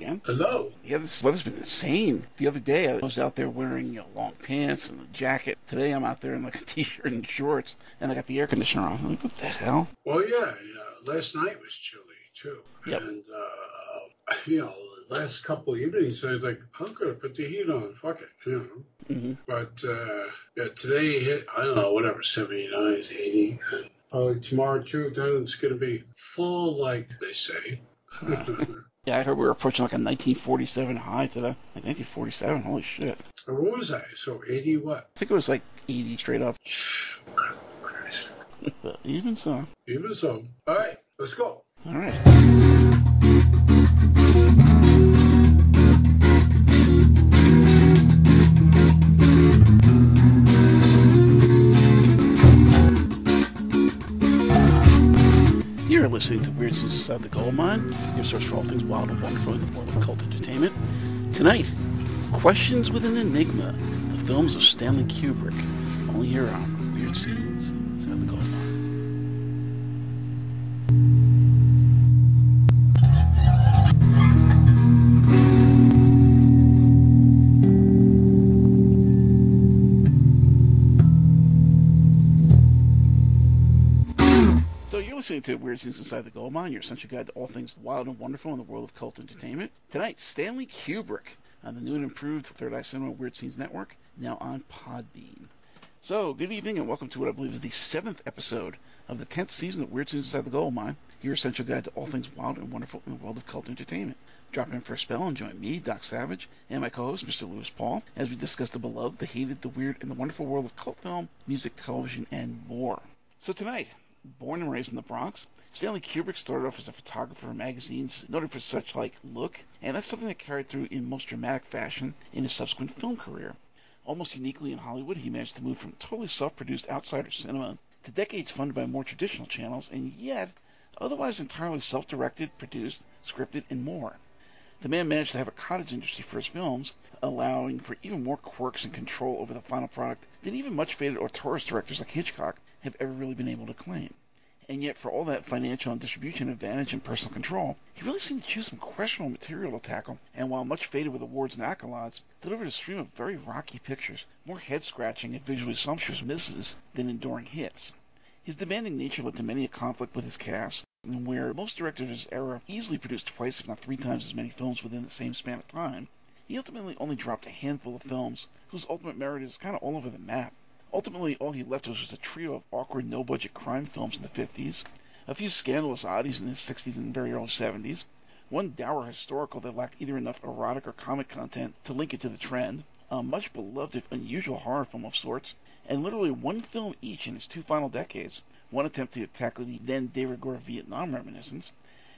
again. Hello. Yeah, this weather's been insane. The other day I was out there wearing you know, long pants and a jacket. Today I'm out there in like a t-shirt and shorts, and I got the air conditioner on. I'm like, what the hell? Well, yeah. Uh, last night was chilly too, Yep. and uh, you know, last couple of evenings I was like, I'm gonna put the heat on. Fuck it, you know. hmm But uh, yeah, today hit I don't know whatever 79 is 80. And probably tomorrow too. Then it's gonna be fall like they say. Yeah, I heard we were approaching like a 1947 high today. Like 1947, holy shit. And what was that? So 80 what? I think it was like 80 straight up. Christ. But even so. Even so. All right, let's go. All right. Listening to Weird Scenes Inside the Gold Mine, your source for all things wild and wonderful in the world of cult entertainment. Tonight, Questions with an Enigma, the films of Stanley Kubrick, only here on Weird Scenes Inside the Gold to Weird Scenes Inside the Gold Mine, your essential guide to all things wild and wonderful in the world of cult entertainment. Tonight, Stanley Kubrick on the new and improved Third Eye Cinema Weird Scenes Network, now on Podbean. So, good evening and welcome to what I believe is the seventh episode of the tenth season of Weird Scenes Inside the Gold Mine, your essential guide to all things wild and wonderful in the world of cult entertainment. Drop in for a spell and join me, Doc Savage, and my co-host, Mr. Lewis Paul, as we discuss the beloved, the hated, the weird, and the wonderful world of cult film, music, television, and more. So tonight, born and raised in the Bronx, Stanley Kubrick started off as a photographer for magazines, noted for such like look, and that's something that carried through in most dramatic fashion in his subsequent film career. Almost uniquely in Hollywood, he managed to move from totally self-produced outsider cinema to decades funded by more traditional channels, and yet otherwise entirely self-directed, produced, scripted, and more. The man managed to have a cottage industry for his films, allowing for even more quirks and control over the final product than even much faded auteurist directors like Hitchcock have ever really been able to claim. And yet, for all that financial and distribution advantage and personal control, he really seemed to choose some questionable material to tackle, and while much faded with awards and accolades, delivered a stream of very rocky pictures, more head-scratching and visually sumptuous misses than enduring hits. His demanding nature led to many a conflict with his cast, and where most directors of his era easily produced twice if not three times as many films within the same span of time, he ultimately only dropped a handful of films whose ultimate merit is kind of all over the map. Ultimately, all he left us was a trio of awkward, no-budget crime films in the 50s, a few scandalous oddies in the 60s and very early 70s, one dour historical that lacked either enough erotic or comic content to link it to the trend, a much beloved if unusual horror film of sorts, and literally one film each in his two final decades, one attempt to tackle the then de rigueur Vietnam reminiscence,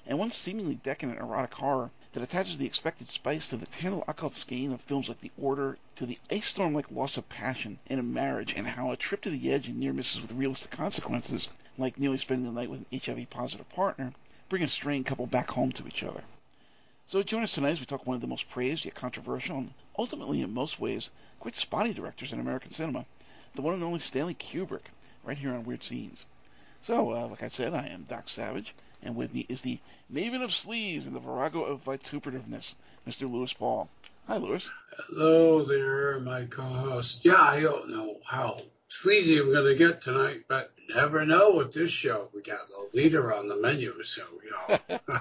and one seemingly decadent erotic horror that attaches the expected spice to the tantal occult skein of films like The Order, to the ice storm like loss of passion in a marriage, and how a trip to the edge and near misses with realistic consequences, like nearly spending the night with an HIV positive partner, bring a strained couple back home to each other. So join us tonight as we talk one of the most praised yet controversial and ultimately in most ways quite spotty directors in American cinema, the one and only Stanley Kubrick, right here on Weird Scenes. So, uh, like I said, I am Doc Savage, and with me is the maven of sleaze and the virago of vituperativeness, Mr. Lewis Paul. Hi, Lewis. Hello there, my co-host. Yeah, I don't know how sleazy we're gonna get tonight, but never know with this show. We got the leader on the menu, so you know.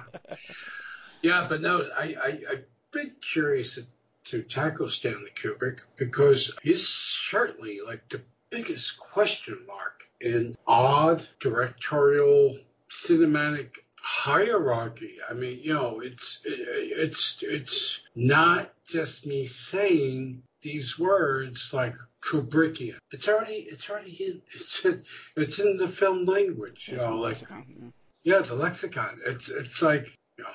yeah, but no, I, I I've been curious to, to tackle Stanley Kubrick because he's certainly like the biggest question mark in odd directorial cinematic hierarchy. I mean, you know, it's it's it's not just me saying these words like Kubrickian. It's already it's already in it's in, it's in the film language. You know, like yeah, it's a lexicon. It's it's like you know,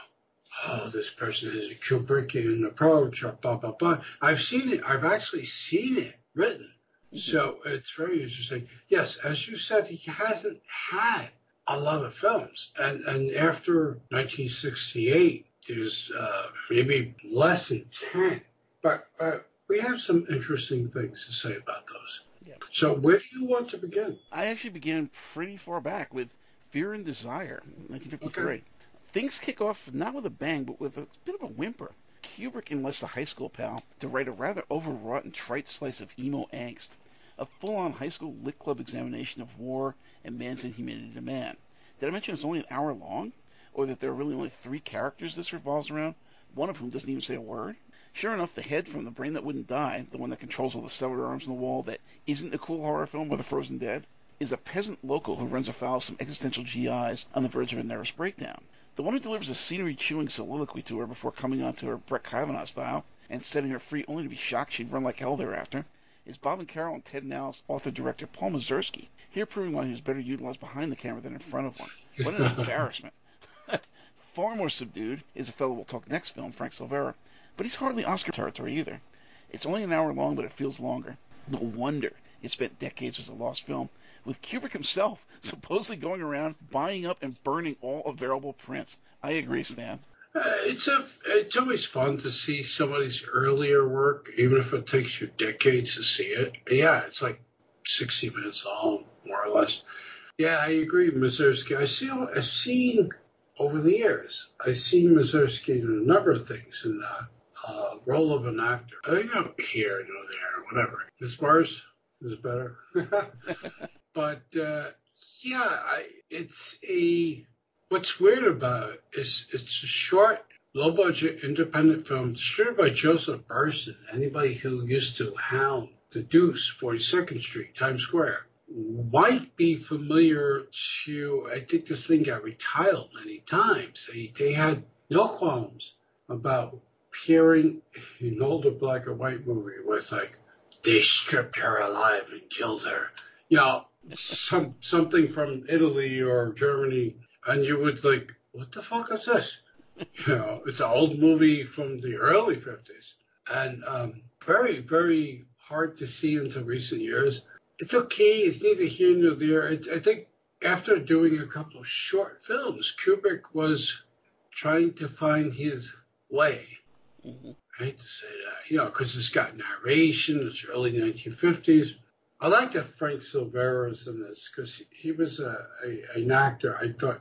oh, this person has a Kubrickian approach or blah blah blah. I've seen it. I've actually seen it written. So it's very interesting. Yes, as you said, he hasn't had a lot of films, and and after 1968, there's uh, maybe less than ten. But uh, we have some interesting things to say about those. Yeah. So where do you want to begin? I actually began pretty far back with Fear and Desire, 1953. Things kick off not with a bang, but with a bit of a whimper. Kubrick enlists a high school pal to write a rather overwrought and trite slice of emo angst, a full-on high school lit club examination of war and man's inhumanity to man. Did I mention it's only an hour long? Or that there are really only three characters this revolves around, one of whom doesn't even say a word? Sure enough, the head from The Brain That Wouldn't Die, the one that controls all the severed arms on the wall that isn't a cool horror film with a frozen dead, is a peasant local who runs afoul of some existential GIs on the verge of a nervous breakdown. The one who delivers a scenery-chewing soliloquy to her before coming on to her Brett Kavanaugh style and setting her free only to be shocked she'd run like hell thereafter is Bob and Carol and Ted and Al's author-director Paul Mazursky, here proving why he was better utilized behind the camera than in front of one. What an embarrassment. Far more subdued is a fellow we'll talk next film, Frank Silvera, but he's hardly Oscar territory either. It's only an hour long, but it feels longer. No wonder it spent decades as a lost film, with Kubrick himself supposedly going around buying up and burning all available prints. I agree, Stan. Uh, it's a it's always fun to see somebody's earlier work, even if it takes you decades to see it. Yeah, it's like sixty minutes long, more or less. Yeah, I agree, Mazursky. I see. I've seen over the years. I've seen Mazursky in a number of things, in the uh, role of an actor. Uh, you know, here, you know, there, whatever. Miss Mars is better. but uh, yeah, I, it's a. What's weird about it is it's a short, low budget independent film distributed by Joseph Burstyn. Anybody who used to hound the Deuce, 42nd Street, Times Square, might be familiar to. I think this thing got retitled many times. They, they had no qualms about appearing in an older black and white movie with like they stripped her alive and killed her. You know, some something from Italy or Germany, and you would like, what the fuck is this? You know, it's an old movie from the early fifties, and um, very very hard to see until recent years. It's okay. It's neither here nor there. It, I think after doing a couple of short films, Kubrick was trying to find his way. Mm-hmm. I hate to say that, you know, because it's got narration. It's early 1950s. I like that Frank Silvera is in this because he was a, a, an actor. I thought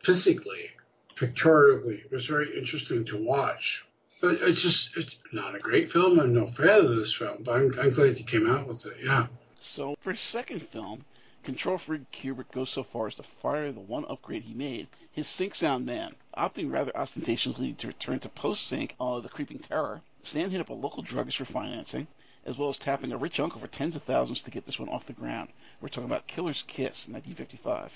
physically, pictorially, it was very interesting to watch. But it's just it's not a great film. I'm no fan of this film, but I'm, I'm glad you came out with it. Yeah. So for second film, control freak Kubrick goes so far as to fire the one upgrade he made, his sync sound man. Opting rather ostentatiously to return to post sync uh, The Creeping Terror, Stan hit up a local druggist for financing, as well as tapping a rich uncle for tens of thousands to get this one off the ground. We're talking about Killer's Kiss, 1955.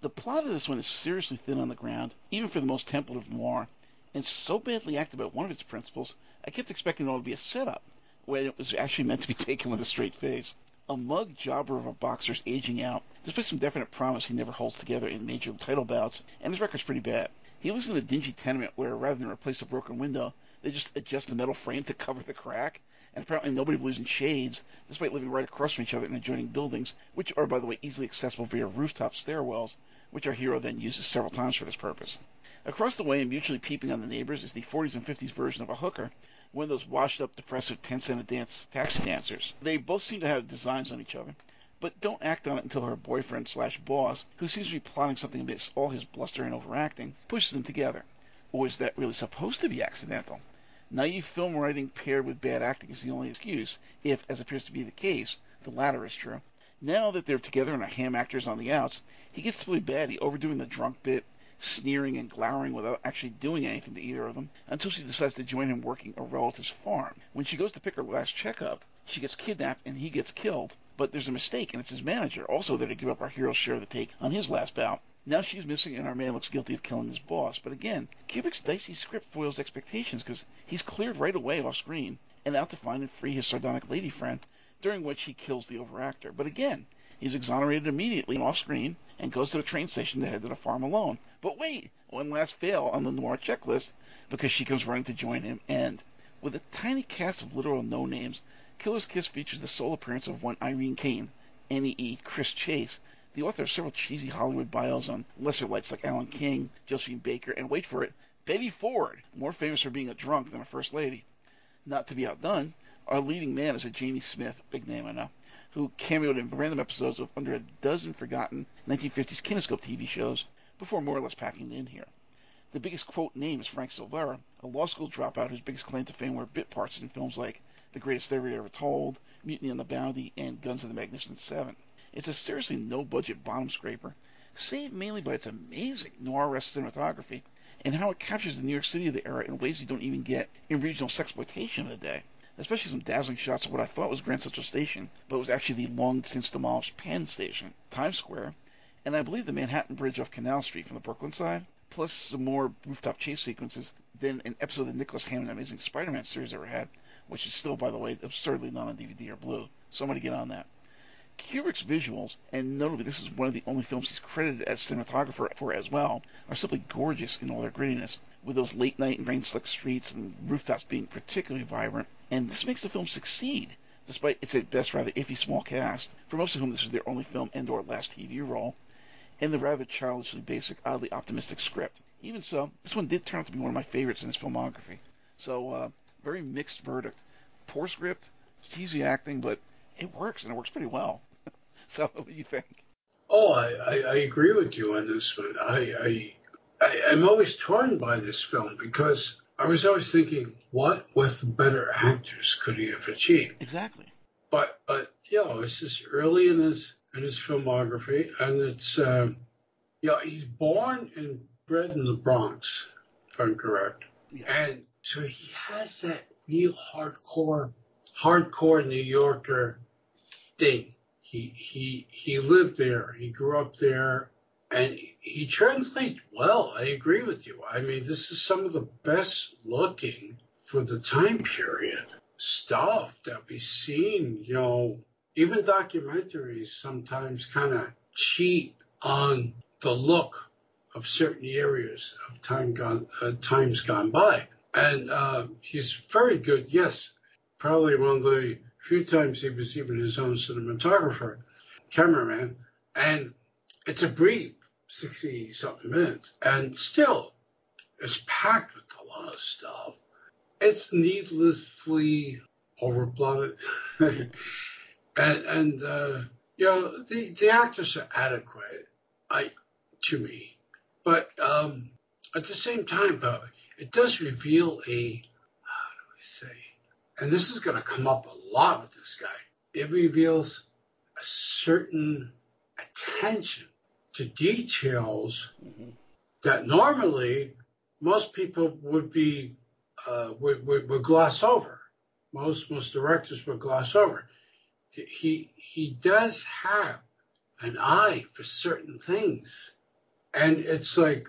The plot of this one is seriously thin on the ground, even for the most template of noir, and so badly acted by one of its principals, I kept expecting it all to be a setup, when it was actually meant to be taken with a straight face. A mug jobber of a boxer's aging out, despite some definite promise he never holds together in major title bouts, and his record's pretty bad. He lives in a dingy tenement where, rather than replace a broken window, they just adjust the metal frame to cover the crack. And apparently nobody believes in shades, despite living right across from each other in adjoining buildings, which are, by the way, easily accessible via rooftop stairwells, which our hero then uses several times for this purpose. Across the way and mutually peeping on the neighbors is the 40s and 50s version of a hooker, one of those washed up, depressive 10 cent a dance taxi dancers. They both seem to have designs on each other, but don't act on it until her boyfriend slash boss, who seems to be plotting something amidst all his bluster and overacting, pushes them together. Or is that really supposed to be accidental? Naive film writing paired with bad acting is the only excuse, if, as appears to be the case, the latter is true. Now that they're together and are ham actors on the outs, he gets to play baddie, overdoing the drunk bit, sneering and glowering without actually doing anything to either of them, until she decides to join him working a relative's farm. When she goes to pick her last checkup, she gets kidnapped and he gets killed, but there's a mistake, and it's his manager, also there to give up our hero's share of the take on his last bout. Now she's missing, and our man looks guilty of killing his boss. But again, Kubrick's dicey script foils expectations because he's cleared right away off screen and out to find and free his sardonic lady friend, during which he kills the overactor. But again, he's exonerated immediately off screen and goes to the train station to head to the farm alone. But wait, one last fail on the noir checklist because she comes running to join him, and with a tiny cast of literal no names, Killer's Kiss features the sole appearance of one Irene Kane, N.E.E. Chris Chase, the author of several cheesy Hollywood bios on lesser lights like Alan King, Josephine Baker, and wait for it, Betty Ford, more famous for being a drunk than a first lady. Not to be outdone, our leading man is a Jamie Smith, big name know, who cameoed in random episodes of under a dozen forgotten 1950s kinescope TV shows before more or less packing it in here. The biggest quote name is Frank Silvera, a law school dropout whose biggest claim to fame were bit parts in films like The Greatest Story Ever Told, Mutiny on the Bounty, and Guns of the Magnificent Seven. It's a seriously no-budget bottom scraper, saved mainly by its amazing noir-esque cinematography and how it captures the New York City of the era in ways you don't even get in regional sexploitation of the day. Especially some dazzling shots of what I thought was Grand Central Station, but was actually the long since demolished Penn Station, Times Square, and I believe the Manhattan Bridge off Canal Street from the Brooklyn side, plus some more rooftop chase sequences than an episode of the Nicholas Hammond Amazing Spider-Man series ever had, which is still, by the way, absurdly not on DVD or Blu. Somebody get on that. Kubrick's visuals, and notably this is one of the only films he's credited as cinematographer for as well, are simply gorgeous in all their grittiness, with those late night and rain slick streets and rooftops being particularly vibrant, and this makes the film succeed, despite its at best rather iffy small cast, for most of whom this was their only film and or last TV role, and the rather childishly basic, oddly optimistic script. Even so, this one did turn out to be one of my favorites in his filmography. So, uh, very mixed verdict. Poor script, cheesy acting, but it works, and it works pretty well. so, what do you think? Oh, I, I, I, agree with you on this one. I, I, I, I'm always torn by this film because I was always thinking, what with better actors could he have achieved? Exactly. But, but you know, this is early in his in his filmography, and it's, um, you know, he's born and bred in the Bronx, if I'm correct, yeah. and so he has that real hardcore, hardcore New Yorker thing. He he he lived there. He grew up there, and he translates well. I agree with you. I mean, this is some of the best looking for the time period stuff that we've seen. You know, even documentaries sometimes kind of cheat on the look of certain areas of time gone, uh, times gone by. And uh, he's very good. Yes, probably one of the few times he was even his own cinematographer, cameraman. And it's a brief 60 something minutes. And still, it's packed with a lot of stuff. It's needlessly overbloated. and, and uh, you know, the, the actors are adequate, I, to me. But um, at the same time, though, it does reveal a, how do I say, and this is going to come up a lot with this guy. It reveals a certain attention to details mm-hmm. that normally most people would be uh, would, would, would gloss over. Most most directors would gloss over. He he does have an eye for certain things, and it's like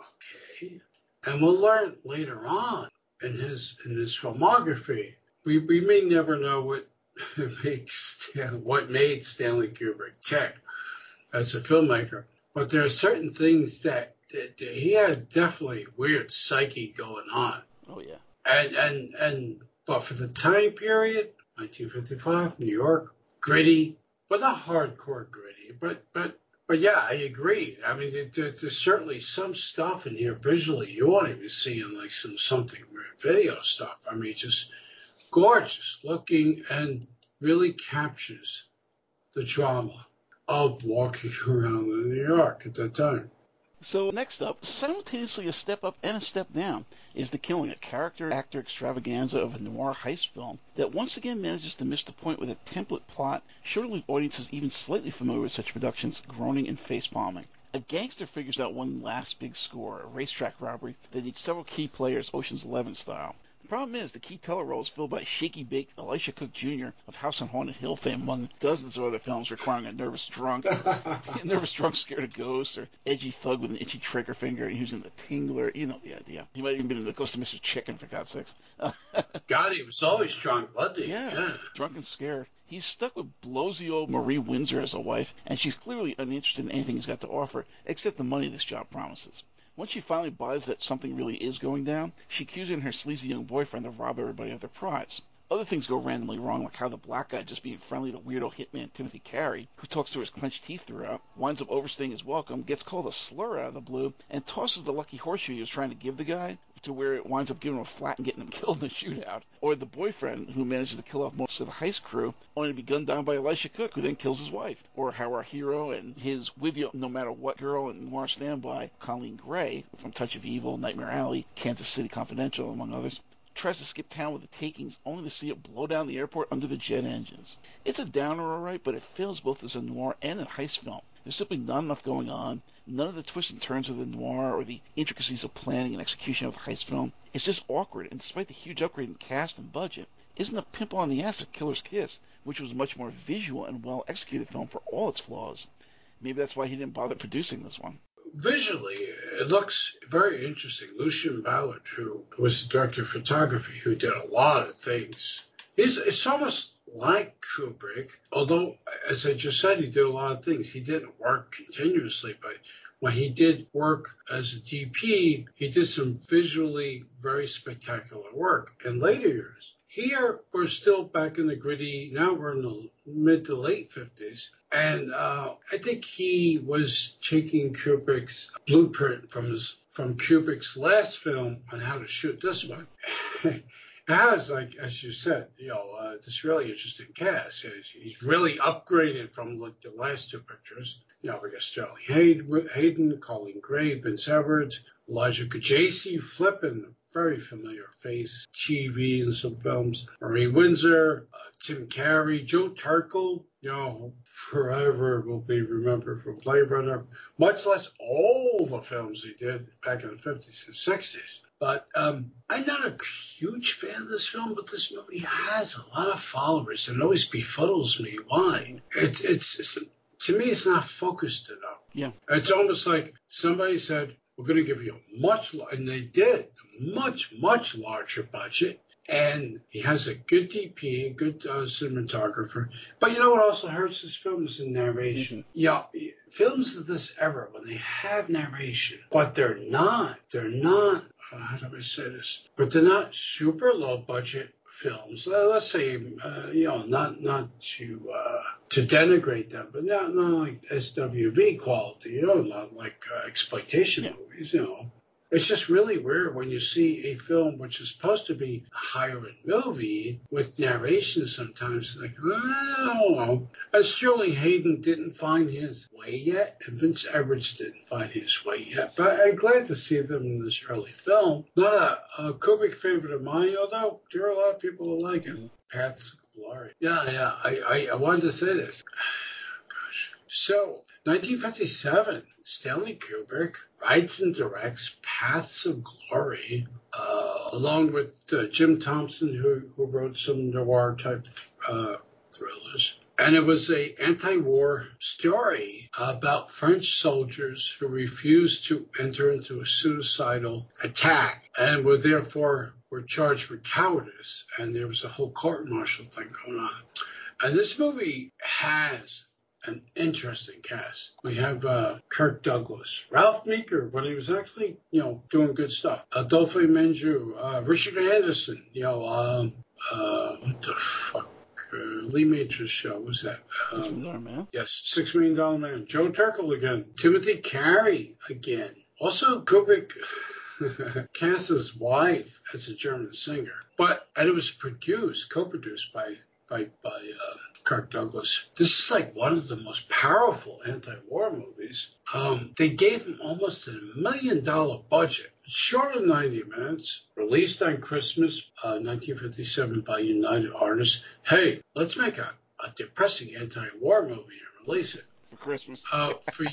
okay, and we'll learn later on in his in his filmography we, we may never know what makes what made Stanley Kubrick tick as a filmmaker, but there are certain things that, that, that he had definitely weird psyche going on. Oh yeah. And and and but for the time period, 1955, New York, gritty, but not hardcore gritty. But but but yeah, I agree. I mean, there, there's certainly some stuff in here visually you won't even see in like some something video stuff. I mean, just gorgeous looking and really captures the drama of walking around in New York at that time. So next up, simultaneously a step up and a step down, is The Killing, a character actor extravaganza of a noir heist film that once again manages to miss the point with a template plot, sure audiences even slightly familiar with such productions groaning and face palming. A gangster figures out one last big score, a racetrack robbery that needs several key players, Ocean's Eleven style. The problem is, the key teller role is filled by shaky baked Elisha Cook Jr. of House on Haunted Hill fame, among dozens of other films requiring a nervous drunk, a nervous drunk scared of ghosts, or edgy thug with an itchy trigger finger and using the tingler. You know the idea. He might even been in the Ghost of Mr. Chicken, for God's sakes. God, he was always drunk, wasn't he? Yeah, yeah, drunk and scared. He's stuck with blowsy old Marie Windsor as a wife, and she's clearly uninterested in anything he's got to offer, except the money this job promises. Once she finally buys that something really is going down, she accuses her sleazy young boyfriend of robbing everybody of their prize. Other things go randomly wrong, like how the black guy just being friendly to weirdo hitman Timothy Carey, who talks through his clenched teeth throughout, winds up overstaying his welcome, gets called a slur out of the blue, and tosses the lucky horseshoe he was trying to give the guy, to where it winds up giving him a flat and getting him killed in a shootout. Or the boyfriend who manages to kill off most of the heist crew, only to be gunned down by Elisha Cook, who then kills his wife. Or how our hero and his with you no matter what girl in Noir Standby, Coleen Gray, from Touch of Evil, Nightmare Alley, Kansas City Confidential, among others, tries to skip town with the takings only to see it blow down the airport under the jet engines. It's a downer, alright, but it fails both as a noir and a heist film. There's simply not enough going on. None of the twists and turns of the noir or the intricacies of planning and execution of the heist film. It's just awkward, and despite the huge upgrade in cast and budget, isn't a pimple on the ass of Killer's Kiss, which was a much more visual and well executed film for all its flaws. Maybe that's why he didn't bother producing this one visually, it looks very interesting. Lucien Ballard, who was the director of photography, who did a lot of things. He's, it's almost like Kubrick, although, as I just said, he did a lot of things. He didn't work continuously, but when he did work as a DP, he did some visually very spectacular work in later years. Here, we're still back in the gritty. Now we're in the mid to late 50s. And uh, I think he was taking Kubrick's blueprint from his from Kubrick's last film on how to shoot this one. has, like as you said, you know, uh, this really interesting cast. He's, he's really upgraded from like the last two pictures. You know, we got Sterling Hayden, Hayden Coleen Gray, Vince Edwards, Elisha Cook, Jay C. Flippen, very familiar face, TV and some films. Marie Windsor, uh, Tim Carey, Joe Turkel, you know, forever will be remembered from Blade Runner, much less all the films he did back in the 50s and 60s. But um, I'm not a huge fan of this film, but this movie has a lot of followers and always befuddles me. Why? It's, it's, it's to me, it's not focused enough. Yeah. It's almost like somebody said, we're going to give you a much, and they did, much, much larger budget. And he has a good DP, a good uh, cinematographer. But you know what also hurts this film is the narration. Mm-hmm. Yeah, films of this era, when they have narration, but they're not, they're not, how do I say this? But they're not super low budget films. Uh, let's say, uh, you know, not not to uh, to denigrate them, but not not like SWV quality, you know, not like uh, exploitation yeah. movies, you know. It's just really weird when you see a film which is supposed to be a higher end movie with narration sometimes. Like, oh. And Sterling Hayden didn't find his way yet, and Vince Edwards didn't find his way yet. But I'm glad to see them in this early film. Not a, a Kubrick favorite of mine, although there are a lot of people who like him. Paths of Glory. Yeah, yeah. I, I, I wanted to say this. Gosh. So, 1957, Stanley Kubrick writes and directs Paths of Glory, uh, along with uh, Jim Thompson, who, who wrote some noir type uh, thrillers. And it was a anti-war story about French soldiers who refused to enter into a suicidal attack and were therefore were charged with cowardice. And there was a whole court martial thing going on. And this movie has an interesting cast. We have uh, Kirk Douglas, Ralph Meeker when he was actually, you know, doing good stuff. Adolphe Menjou, uh, Richard Anderson, you know, um, uh, what the fuck? Uh, Lee Majors show was that? Um, Six Million Dollar Man. Yes, Six Million Dollar Man. Joe Turkel again. Timothy Carey again. Also, Kubrick cast his wife as a German singer, but and it was produced, co-produced by by by uh, Kirk Douglas. This is like one of the most powerful anti-war movies. Um, they gave him almost a million dollar budget. Short of 90 minutes, released on Christmas uh, 1957 by United Artists. Hey, let's make a, a depressing anti-war movie and release it. For Christmas. Uh, for,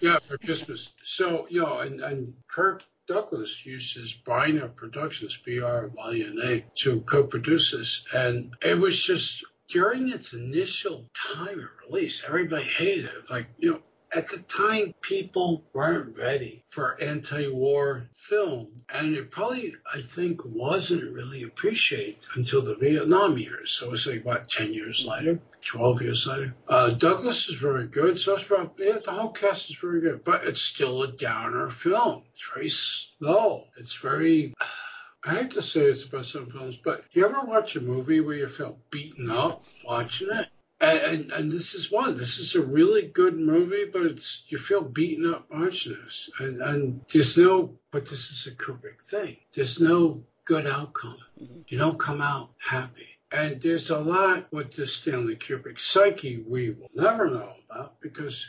yeah, for Christmas. So, you know, and, and Kirk Douglas uses Bryna Productions, B-R-Y-N-A, to co-produce this. And it was just during its initial time of release, everybody hated it. Like, you know, at the time, people weren't ready for anti-war film, and it probably, I think, wasn't really appreciated until the Vietnam years. So it's like what, ten years later, twelve years later. Uh, Douglas is very good. So probably, yeah, the whole cast is very good, but it's still a downer film. It's very slow. It's very. I hate to say it's about some films, but you ever watch a movie where you feel beaten up watching it? And, and, and this is one. This is a really good movie, but it's you feel beaten up watching this. And and there's no, but this is a Kubrick thing. There's no good outcome. You don't come out happy. And there's a lot with the Stanley Kubrick psyche we will never know about because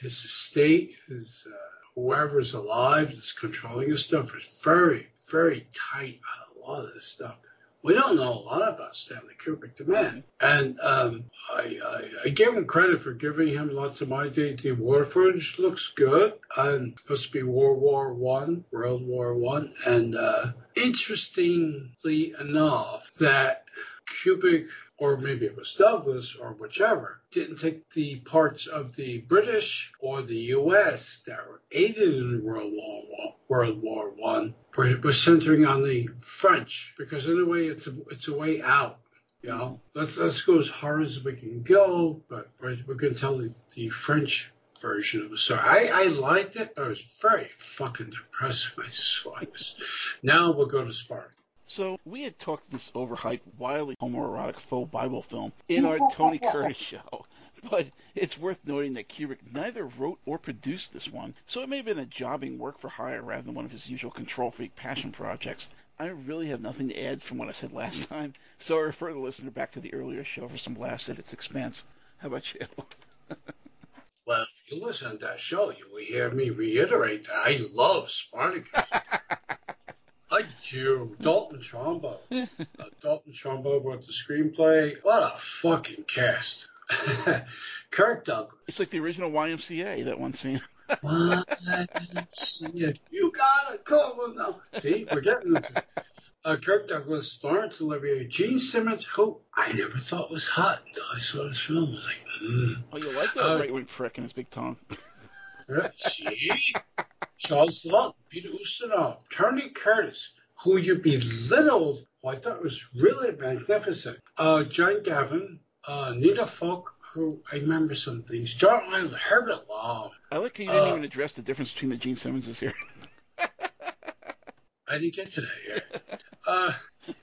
his estate, his uh, whoever's alive that's controlling his stuff is very, very tight on a lot of this stuff. We don't know a lot about Stanley Kubrick, the man. And um, I, I, I, give him credit for giving him lots of my day. The war footage looks good. And supposed to be World War One, World War One. And uh, interestingly enough, that Kubrick or maybe it was Douglas or whichever, didn't take the parts of the British or the U.S. that were aided in World War World War One, were centering on the French because in a way it's a it's a way out. You know, let's let's go as hard as we can go, but we're, we're going to tell the, the French version of the story. I, I liked it, but it was very fucking depressing. I swear. Now we'll go to Spark. So we had talked this overhyped, wildly homoerotic faux Bible film in our Tony Curtis show. But it's worth noting that Kubrick neither wrote or produced this one, so it may have been a jobbing work for hire rather than one of his usual control freak passion projects. I really have nothing to add from what I said last time, so I refer the listener back to the earlier show for some laughs at its expense. How about you? well, if you listen to that show, you will hear me reiterate that I love Spartacus. I you, Dalton Trumbo. uh, Dalton Trumbo wrote the screenplay. What a fucking cast. Kirk Douglas. It's like the original YMCA, that one scene. YMCA. You gotta come now. See, we're getting into uh, Kirk Douglas, Laurence Olivier, Jean Simmons, who I never thought was hot until I saw this film. I was like, mm. Oh, you like that uh, right wing prick and his big tongue. See? Charles Laughton, Peter Ustinov, Tony Curtis, who you belittled, who I thought was really magnificent. Uh, John Gavin, uh, Nina Foch, who I remember some things. John Ireland, Herbert Lom. I like how you didn't uh, even address the difference between the Gene Simmonses here. I didn't get to that yet. Uh,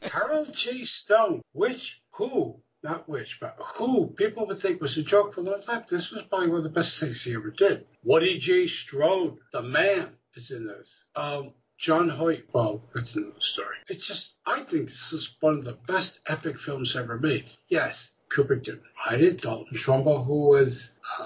Harold J. Stone, which, who, not which, but who people would think was a joke for a long time. This was probably one of the best things he ever did. Woody J. Strode, the man, is in this. Um, John Hoyt, well, that's another story. It's just, I think this is one of the best epic films ever made. Yes, Kubrick didn't write it. Dalton Trumbo, who was, uh,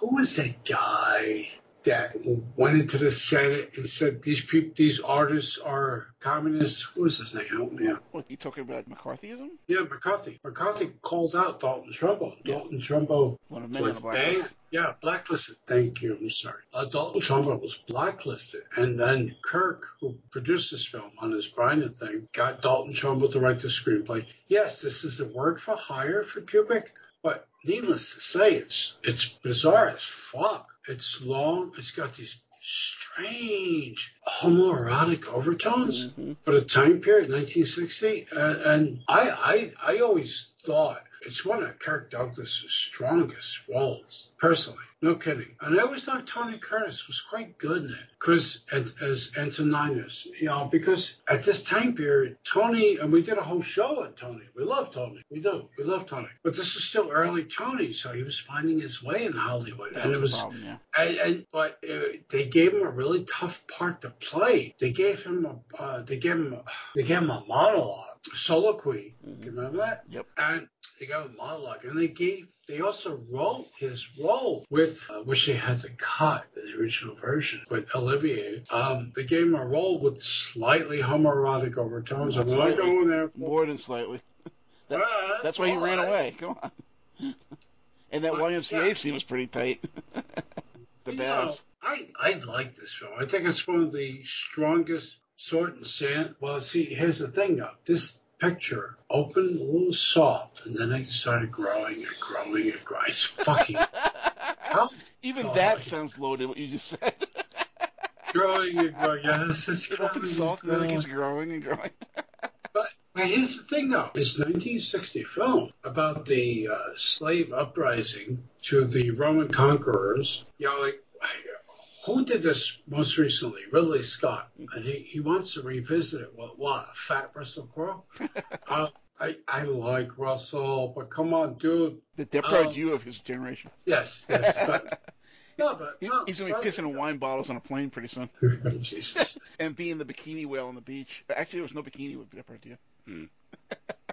who was that guy? That went into the Senate and said these people, these artists are communists. Who was his name? Help me out. What you talking about McCarthyism? Yeah, McCarthy. McCarthy called out Dalton Trumbo. Yeah. Dalton Trumbo One was banned. Yeah, blacklisted. Thank you. I'm sorry. Uh, Dalton Trumbo was blacklisted, and then Kirk, who produced this film on his Bryna thing, got Dalton Trumbo to write the screenplay. Yes, this is a work for hire for Kubrick, but needless to say, it's it's bizarre as fuck. It's long. It's got these strange homoerotic overtones mm-hmm. for the time period, 1960. Uh, and I, I, I always thought it's one of Kirk Douglas' strongest roles, personally. No kidding. And I always thought Tony Curtis was quite good in it because as Antoninus, you know, because at this time period, Tony, and we did a whole show on Tony. We love Tony. We do. We love Tony. But this is still early Tony, so he was finding his way in Hollywood. That and it was, problem, yeah. and, and, but uh, they gave him a really tough part to play. They gave him a, uh, they gave him, a, they gave him a monologue, soliloquy. Mm-hmm. You remember that? Yep. And they a monologue, and they gave they also wrote his role with, uh, which they had to cut the original version with Olivier. Um, they gave him a role with slightly homoerotic overtones. I'm not going there. More than slightly. that, that's why he ran away. Come on. and that YMCA yeah. scene was pretty tight. the baths. I, I like this film. I think it's one of the strongest sword and sand. Well, see, here's the thing though. This picture opened a little soft, and then it started growing and growing and growing. It's fucking. how, Even oh, that sounds loaded. What you just said. growing and growing. Yes, it's it growing. soft, and then it keeps growing and growing. but, but here's the thing, though. It's 1960 film about the uh, slave uprising to the Roman conquerors. You know, like who did this most recently? Ridley Scott, and he, he wants to revisit it. What? What? Fat Russell Crowe? uh, I I like Russell, but come on, dude. The Depardieu um, of his generation. Yes, yes, but. No, but he's, no, he's gonna be pissing in wine bottles on a plane pretty soon. Jesus. and being the bikini whale on the beach. Actually, there was no bikini with Depardieu. Hmm.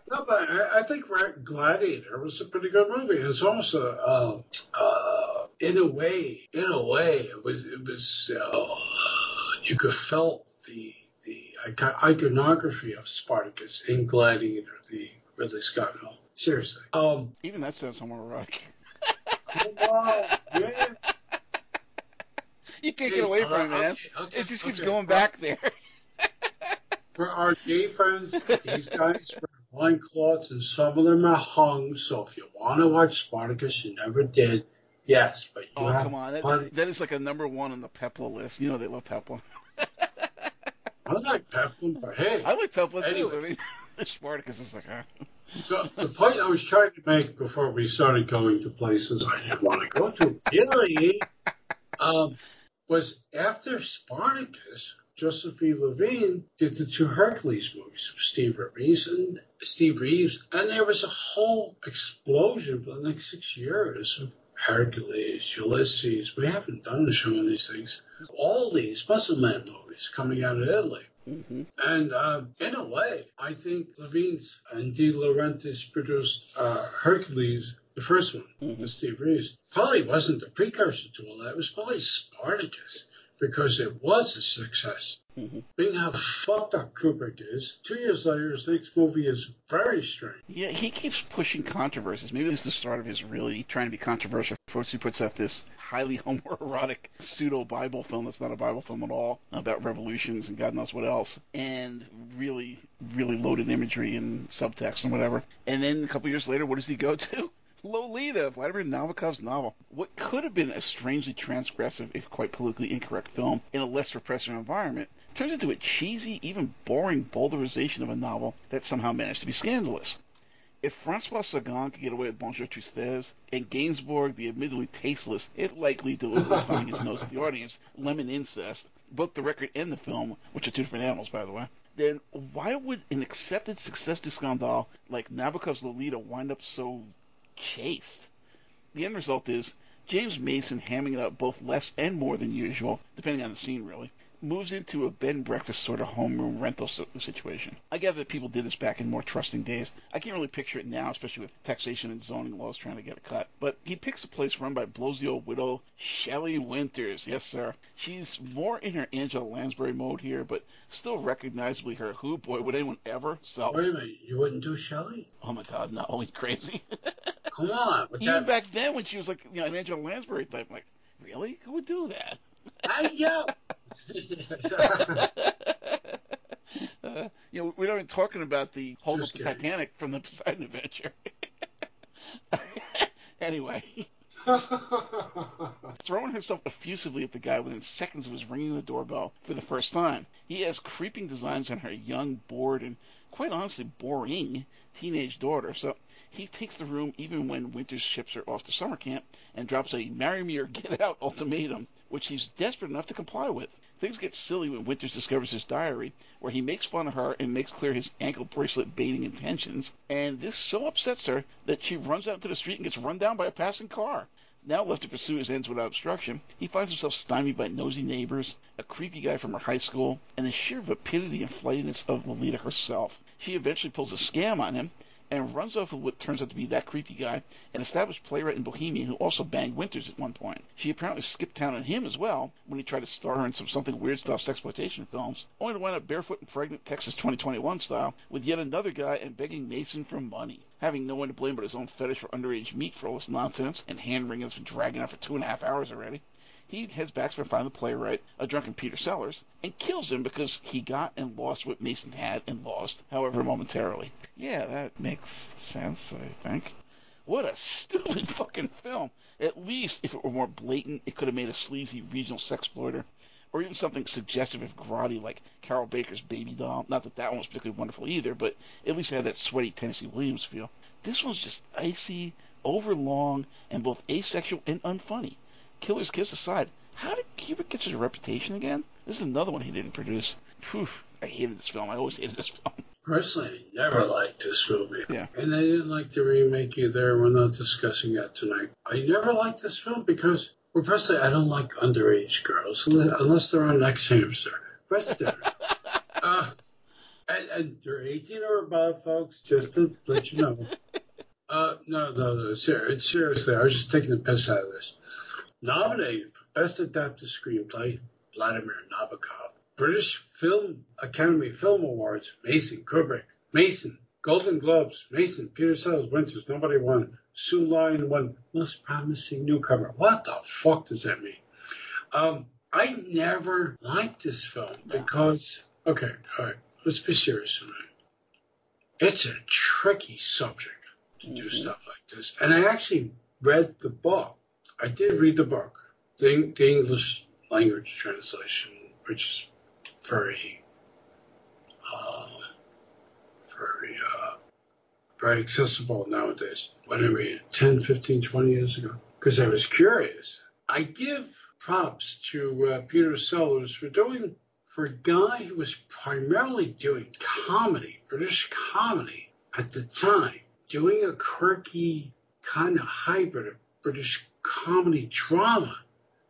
No, but I, I, think Gladiator was a pretty good movie. It's almost a, uh, uh, in a way, in a way, it was, it was, uh, you could felt the the iconography of Spartacus in Gladiator, the Ridley Scott film. Seriously. Um, Even that sounds come on, man. You can't get away from it, man. Okay, okay, it just keeps okay. going back there. For our gay friends, these guys loincloths and some of them are hung. So if you want to watch Spartacus, you never did. Yes, but you oh come on, that, that is like a number one on the Pepla list. You know they love Pepla. I like Pepla, but hey, I like Pepla anyway. too. I mean, Spartacus is like, huh? So the point I was trying to make before we started going to places I didn't want to go to, really, um, was after Spartacus, Joseph E. Levine did the two Hercules movies with Steve Reeves and Steve Reeves, and there was a whole explosion for the next six years of Hercules, Ulysses. We haven't done a show on these things. All these muscle man movies coming out of Italy. Mm-hmm. And uh, in a way, I think Levine's and De Laurentiis produced uh, Hercules, the first one, mm-hmm. with Steve Reeves, probably wasn't the precursor to all that. It was probably Spartacus because it was a success. Mm-hmm. Being how fucked up Kubrick is, two years later, his next movie is very strange. Yeah, he keeps pushing controversies. Maybe this is the start of his really trying to be controversial. First, he puts out this highly homoerotic pseudo Bible film that's not a Bible film at all about revolutions and God knows what else, and really, really loaded imagery and subtext and whatever. And then a couple years later, what does he go to? Lolita, Vladimir Nabokov's novel. What could have been a strangely transgressive, if quite politically incorrect film in a less repressive environment turns into a cheesy, even boring bowdlerization of a novel that somehow managed to be scandalous. If Francois Sagan could get away with Bonjour Tristesse, and Gainsbourg, the admittedly tasteless, it likely deliberately thumbing his nose to the audience, lemon incest, both the record and the film, which are two different animals, by the way, then why would an accepted succès de scandale like Nabokov's Lolita wind up so chaste. The end result is James Mason hamming it up both less and more than usual, depending on the scene, really. Moves into a bed and breakfast sort of homeroom rental situation. I gather that people did this back in more trusting days. I can't really picture it now, especially with taxation and zoning laws trying to get a cut. But he picks a place run by blowsy old widow Shelley Winters. Yes, sir. She's more in her Angela Lansbury mode here, but still recognizably her who boy would anyone ever sell. Wait a minute, you wouldn't do Shelley? Oh my God, no, are you crazy? Come on. Even that... back then, when she was like, you know, an Angela Lansbury type, like, really? Who would do that? I know. uh, you know, we're not even talking about the whole up the Titanic from the Poseidon Adventure. anyway. Throwing herself effusively at the guy within seconds of his ringing the doorbell for the first time. He has creeping designs on her young, bored, and quite honestly boring teenage daughter. So he takes the room even when Winters ships her off to summer camp and drops a marry me or get out ultimatum, which he's desperate enough to comply with. Things get silly when Winters discovers his diary, where he makes fun of her and makes clear his ankle bracelet baiting intentions, and this so upsets her that she runs out into the street and gets run down by a passing car. Now left to pursue his ends without obstruction, he finds himself stymied by nosy neighbors, a creepy guy from her high school, and the sheer vapidity and flightiness of Lolita herself. She eventually pulls a scam on him, and runs off with what turns out to be that creepy guy, an established playwright in Bohemian who also banged Winters at one point. She apparently skipped town on him as well when he tried to star her in some something weird style sexploitation films, only to wind up barefoot and pregnant Texas 2021 style with yet another guy and begging Mason for money. Having no one to blame but his own fetish for underage meat for all this nonsense and hand wringing that's been dragging on for two and a half hours already he heads back to find the playwright, a drunken Peter Sellers, and kills him because he got and lost what Mason had and lost, however momentarily. Yeah, that makes sense, I think. What a stupid fucking film. At least, if it were more blatant, it could have made a sleazy regional sexploiter. Or even something suggestive of grotty like Carroll Baker's Baby Doll. Not that that one was particularly wonderful either, but at least it had that sweaty Tennessee Williams feel. This one's just icy, overlong, and both asexual and unfunny. Killer's Kiss aside, How did Kubrick get such a reputation again? This is another one he didn't produce. Phew, I hated this film. I always hated this film. Personally, I never liked this movie. Yeah. And I didn't like the remake either. We're not discussing that tonight. I never liked this film because, well, personally, I don't like underage girls unless they're on X Hamster. That's different. uh, and, and they're 18 or above, folks, just to let you know. Uh, no, no, no. Ser- seriously, I was just taking the piss out of this. Nominated for Best Adapted Screenplay, Vladimir Nabokov. British Film Academy Film Awards, Mason Kubrick. Mason, Golden Globes, Mason, Peter Sellers, Winters, nobody won. Sue Lyon won Most Promising Newcomer. What the fuck does that mean? Um, I never liked this film because, okay, all right, let's be serious minute. It's a tricky subject to do stuff like this. And I actually read the book. I did read the book, the, the English language translation, which is very, uh, very, uh, very accessible nowadays. When I read it 10, 15, 20 years ago, because I was curious. I give props to uh, Peter Sellers for doing, for a guy who was primarily doing comedy, British comedy at the time, doing a quirky kind of hybrid of British comedy drama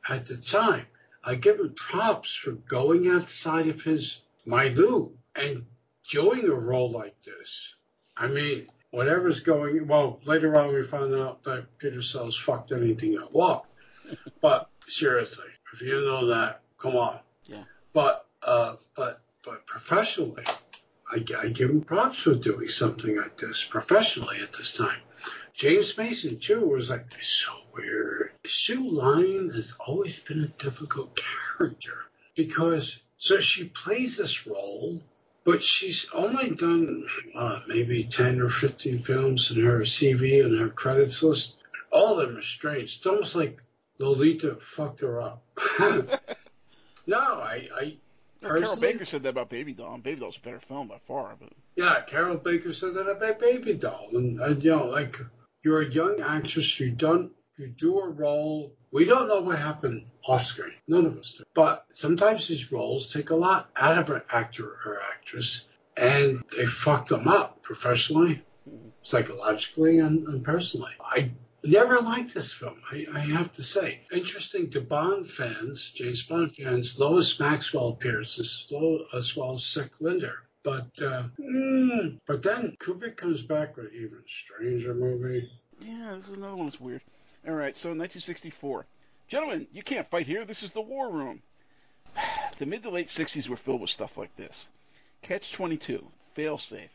at the time. I give him props for going outside of his milieu and doing a role like this. I mean, whatever's going, well, later on we found out that Peter Sellers fucked anything up. Well, but seriously, if you know that, come on. Yeah. But, uh, but, but professionally, I, I give him props for doing something like this professionally at this time. James Mason too was like so weird. Sue Lyon has always been a difficult character because so she plays this role, but she's only done uh, maybe ten or fifteen films in her CV and her credits list. All of them are strange. It's almost like Lolita fucked her up. no, I, I Carroll Baker said that about Baby Doll. and Baby Doll's a better film by far, but Yeah, Carroll Baker said that about Baby Doll, and, and you know, like you're a young actress, you don't, you do a role. We don't know what happened off screen. None of us do. But sometimes these roles take a lot out of an actor or actress, and they fuck them up professionally, mm-hmm. psychologically, and, and personally. I never liked this film. I, I have to say, interesting to Bond fans, James Bond fans. Lois Maxwell appears as, well as Sick. But uh, mm, but then Kubrick comes back with an even stranger movie. yeah, this is another one that's weird. All right, so 1964. Gentlemen, you can't fight here. This is the war room. The mid to late 60s were filled with stuff like this. Catch 22, Failsafe.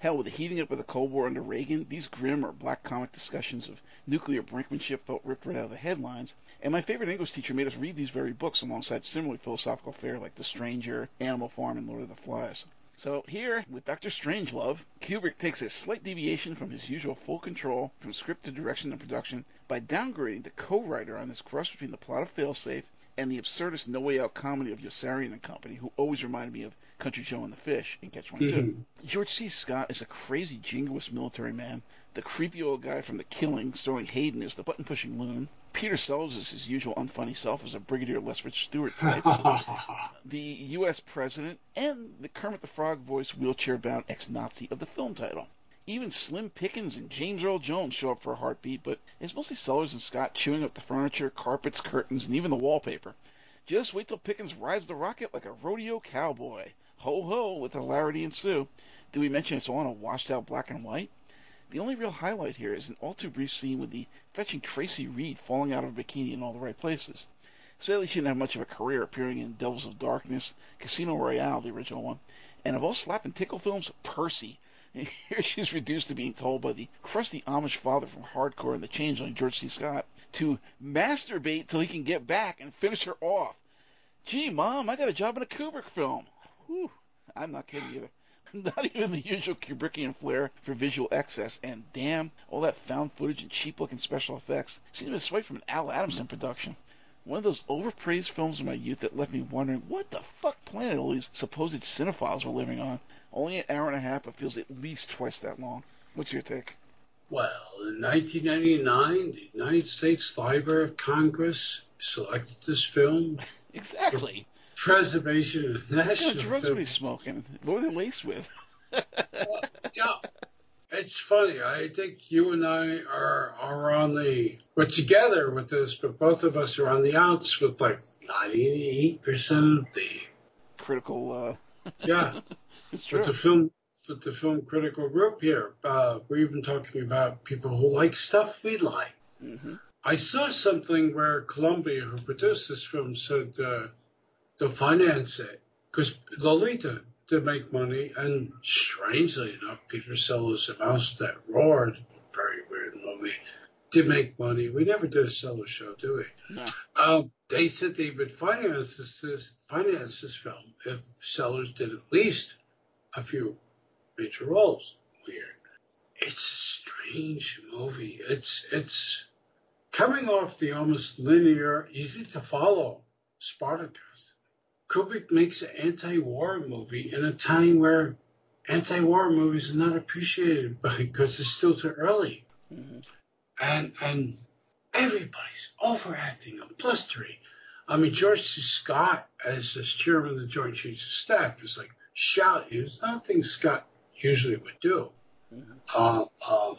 Hell, with the heating up of the Cold War under Reagan, these grim or black comic discussions of nuclear brinkmanship felt ripped right out of the headlines, and my favorite English teacher made us read these very books alongside similarly philosophical fare like The Stranger, Animal Farm, and Lord of the Flies. So here, with Dr. Strangelove, Kubrick takes a slight deviation from his usual full control from script to direction and production by downgrading the co-writer on this cross between the plot of Failsafe and the absurdist No Way Out comedy of Yossarian and Company, who always reminded me of Country Joe and the Fish in Catch 22. Mhm. George C. Scott is a crazy, jingoist military man. The creepy old guy from The Killing, Sterling Hayden, is the button-pushing loon. Peter Sellers is his usual unfunny self as a Brigadier Lethbridge Stewart type. the U.S. president, and the Kermit the Frog voice wheelchair-bound ex-Nazi of the film title. Even Slim Pickens and James Earl Jones show up for a heartbeat, but it's mostly Sellers and Scott chewing up the furniture, carpets, curtains, and even the wallpaper. Just wait till Pickens rides the rocket like a rodeo cowboy. Ho ho, with hilarity ensue. Did we mention it's all in a washed out black and white? The only real highlight here is an all too brief scene with the fetching Tracy Reed falling out of a bikini in all the right places. Sadly, she didn't have much of a career appearing in Devils of Darkness, Casino Royale, the original one, and of all slap and tickle films, Percy. Here she's reduced to being told by the crusty Amish father from Hardcore and the Changeling, George C. Scott, to masturbate till he can get back and finish her off. Gee, Mom, I got a job in a Kubrick film. Whew, I'm not kidding either. Not even the usual Kubrickian flair for visual excess, and damn, all that found footage and cheap looking special effects seems to be swiped from an Al Adamson production. One of those overpraised films of my youth that left me wondering what the fuck planet all these supposed cinephiles were living on. Only an hour and a half, but feels at least twice that long. What's your take? Well, in 1999, the United States Library of Congress selected this film. Exactly. Preservation of What national of drugs were film. they smoking? What were they laced with? Well, yeah, it's funny. I think you and I are are on the we're together with this, but both of us are on the outs with like 98 percent of the Critical. Uh, yeah. it's true. with the film with the film critical group here. Uh, we're even talking about people who like stuff we like. hmm I saw something where Columbia, who produced this film, said uh, they'll finance it because Lolita did make money, and strangely enough, Peter Sellers' A Mouse That Roared, very weird movie, did make money. We never did a Sellers show, do we? No. Um, they said they would finance this, this finance this film if Sellers did at least a few major roles. Weird. It's a strange movie. It's it's coming off the almost linear, easy to follow Spartacus. Kubrick makes an anti-war movie in a time where anti-war movies are not appreciated because it's still too early hmm and and everybody's overacting and blustering. I mean, George C. Scott, as the chairman of the Joint Chiefs of Staff, is like shouting. It was nothing Scott usually would do. hmm Um, um,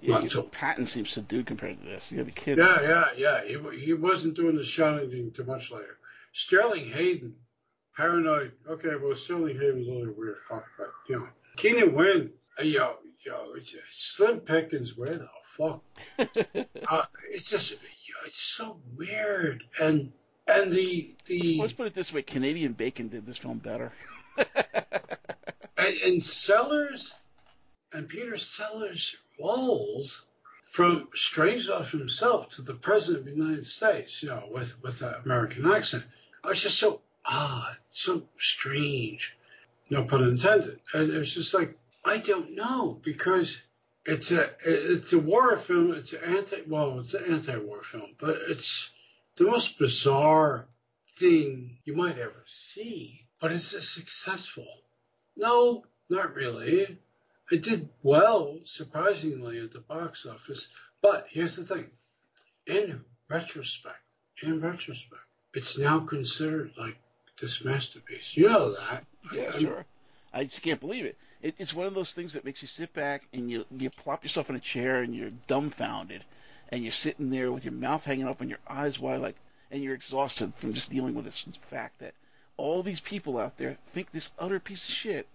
Yeah, Not Patton seems subdued compared to this. You gotta be kidding. yeah, yeah, yeah. He he wasn't doing the shouting thing too much later. Sterling Hayden, paranoid. Okay, well, Sterling Hayden's a little weird fuck, but you know, Keenan Wynn, yo, yo, it's, Slim Pickens, where the fuck uh, it's just it's so weird and and the the Let's put it this way: Canadian Bacon did this film better. and, and Sellers and Peter Sellers roles from Strangelove himself to the president of the United States, you know, with with an American accent, was just so Ah, odd, so strange, no pun intended. And it just like I don't know because it's a it's a war film. It's an anti well, it's an anti-war film, but it's the most bizarre thing you might ever see. But is it successful? No, not really. It did well, surprisingly, at the box office. But here's the thing: in retrospect, in retrospect, it's now considered like this masterpiece. You know that. Yeah, I- sure. I just can't believe it. it. It's one of those things that makes you sit back and you you plop yourself in a chair and you're dumbfounded, and you're sitting there with your mouth hanging up and your eyes wide, like, and you're exhausted from just dealing with this fact that all these people out there think this utter piece of shit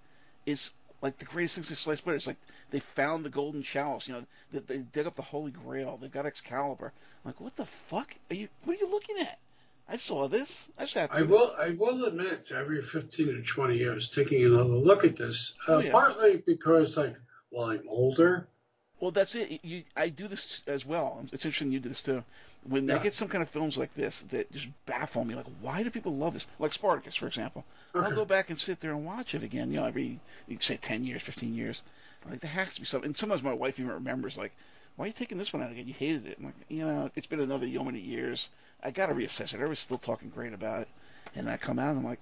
is like the greatest thing since sliced bread. It's like they found the golden chalice, you know, that they dug up the Holy Grail. They've got Excalibur. I'm like, what the fuck are you? What are you looking at? I saw this. I sat. I will. I will admit, every fifteen or twenty years, taking another look at this, uh, Oh, yeah. partly because, like, well, I'm older. Well, that's it. You, I do this as well. It's interesting you do this too. When I get some kind of films like this that just baffle me, like why do people love this? Like Spartacus, for example. I'll go back and sit there and watch it again. You know, every say ten years, fifteen years. Like there has to be something. And sometimes my wife even remembers, like, why are you taking this one out again? You hated it. I'm like, you know, it's been another so many years. I got to reassess it. Everybody's still talking great about it, and I come out and I'm like,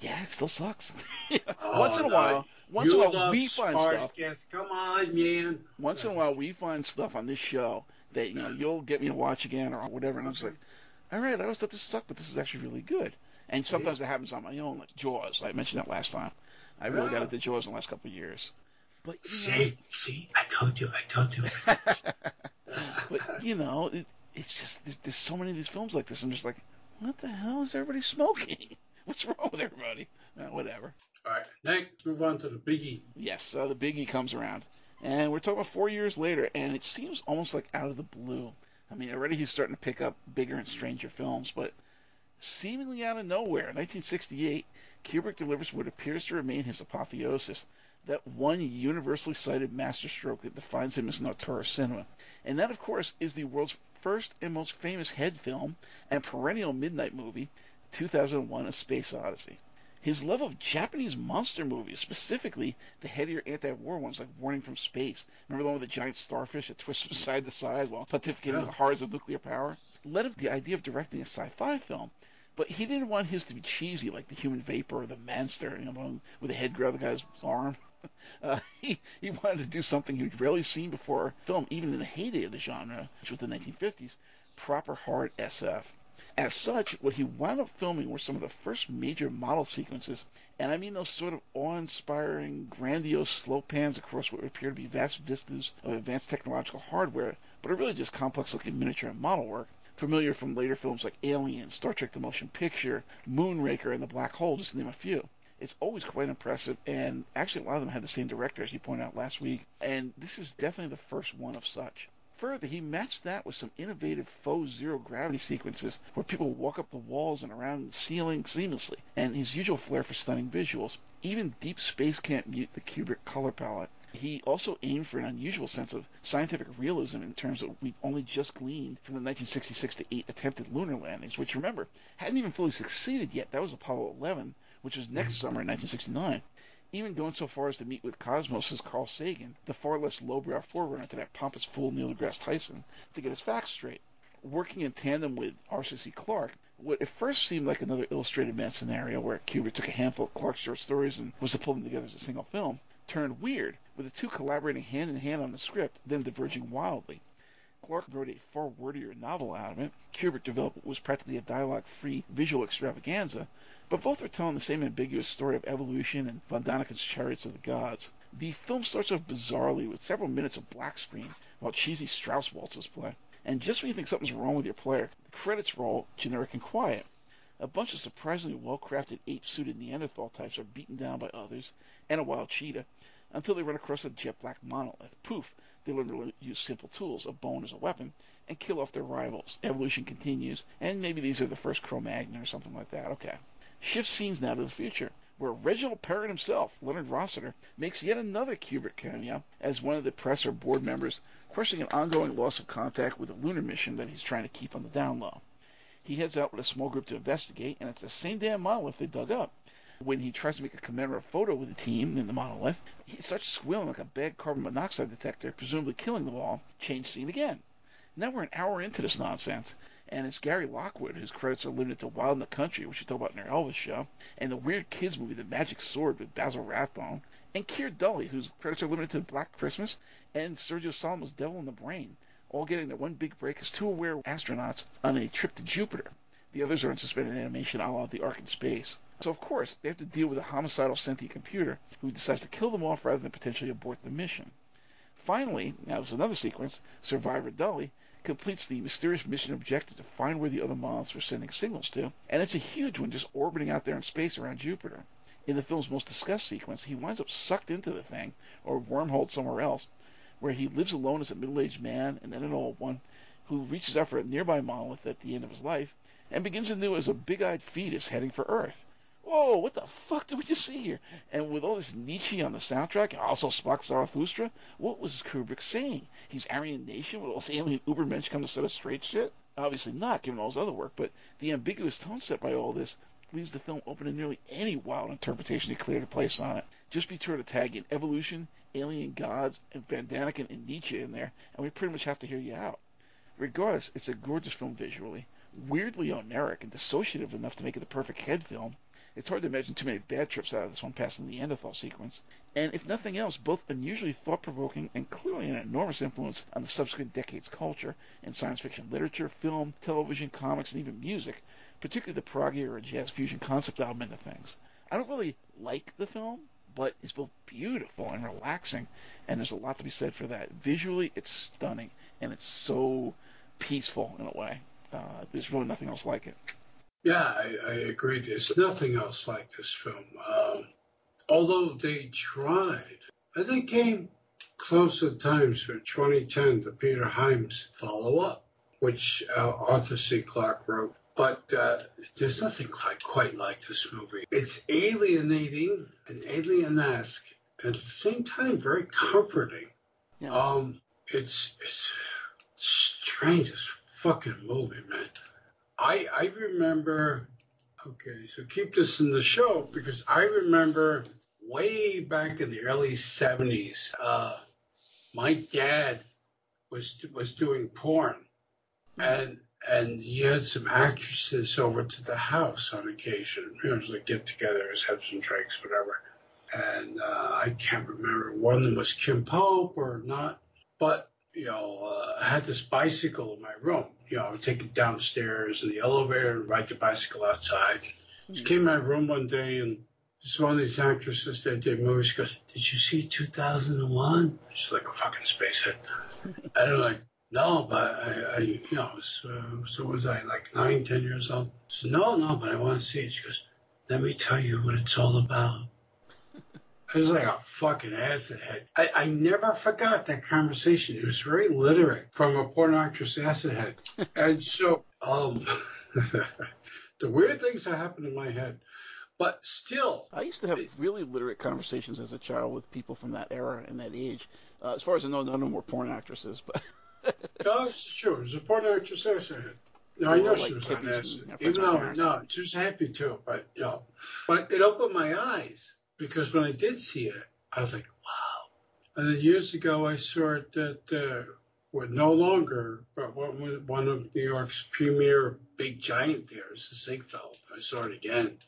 yeah, it still sucks. Oh, once in a Oh, no. while, once you in a while we find stuff. Spartacus. Come on, man. Once in a while, we find stuff on this show that you know you'll get me to watch again or whatever, and I'm just like, all right, I always thought this sucked, but this is actually really good. And sometimes that happens on my own, like Jaws. I mentioned that last time. I really got Yeah. into Jaws in the last couple of years. But See, see, I told you, I told you. but you know, it, it's just there's, there's so many of these films like this. I'm just like, what the hell is everybody smoking? What's wrong with everybody? Uh, whatever. All right, next, move on to the biggie. Yes, uh, the biggie comes around, and we're talking about four years later, and it seems almost like out of the blue. I mean, already he's starting to pick up bigger and stranger films, but seemingly out of nowhere, in 1968, Kubrick delivers what appears to remain his apotheosis, that one universally cited masterstroke that defines him as an auteur of cinema. And that, of course, is the world's first and most famous head film and perennial midnight movie, 2001: A Space Odyssey. His love of Japanese monster movies, specifically the headier anti-war ones like Warning from Space, remember the one with the giant starfish that twists from side to side while pontificating the horrors of nuclear power, led him to the idea of directing a sci-fi film. But he didn't want his to be cheesy like the human vapor or the monster, you know, with the head grab the guy's arm. Uh, he, he wanted to do something he'd rarely seen before film, even in the heyday of the genre, which was the 1950s, proper hard SF. As such, what he wound up filming were some of the first major model sequences, and I mean those sort of awe-inspiring, grandiose slow pans across what appear to be vast vistas of advanced technological hardware, but are really just complex-looking miniature and model work, familiar from later films like Alien, Star Trek the Motion Picture, Moonraker, and The Black Hole, just to name a few it's always quite impressive. And actually, a lot of them had the same director, as you pointed out last week. And this is definitely the first one of such. Further, he matched that with some innovative faux zero gravity sequences where people walk up the walls and around the ceiling seamlessly, and his usual flair for stunning visuals. Even deep space can't mute the Kubrick color palette. He also aimed for an unusual sense of scientific realism in terms of we've only just gleaned from the 1966 to 8 attempted lunar landings, which remember hadn't even fully succeeded yet. That was Apollo 11, which was next summer in 1969 even going so far as to meet with Cosmos' Carl Sagan, the far less lowbrow forerunner to that pompous fool Neil deGrasse Tyson, to get his facts straight. Working in tandem with Arthur C. Clarke, what at first seemed like another Illustrated Man scenario where Kubrick took a handful of Clarke's short stories and was to pull them together as a single film, turned weird, with the two collaborating hand in hand on the script, then diverging wildly. Clarke wrote a far wordier novel out of it. Kubrick developed what was practically a dialogue-free visual extravaganza, but both are telling the same ambiguous story of evolution and von Daniken's Chariots of the Gods. The film starts off bizarrely with several minutes of black screen while cheesy Strauss waltzes play. And just when you think something's wrong with your player, the credits roll, generic and quiet. A bunch of surprisingly well-crafted ape-suited Neanderthal types are beaten down by others, and a wild cheetah, until they run across a jet black monolith. Poof! They learn to use simple tools, a bone as a weapon, and kill off their rivals. Evolution continues, and maybe these are the first Cro-Magnon or something like that. Okay. Shift scenes now to the future, where Reginald Perrin himself, Leonard Rossiter, makes yet another Kubrick cameo as one of the press or board members questioning an ongoing loss of contact with a lunar mission that he's trying to keep on the down low. He heads out with a small group to investigate, and it's the same damn monolith they dug up. When he tries to make a commemorative photo with the team in the monolith, he starts squealing like a bad carbon monoxide detector, presumably killing them all. Change scene again. Now we're an hour into this nonsense, and it's Gary Lockwood, whose credits are limited to Wild in the Country, which we talk about in our Elvis show, and the weird kids movie The Magic Sword with Basil Rathbone, and Keir Dullea, whose credits are limited to Black Christmas, and Sergio Sollima's Devil in the Brain, all getting their one big break as two aware astronauts on a trip to Jupiter. The others are in suspended animation a la The Ark in Space. So, of course, they have to deal with a homicidal sentient computer who decides to kill them off rather than potentially abort the mission. Finally, now there's another sequence, Survivor Dullea completes the mysterious mission objective to find where the other moths were sending signals to, and it's a huge one just orbiting out there in space around Jupiter. In the film's most discussed sequence, he winds up sucked into the thing, or wormholed somewhere else, where he lives alone as a middle-aged man and then an old one, who reaches out for a nearby monolith at the end of his life, and begins anew as a big-eyed fetus heading for Earth whoa, what the fuck did we just see here? And with all this Nietzsche on the soundtrack, and also Sprach Zarathustra, what was Kubrick saying? He's Aryan Nation with all this alien Ubermensch come to set us straight shit? Obviously not, given all his other work, but the ambiguous tone set by all this leaves the film open to nearly any wild interpretation he cleared a place on it. Just be sure to tag in evolution, alien gods, and Van Daniken and Nietzsche in there, and we pretty much have to hear you out. Regardless, it's a gorgeous film visually, weirdly oneiric and dissociative enough to make it the perfect head film, it's hard to imagine too many bad trips out of this one passing the Neanderthal sequence. And if nothing else, both unusually thought-provoking and clearly an enormous influence on the subsequent decade's culture in science fiction literature, film, television, comics, and even music, particularly the prog era jazz fusion concept album into things. I don't really like the film, but it's both beautiful and relaxing, and there's a lot to be said for that. Visually, it's stunning, and it's so peaceful in a way. Uh, there's really nothing else like it. Yeah, I, I agree. There's nothing else like this film. Um, although they tried, and they came close at times for 2010, the Peter Hyams follow up, which uh, Arthur C. Clarke wrote. But uh, there's nothing like, quite like this movie. It's alienating and alien-esque, and at the same time, very comforting. Yeah. Um, it's, it's strangest fucking movie, man. I I remember. Okay, so keep this in the show because I remember way back in the early '70s, uh, my dad was was doing porn, and and he had some actresses over to the house on occasion. You know, like get-togethers, have some drinks, whatever. and uh, I can't remember one of them was Kim Pope or not, but you know, uh, I had this bicycle in my room. You know, I would take it downstairs in the elevator and ride the bicycle outside. She came in my room one day and this one of these actresses that did movies she goes, Did you see 2001? She's like a fucking spacehead. and I'm like, No, but I, I you know, was, uh, so was I like nine, ten years old? She said, No, no, but I want to see it. She goes, Let me tell you what it's all about. I was like a fucking acid head. I, I never forgot that conversation. It was very literate from a porn actress acid head. and so, um, the weird things that happened in my head. But still, I used to have really literate conversations as a child with people from that era and that age. Uh, as far as I know, none of them were porn actresses, but. no, it's true. It was a porn actress acid head. No, I know she was on acid. Even though, no, she was happy too, but, you know. But it opened my eyes because when I did see it, I was like, wow. And then years ago, I saw it that uh, were no longer, but one, one of New York's premier big giant theaters, the Ziegfeld. I saw it again.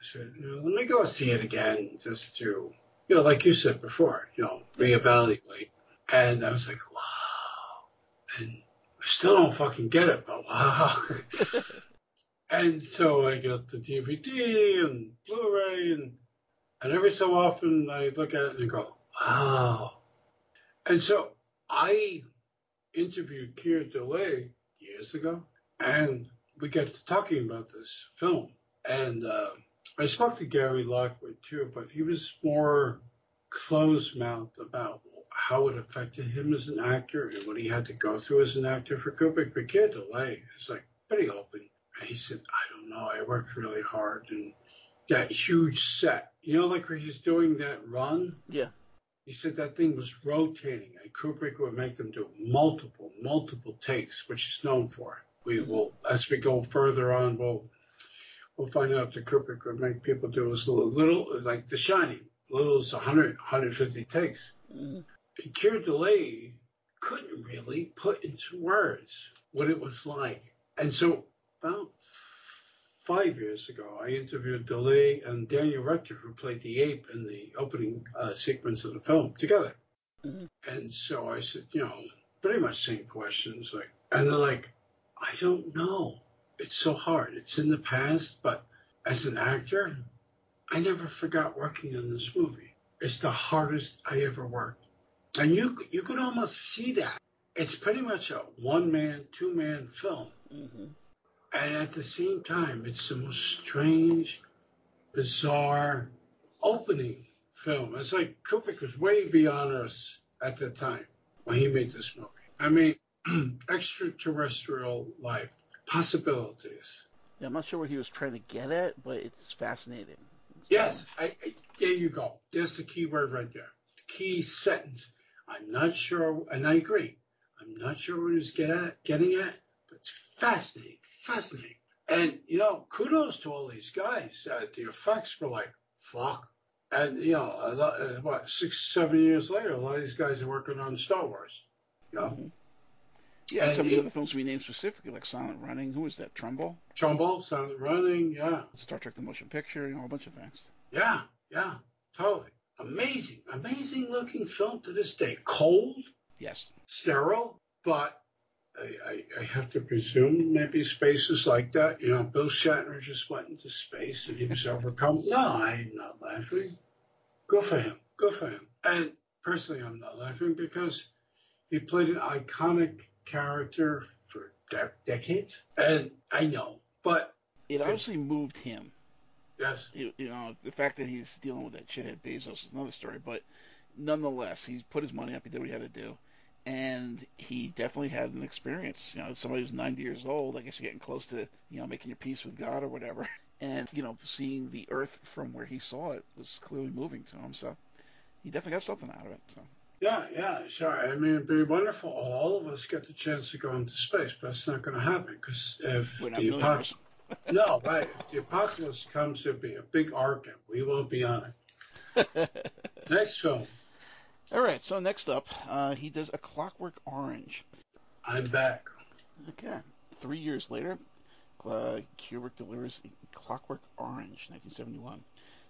I said, you know, let me go see it again just to, you know, like you said before, you know, reevaluate. And I was like, wow. And I still don't fucking get it, but wow. and so I got the DVD and Blu-ray and and every so often I look at it and go, wow. And so I interviewed Keir Dullea years ago, and we got to talking about this film. And uh, I spoke to Gary Lockwood too, but he was more closed mouthed about how it affected him as an actor and what he had to go through as an actor for Kubrick. But Keir Dullea is like pretty open. And he said, I don't know, I worked really hard and that huge set. You know, like where he's doing that run? Yeah. He said that thing was rotating, and Kubrick would make them do multiple, multiple takes, which he's known for. We will, as we go further on, we'll we'll find out that Kubrick would make people do as little, little like The Shining, little as 100, 150 takes. Mm-hmm. And Keir Dullea couldn't really put into words what it was like. And so about five years ago, I interviewed Dullea and Daniel Richter, who played the ape in the opening uh, sequence of the film, together. Mm-hmm. And so I said, you know, pretty much same questions, like, and they're like, I don't know. It's so hard. It's in the past, but as an actor, I never forgot working on this movie. It's the hardest I ever worked, and you you could almost see that. It's pretty much a one man, two man film. Mm-hmm. And at the same time, it's the most strange, bizarre opening film. It's like Kubrick was way beyond us at the time when he made this movie. I mean, extraterrestrial life, possibilities. Yeah, I'm not sure what he was trying to get at, but it's fascinating. Yes, I, I, there you go. There's the key word right there. The key sentence. I'm not sure, and I agree. I'm not sure what he's get at, getting at, but it's fascinating fascinating. And, you know, kudos to all these guys. Uh, the effects were like, fuck. And, you know, lot, uh, what, six, seven years later, a lot of these guys are working on Star Wars. You know? Mm-hmm. Yeah, and some of the other films we named specifically, like Silent Running. Who was that? Trumbull? Trumbull, Silent Running, yeah. Star Trek The Motion Picture, you know, a bunch of things. Yeah, yeah, totally. Amazing, amazing looking film to this day. Cold. Yes. Sterile, but I, I, have to presume maybe spaces like that. You know, Bill Shatner just went into space and he was overcome. No, I'm not laughing. Go for him. Go for him. And personally, I'm not laughing because he played an iconic character for de- decades. And I know, but. It obviously moved him. Yes. You, you know, the fact that he's dealing with that shithead Bezos is another story, but nonetheless, he put his money up. He did what he had to do and he definitely had an experience. You know, somebody who's 90 years old, I guess you're getting close to, you know, making your peace with God or whatever. And, you know, seeing the earth from where he saw it was clearly moving to him. So he definitely got something out of it. So. Yeah, yeah, sure. I mean, it'd be wonderful. All of us get the chance to go into space, but that's not going to happen because if the apocalypse, no, right, if the apocalypse comes, there'll be a big arc, and we won't be on it. Next film. All right, so next up, uh, he does A Clockwork Orange. I'm back. Okay. Three years later, uh, Kubrick delivers Clockwork Orange, 1971.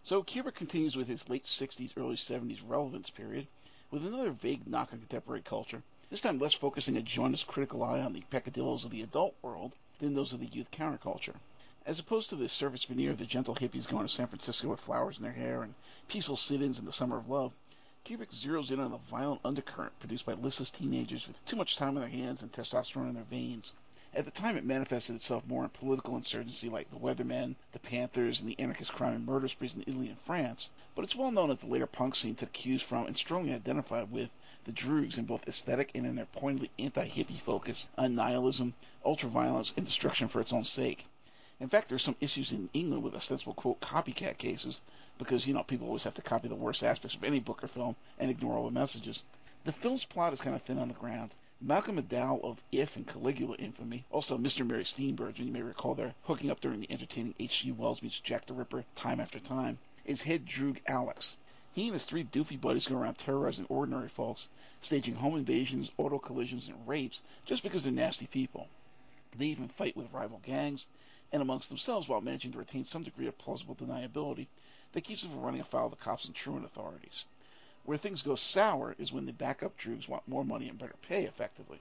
So Kubrick continues with his late 60s, early 70s relevance period with another vague knock on contemporary culture, this time less focusing a jaundiced critical eye on the peccadillos of the adult world than those of the youth counterculture. As opposed to the surface veneer of the gentle hippies going to San Francisco with flowers in their hair and peaceful sit-ins in the summer of love, Kubrick zeroes in on the violent undercurrent produced by listless teenagers with too much time on their hands and testosterone in their veins. At the time, it manifested itself more in political insurgency like the Weathermen, the Panthers, and the anarchist crime and murder sprees in Italy and France, but it's well known that the later punk scene took cues from and strongly identified with the Droogs in both aesthetic and in their pointedly anti-hippie focus on nihilism, ultraviolence, and destruction for its own sake. In fact, there are some issues in England with ostensible quote copycat cases because you know people always have to copy the worst aspects of any book or film and ignore all the messages. The film's plot is kind of thin on the ground. Malcolm McDowell of If and Caligula infamy, also Mr. Mary Steenburgen, you may recall their hooking up during the entertaining H.G. Wells meets Jack the Ripper time after time, is head droog Alex. He and his three doofy buddies go around terrorizing ordinary folks, staging home invasions, auto collisions, and rapes just because they're nasty people. They even fight with rival gangs and amongst themselves while managing to retain some degree of plausible deniability that keeps them from running afoul of the cops and truant authorities. Where things go sour is when the backup droogs want more money and better pay, effectively.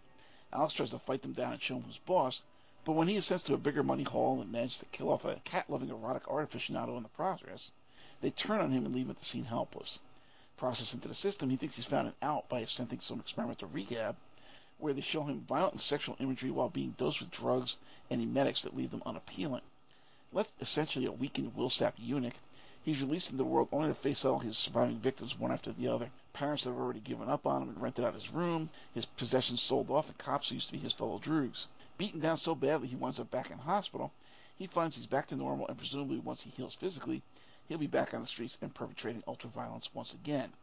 Alex tries to fight them down and show him who's boss, but when he ascends to a bigger money haul and manages to kill off a cat-loving erotic art aficionado in the process, they turn on him and leave him at the scene helpless. Processed into the system, he thinks he's found an out by ascending some experimental rehab, where they show him violent and sexual imagery while being dosed with drugs and emetics that leave them unappealing. Left essentially a weakened will-sap eunuch, He's released into the world only to face all his surviving victims one after the other. Parents have already given up on him and rented out his room, his possessions sold off, and cops who used to be his fellow droogs. Beaten down so badly he winds up back in hospital, he finds he's back to normal, and presumably once he heals physically, he'll be back on the streets and perpetrating ultraviolence once again.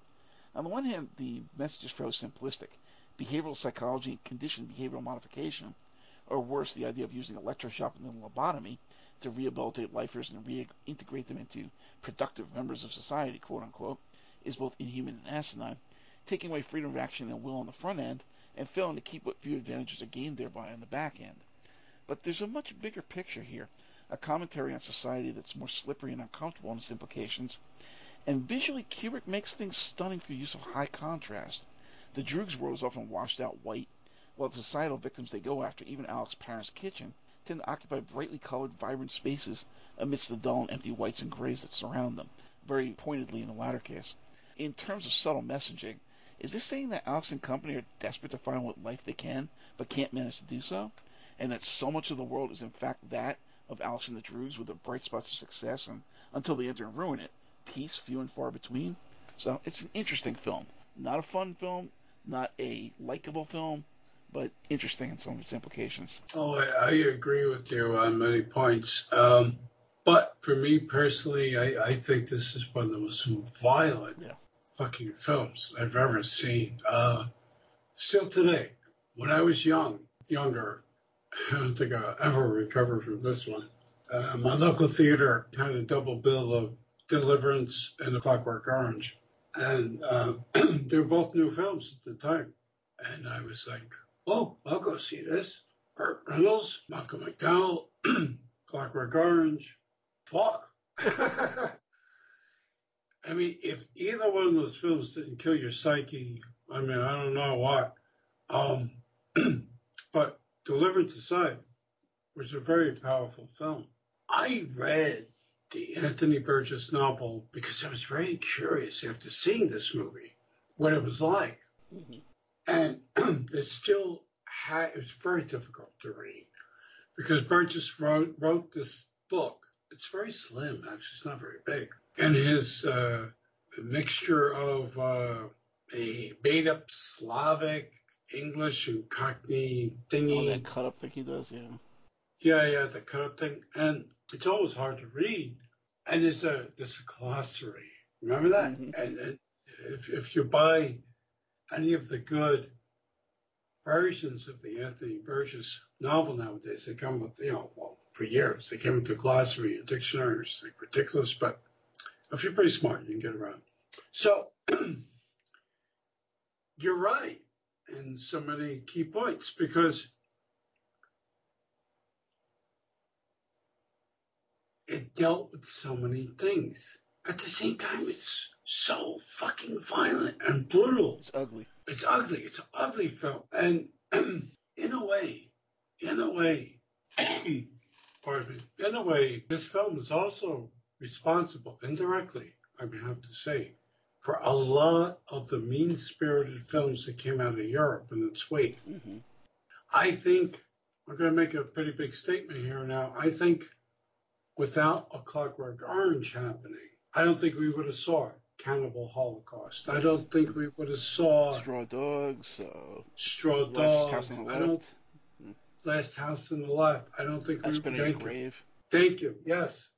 On the one hand, the message is fairly simplistic. Behavioral psychology and conditioned behavioral modification, or worse, the idea of using electroshock and lobotomy, to rehabilitate lifers and reintegrate them into productive members of society, quote unquote, is both inhuman and asinine, taking away freedom of action and will on the front end, and failing to keep what few advantages are gained thereby on the back end. But there's a much bigger picture here, a commentary on society that's more slippery and uncomfortable in its implications. And visually, Kubrick makes things stunning through use of high contrast. The Droog's world is often washed out white, while the societal victims they go after, even Alex's parents' kitchen, tend to occupy brightly colored, vibrant spaces amidst the dull and empty whites and grays that surround them, very pointedly in the latter case. In terms of subtle messaging, is this saying that Alex and company are desperate to find what life they can, but can't manage to do so? And that so much of the world is in fact that of Alex and the Droogs with the bright spots of success and until they enter and ruin it, peace few and far between? So it's an interesting film. Not a fun film, not a likable film, but interesting in some of its implications. Oh, I, I agree with you on many points. Um, but for me personally, I, I, think this is one of the most violent yeah. fucking films I've ever seen. Uh, still today, when I was young, younger, I don't think I'll ever recover from this one. Uh, my local theater had a double bill of Deliverance and The Clockwork Orange. And uh, they were both new films at the time. And I was like, oh, I'll go see this. Burt Reynolds, Malcolm McDowell, Clockwork Orange. Fuck. I mean, if either one of those films didn't kill your psyche, I mean, I don't know what. Um, but Deliverance Aside was a very powerful film. I read the Anthony Burgess novel because I was very curious after seeing this movie what it was like. Mm-hmm and it's still had, it was very difficult to read because Burgess wrote, wrote this book. It's very slim, actually, it's not very big. And his uh, mixture of uh, a made up Slavic, English, and Cockney thingy. Oh, that cut up thing he does, yeah. Yeah, yeah, the cut up thing. And it's always hard to read. And there's a, there's a glossary. Remember that? Mm-hmm. And, and if, if you buy any of the good versions of the Anthony Burgess novel nowadays. They come with, you know, well, for years, they came with the glossary and dictionaries. They're ridiculous, but if you're pretty smart, you can get around. So you're right in so many key points because it dealt with so many things. at the same time, it's so fucking violent and brutal. It's ugly. It's ugly. It's an ugly film. And in a way, in a way, pardon me, in a way, this film is also responsible, indirectly, I would have to say, for a lot of the mean spirited films that came out of Europe in its wake. hmm I think we're going to make a pretty big statement here now. I think without a Clockwork Orange happening, I don't think we would have saw Cannibal Holocaust. I don't think we would have saw Straw Dogs, uh, Straw Last Dogs. House on the I don't Left, Last House on the Left. I don't think I we Spit would. in Your Thank you. Grave, Thank you. Yes.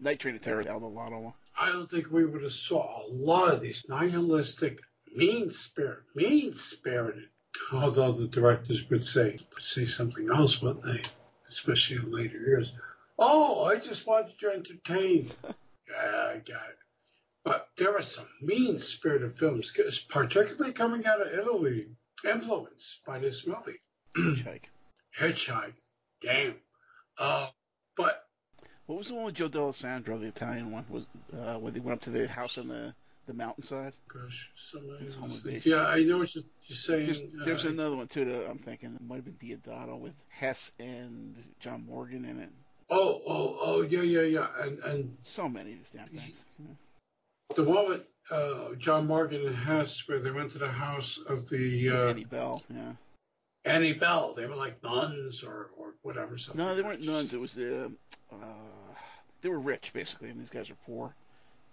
Night Train to Terror, down the lot of I don't think we would have saw a lot of these nihilistic, mean spirit, mean spirited. Although the directors would say would say something else, wouldn't they? Especially in later years. Oh, I just wanted to entertain. yeah, I got it. But there were some mean spirited films, particularly coming out of Italy, influenced by this movie. Hitchhike. Hitchhike. Damn. Uh, but What was the one with Joe Dallesandro, the Italian one? Was uh, when they went up to the house on the the mountainside? gosh, somebody It's else home thinks- invasion. Yeah, I know what you're, you're There's, saying. there's uh, another one too that I'm thinking it might have been Deodato with Hess and John Morghen in it. Oh, oh, oh, yeah, yeah, yeah. And and So many of these damn things. The one with uh, John Morghen and Hess, where they went to the house of the uh, Annie Belle, yeah. Annie Belle. They were like nuns or, or whatever. Something. No, they weren't nuns. It was the uh, they were rich basically, and these guys are poor,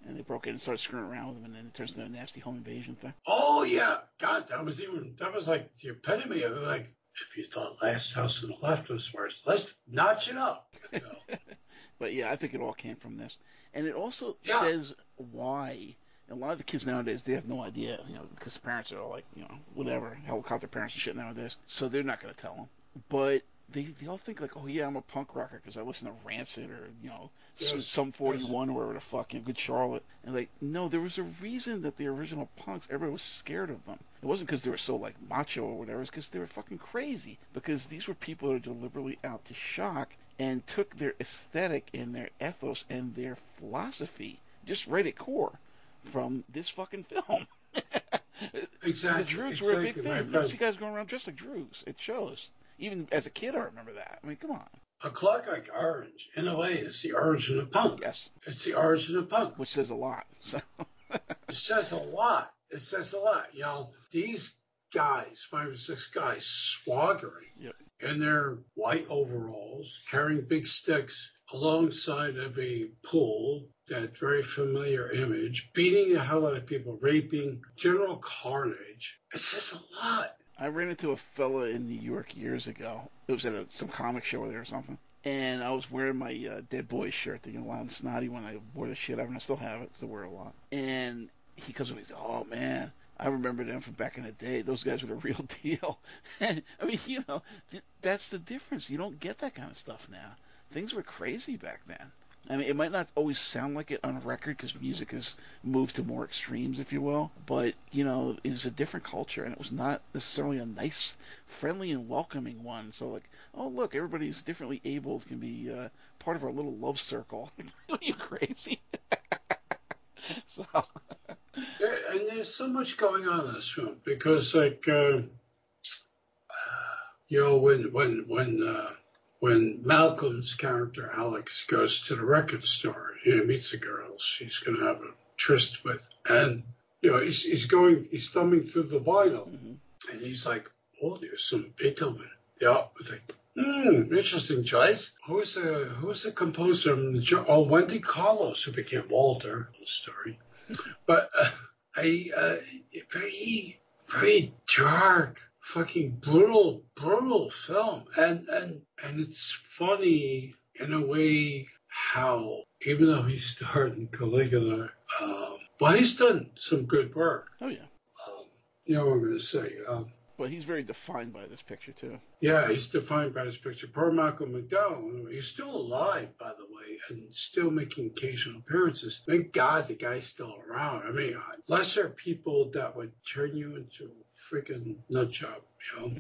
and they broke in and started screwing around with them, and then it turns into a nasty home invasion thing. Oh yeah, God, that was even that was like the epitome of like. If you thought Last House on the Left was worse, let's notch it up. You know? But yeah, I think it all came from this, and it also Yeah. says why. And A lot of the kids nowadays they have no idea, you know, because the parents are all like, you know, whatever, helicopter parents and shit nowadays, so they're not going to tell them. But they they all think like, oh yeah, I'm a punk rocker because I listen to Rancid or you know, Yes, Sum 41 or whatever the fuck, you know, Good Charlotte, and like, no, there was a reason that the original punks, everybody was scared of them. It wasn't because they were so like macho or whatever, it's because they were fucking crazy. Because these were people that are deliberately out to shock and took their aesthetic and their ethos and their philosophy just right at core from this fucking film. Exactly. the Droogs were a big exactly, thing. You friend. see guys going around dressed like Droogs. It shows. Even as a kid, I remember that. I mean, come on. A clock like Orange, in a way, is the origin of punk. Yes, It's the origin of punk. which says a lot. So, It says a lot. It says a lot. You know, these guys, five or six guys, swaggering Yep. In their white overalls, carrying big sticks alongside of a pool, that very familiar image, beating the hell out of people, raping, general carnage. It says a lot. I ran into a fella in New York years ago. It was at a, some comic show there or something. And I was wearing my uh, Dead Boy shirt, the loud and snotty when I wore the shit out, and I still have it, still wear it a lot. And he comes up and he's oh man, I remember them from back in the day. Those guys were the real deal. I mean, you know, that's the difference. You don't get that kind of stuff now. Things were crazy back then. I mean, it might not always sound like it on record because music has moved to more extremes, if you will. But you know, it was a different culture, and it was not necessarily a nice, friendly, and welcoming one. So, like, oh look, everybody's differently abled can be uh, part of our little love circle. Are you crazy? so, There- and there's so much going on in this film because, like, uh, you know, when when when uh, when Malcolm's character Alex goes to the record store, he meets a girl she's going to have a tryst with, and you know, he's he's going, he's thumbing through the vinyl, mhm. and he's like, "Oh, there's some Beethoven." Yeah, like, hmm, interesting choice. Who's the who's the composer? Jo- Oh, Wendy Carlos, who became Walter. Story, but uh, I uh, very very dark, fucking brutal, brutal film, and and and it's funny in a way how even though he starred in Caligula, um, well, he's done some good work. oh yeah. Um, you know what I'm going to say. Um, But he's very defined by this picture too. yeah, he's defined by this picture. Poor Malcolm McDowell. He's still alive, by the way, and still making occasional appearances. Thank God the guy's still around. I mean, uh, lesser people that would turn you into a freaking nut job, you know.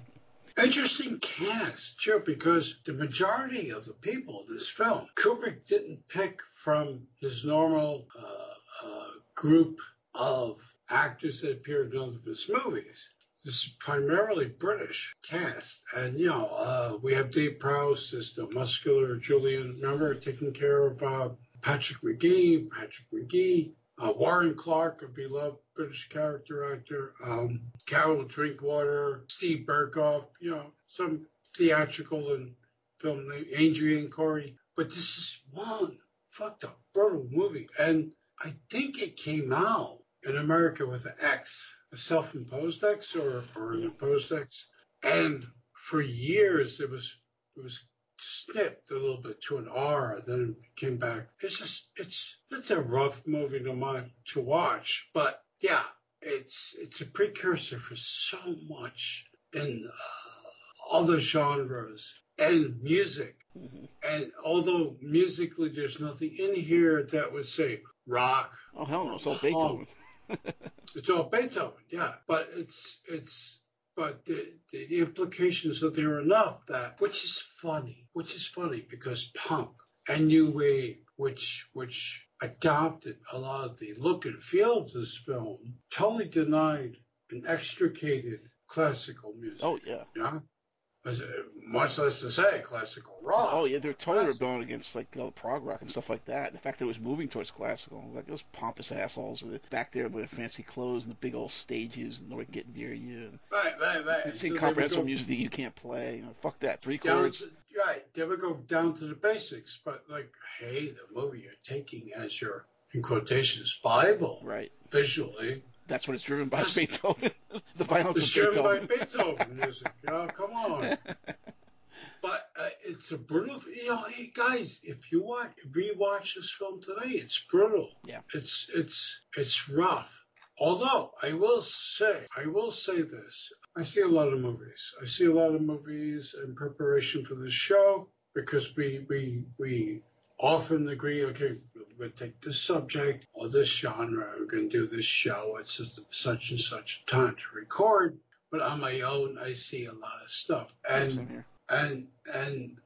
Interesting cast, too, because the majority of the people in this film, Kubrick didn't pick from his normal uh, uh, group of actors that appeared in other of his movies. This is primarily British cast, and you know uh, we have Dave Prowse as the muscular Julian. Remember taking care of uh, Patrick Magee, Patrick Magee. uh, Warren Clarke, a beloved British character actor, um, Carol Drinkwater, Steve Berkoff, you know, some theatrical and film name, Adrienne Corri. But this is one fucked up, brutal movie. And I think it came out in America with an X, a self imposed X or, or an imposed X. And for years it was it was snipped a little bit to an R, then it came back. It's just it's it's a rough movie to mind to watch, but yeah, it's it's a precursor for so much in uh, other genres and music. Mm-hmm. And although musically there's nothing in here that would say rock. Oh hell no, it's all Beethoven. it's all Beethoven, yeah. But it's it's but the, the, the implications are there enough that which is funny, which is funny because punk and new wave, which which adopted a lot of the look and feel of this film, totally denied and extricated classical music. Oh yeah. Yeah. As, uh, much less to say classical rock. Oh yeah, they're totally Classic. rebelling against like you know, prog rock and stuff like that. The fact that it was moving towards classical, like those pompous assholes back there with their fancy clothes and the big old stages, and nobody can get near you, and Right, right, right. you So sing comprehensive go music that you can't play. You know, fuck that, three chords. to, right. They would go down to the basics, but like, hey, the movie you're taking as your in quotations Bible Right. visually That's what it's driven by That's- Beethoven. the violence It's driven by Beethoven. Beethoven music. Oh, come on. But uh, it's a brutal. You know, hey guys, if you watch rewatch this film today, it's brutal. Yeah. It's it's it's rough. Although I will say, I will say this: I see a lot of movies. I see a lot of movies in preparation for this show because we we we often agree. Okay, to take this subject or this genre. We're going to do this show at such, such and such a time to record. But on my own, I see a lot of stuff, and and and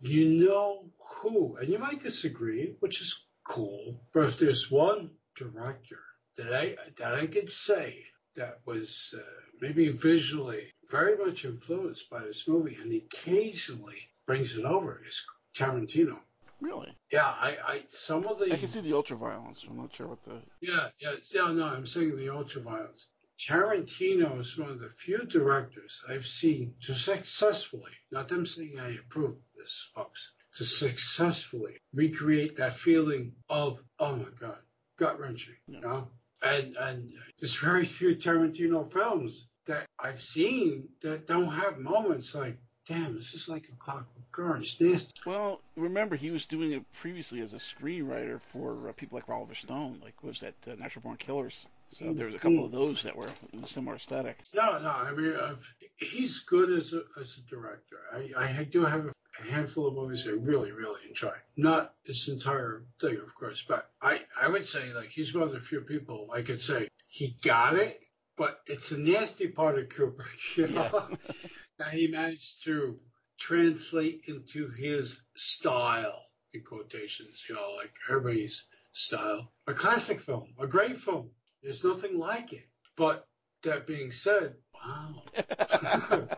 you know who, and you might disagree, which is cool. But if there's one director that I that I could say that was uh, maybe visually very much influenced by this movie, and occasionally brings it over, is Tarantino. Really? Yeah, I, I some of the I can see the ultraviolence. I'm not sure what the. yeah, yeah, yeah. No, I'm saying the ultraviolence. Tarantino is one of the few directors I've seen to successfully, not them saying I approve of this, folks, to successfully recreate that feeling of, oh my God, gut wrenching, you know? And, and there's very few Tarantino films that I've seen that don't have moments like, damn, this is like a clockwork orange. Nasty. Well, remember he was doing it previously as a screenwriter for uh, people like Oliver Stone, like was that uh, Natural Born Killers. So there was a couple of those that were in a similar aesthetic. No, no. I mean, uh, he's good as a as a director. I, I do have a handful of movies I really, really enjoy. Not his entire thing, of course, but I I would say like he's one of the few people I could say he got it, but it's a nasty part of Kubrick, you know, that he managed to translate into his style in quotations, you know, like everybody's style. A classic film, a great film. There's nothing like it. But that being said, wow.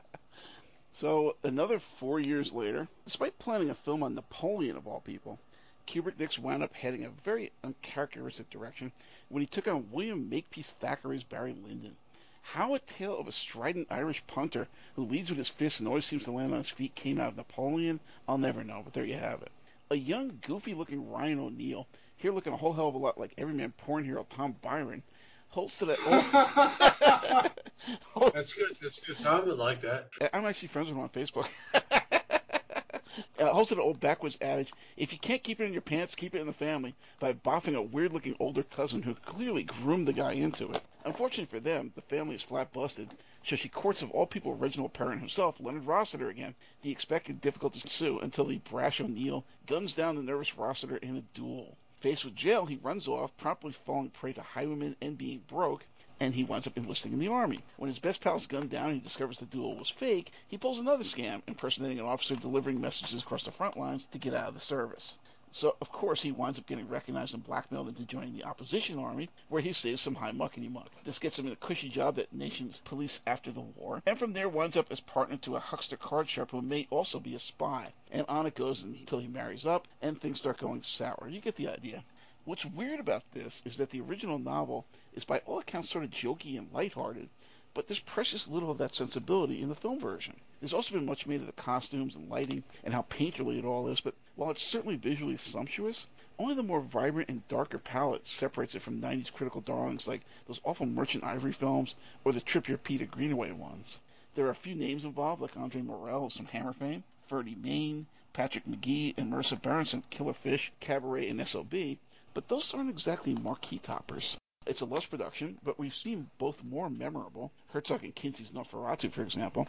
so another four years later, despite planning a film on Napoleon of all people, Kubrick next wound up heading a very uncharacteristic direction when he took on William Makepeace Thackeray's Barry Lyndon. How a tale of a strident Irish punter who leads with his fists and always seems to land on his feet came out of Napoleon, I'll never know, but there you have it. A young, goofy looking Ryan O'Neal, here looking a whole hell of a lot like everyman porn hero Tom Byron, holds to that old. That's good. That's good. Tom would like that. I'm actually friends with him on Facebook. uh, holds to the old backwards adage: if you can't keep it in your pants, keep it in the family. By boffing a weird-looking older cousin who clearly groomed the guy into it. Unfortunately for them, the family is flat busted. So she courts of all people Reginald Perrin himself, Leonard Rossiter again. The expected difficulties ensue until the brash O'Neal guns down the nervous Rossiter in a duel. Faced with jail, he runs off, promptly falling prey to highwaymen and being broke, and he winds up enlisting in the army. When his best pal's gunned down and he discovers the duel was fake, he pulls another scam, impersonating an officer delivering messages across the front lines to get out of the service. So, of course, he winds up getting recognized and blackmailed into joining the opposition army, where he saves some high muckety muck. This gets him a cushy job at nation's police after the war, and from there winds up as partner to a huckster card sharp who may also be a spy. And on it goes until he marries up, and things start going sour. You get the idea. What's weird about this is that the original novel is by all accounts sort of jokey and lighthearted, but there's precious little of that sensibility in the film version. There's also been much made of the costumes and lighting and how painterly it all is, but while it's certainly visually sumptuous, only the more vibrant and darker palette separates it from 90s critical darlings like those awful Merchant Ivory films or the trippier Peter Greenaway ones. There are a few names involved, like Andre Morell of some Hammer fame, Ferdy Mayne, Patrick Magee, and Marisa Berenson, Killer Fish, Cabaret, and SOB, but those aren't exactly marquee toppers. It's a lush production, but we've seen both more memorable, Herzog and Kinski's Nosferatu, for example,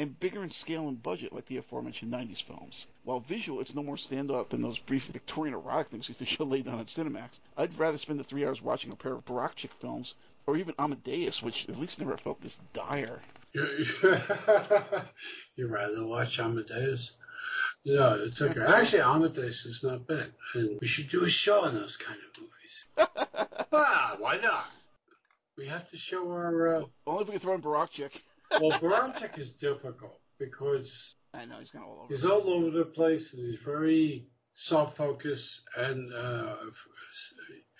and bigger in scale and budget like the aforementioned 90s films. While visual, it's no more standout than those brief Victorian erotic things used to show laid down on Cinemax. I'd rather spend the three hours watching a pair of Borowczyk films, or even Amadeus, which at least never felt this dire. You'd rather watch Amadeus? No, it's okay. Actually, Amadeus is not bad, and we should do a show on those kind of movies. ah, why not? We have to show our. Uh... Only if we can throw in Borowczyk. Well, Baroque is difficult because I know he's all over. He's all over the place, and he's very soft focused. And uh,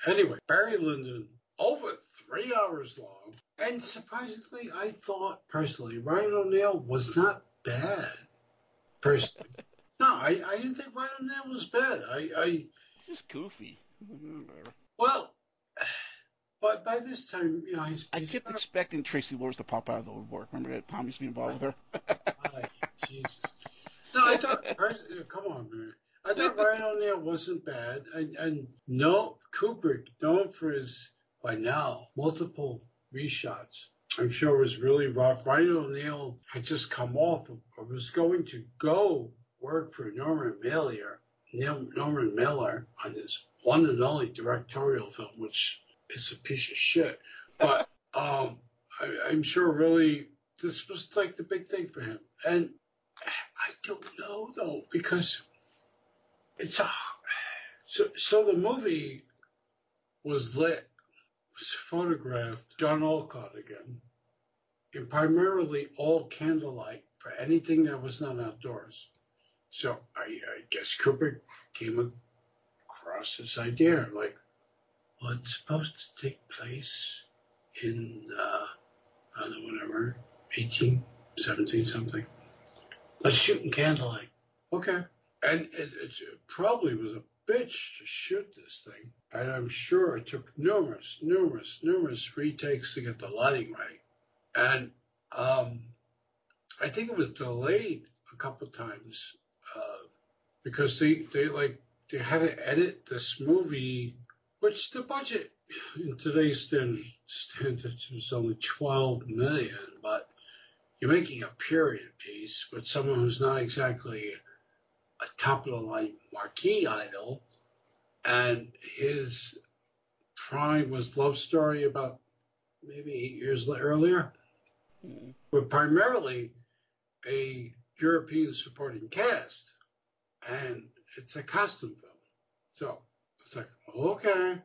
anyway, Barry Lyndon over three hours long, and surprisingly, I thought personally Ryan O'Neal was not bad. Personally. No, I, I didn't think Ryan O'Neal was bad. I, I just goofy. well, but by this time, you know, he's. I kept expecting Traci Lords to pop out of the woodwork. Remember that Tom used to be involved with her. Jesus. No, I thought. Uh, come on, man. I thought Ryan O'Neal wasn't bad, and, and no Kubrick, known for his by now multiple reshots. I'm sure it was really rough. Ryan O'Neal had just come off of, was going to go work for Norman Mailer, Norman Miller on his one and only directorial film, which is a piece of shit. But um, I, am sure really this was like the big thing for him. And I don't know though because it's a so so the movie was lit, was photographed. John Alcott again, in primarily all candlelight for anything that was not outdoors. So I, I guess Kubrick came across this idea, like, well, it's supposed to take place in, uh, I don't know, whatever, 18, 17 something. Let's shoot in candlelight. Okay. And it, it probably was a bitch to shoot this thing. And I'm sure it took numerous, numerous, numerous retakes to get the lighting right. And um, I think it was delayed a couple times because they they like they had to edit this movie, which the budget in today's standard, standards was only 12 million, but you're making a period piece with someone who's not exactly a top of the line marquee idol, and his prime was love story about maybe eight years earlier, mm-hmm. but primarily a European supporting cast and it's a costume film. So it's like, okay,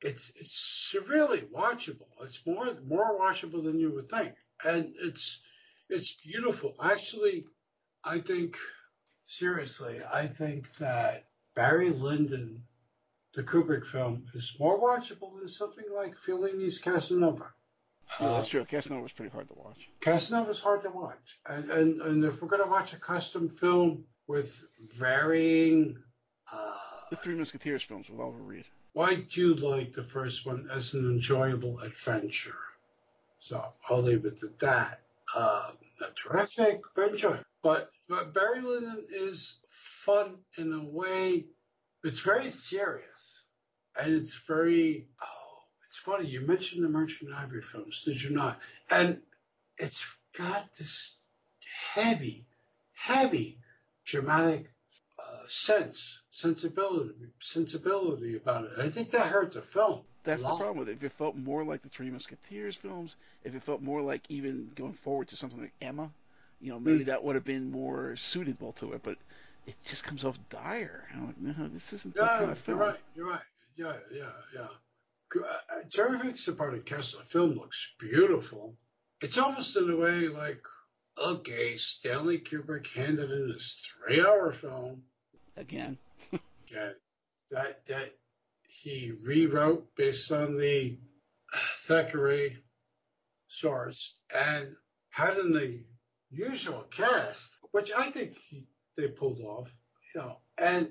it's it's really watchable. It's more more watchable than you would think, and it's it's beautiful. Actually, I think seriously, I think that Barry Lyndon, the Kubrick film, is more watchable than something like Fellini's Casanova. Yeah, that's true. Casanova was pretty hard to watch. Casanova is hard to watch, and and, and if we're going to watch a custom film with varying. Uh, the Three Musketeers films with Oliver Reed. Why do you like the first one as an enjoyable adventure? So I'll leave it at that. Uh, not terrific, adventure. But, but Barry Lyndon is fun in a way. It's very serious, and it's very. Oh, it's funny. You mentioned the Merchant Ivory films, did you not? And it's got this heavy, heavy dramatic uh, sense, sensibility, sensibility about it. I think that hurt the film. That's the problem with it. If it felt more like the Three Musketeers films, if it felt more like even going forward to something like Emma, you know, maybe mm. that would have been more suitable to it. But it just comes off dire. I'm like, no, this isn't Yeah, that kind of you're right. You're right. Yeah, yeah, yeah. Uh, Terrific supporting cast of the film looks beautiful. It's almost in a way like, okay, Stanley Kubrick handed in this three-hour film. Again, That that he rewrote based on the Thackeray source and had in the usual cast, which I think he, they pulled off, you know, and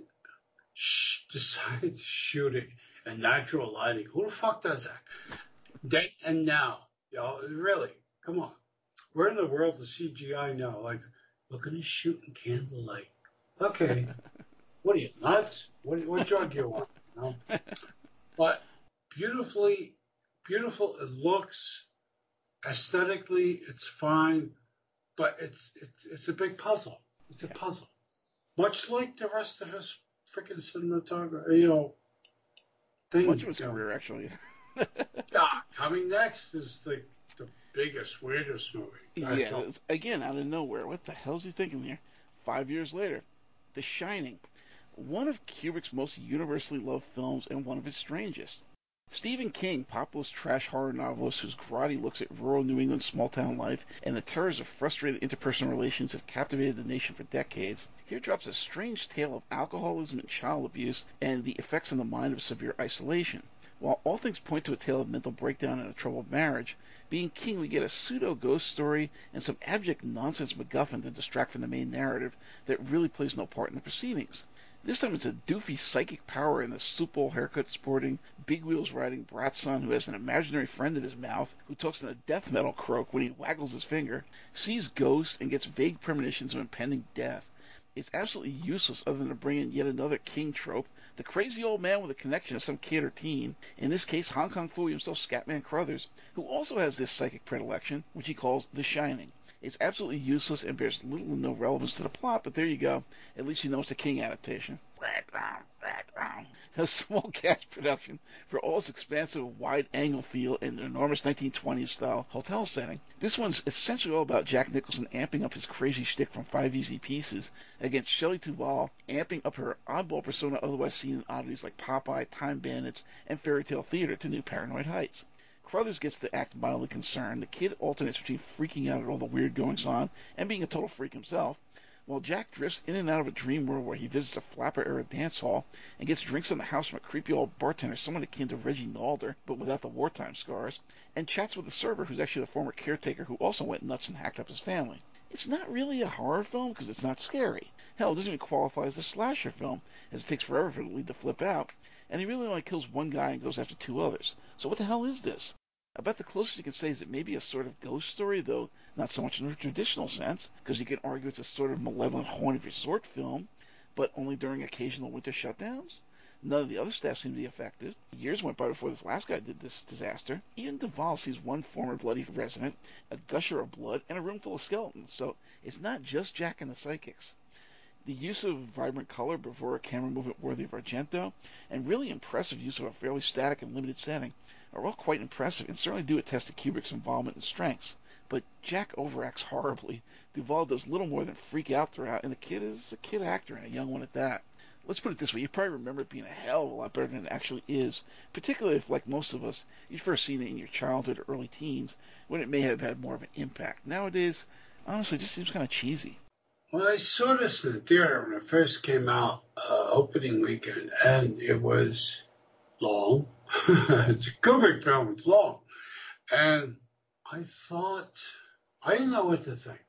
sh- decided to shoot it in natural lighting. Who the fuck does that? Then and now, you know, really, come on. We're in the world of CGI now. Like, we're gonna shoot in candlelight. Okay, what are you nuts? What what drug you on? You know? But beautifully, beautiful. It looks aesthetically, it's fine, but it's it's it's a big puzzle. It's a Yeah. puzzle, much like the rest of his freaking cinematography. You know, thing. much of his career actually. Ah, coming next is the the biggest, weirdest movie. I yeah, again, out of nowhere. What the hell's he thinking here? Five years later, The Shining, one of Kubrick's most universally loved films and one of his strangest. Stephen King, populist trash horror novelist whose grotty looks at rural New England small town life and the terrors of frustrated interpersonal relations have captivated the nation for decades, here drops a strange tale of alcoholism and child abuse and the effects on the mind of severe isolation. While all things point to a tale of mental breakdown and a troubled marriage, being King, we get a pseudo ghost story and some abject nonsense MacGuffin to distract from the main narrative that really plays no part in the proceedings. This time it's a doofy psychic power in the soup bowl haircut sporting, big wheels riding brat son who has an imaginary friend in his mouth who talks in a death metal croak when he waggles his finger, sees ghosts, and gets vague premonitions of impending death. It's absolutely useless other than to bring in yet another King trope the crazy old man with a connection to some kid or teen, in this case Hong Kong Phooey himself Scatman Crothers, who also has this psychic predilection, which he calls The Shining. It's absolutely useless and bears little or no relevance to the plot, but there you go. At least you know it's a King adaptation. A small cast production for all its expansive wide angle feel and enormous 1920s style hotel setting. This one's essentially all about Jack Nicholson amping up his crazy shtick from Five Easy Pieces against Shelley Duvall amping up her oddball persona otherwise seen in oddities like Popeye, Time Bandits, and Fairy Tale Theater to new paranoid heights. Crothers gets to act mildly concerned. The kid alternates between freaking out at all the weird goings on and being a total freak himself, while Jack drifts in and out of a dream world where he visits a flapper era dance hall and gets drinks in the house from a creepy old bartender, someone akin to Reggie Nalder, but without the wartime scars, and chats with the server who's actually the former caretaker who also went nuts and hacked up his family. It's not really a horror film because it's not scary. Hell, it doesn't even qualify as a slasher film, as it takes forever for the lead to flip out, and he really only kills one guy and goes after two others. So what the hell is this? About the closest you can say is it may be a sort of ghost story, though not so much in the traditional sense, because you can argue it's a sort of malevolent haunted resort film, but only during occasional winter shutdowns. None of the other staff seem to be affected. Years went by before this last guy did this disaster. Even Duvall sees one former bloody resident, a gusher of blood, and a room full of skeletons, so it's not just Jack and the psychics. The use of vibrant color before a camera movement worthy of Argento, and really impressive use of a fairly static and limited setting, are all quite impressive and certainly do attest to Kubrick's involvement and strengths. But Jack overacts horribly. Duvall does little more than freak out throughout, and the kid is a kid actor and a young one at that. Let's put it this way: you probably remember it being a hell of a lot better than it actually is, particularly if, like most of us, you'd first seen it in your childhood or early teens, when it may have had more of an impact. Nowadays, honestly, it just seems kind of cheesy. Well, I saw this in the theater when it first came out, uh, opening weekend, and it was long. it's a Kubrick film, it's long. And I thought, I didn't know what to think.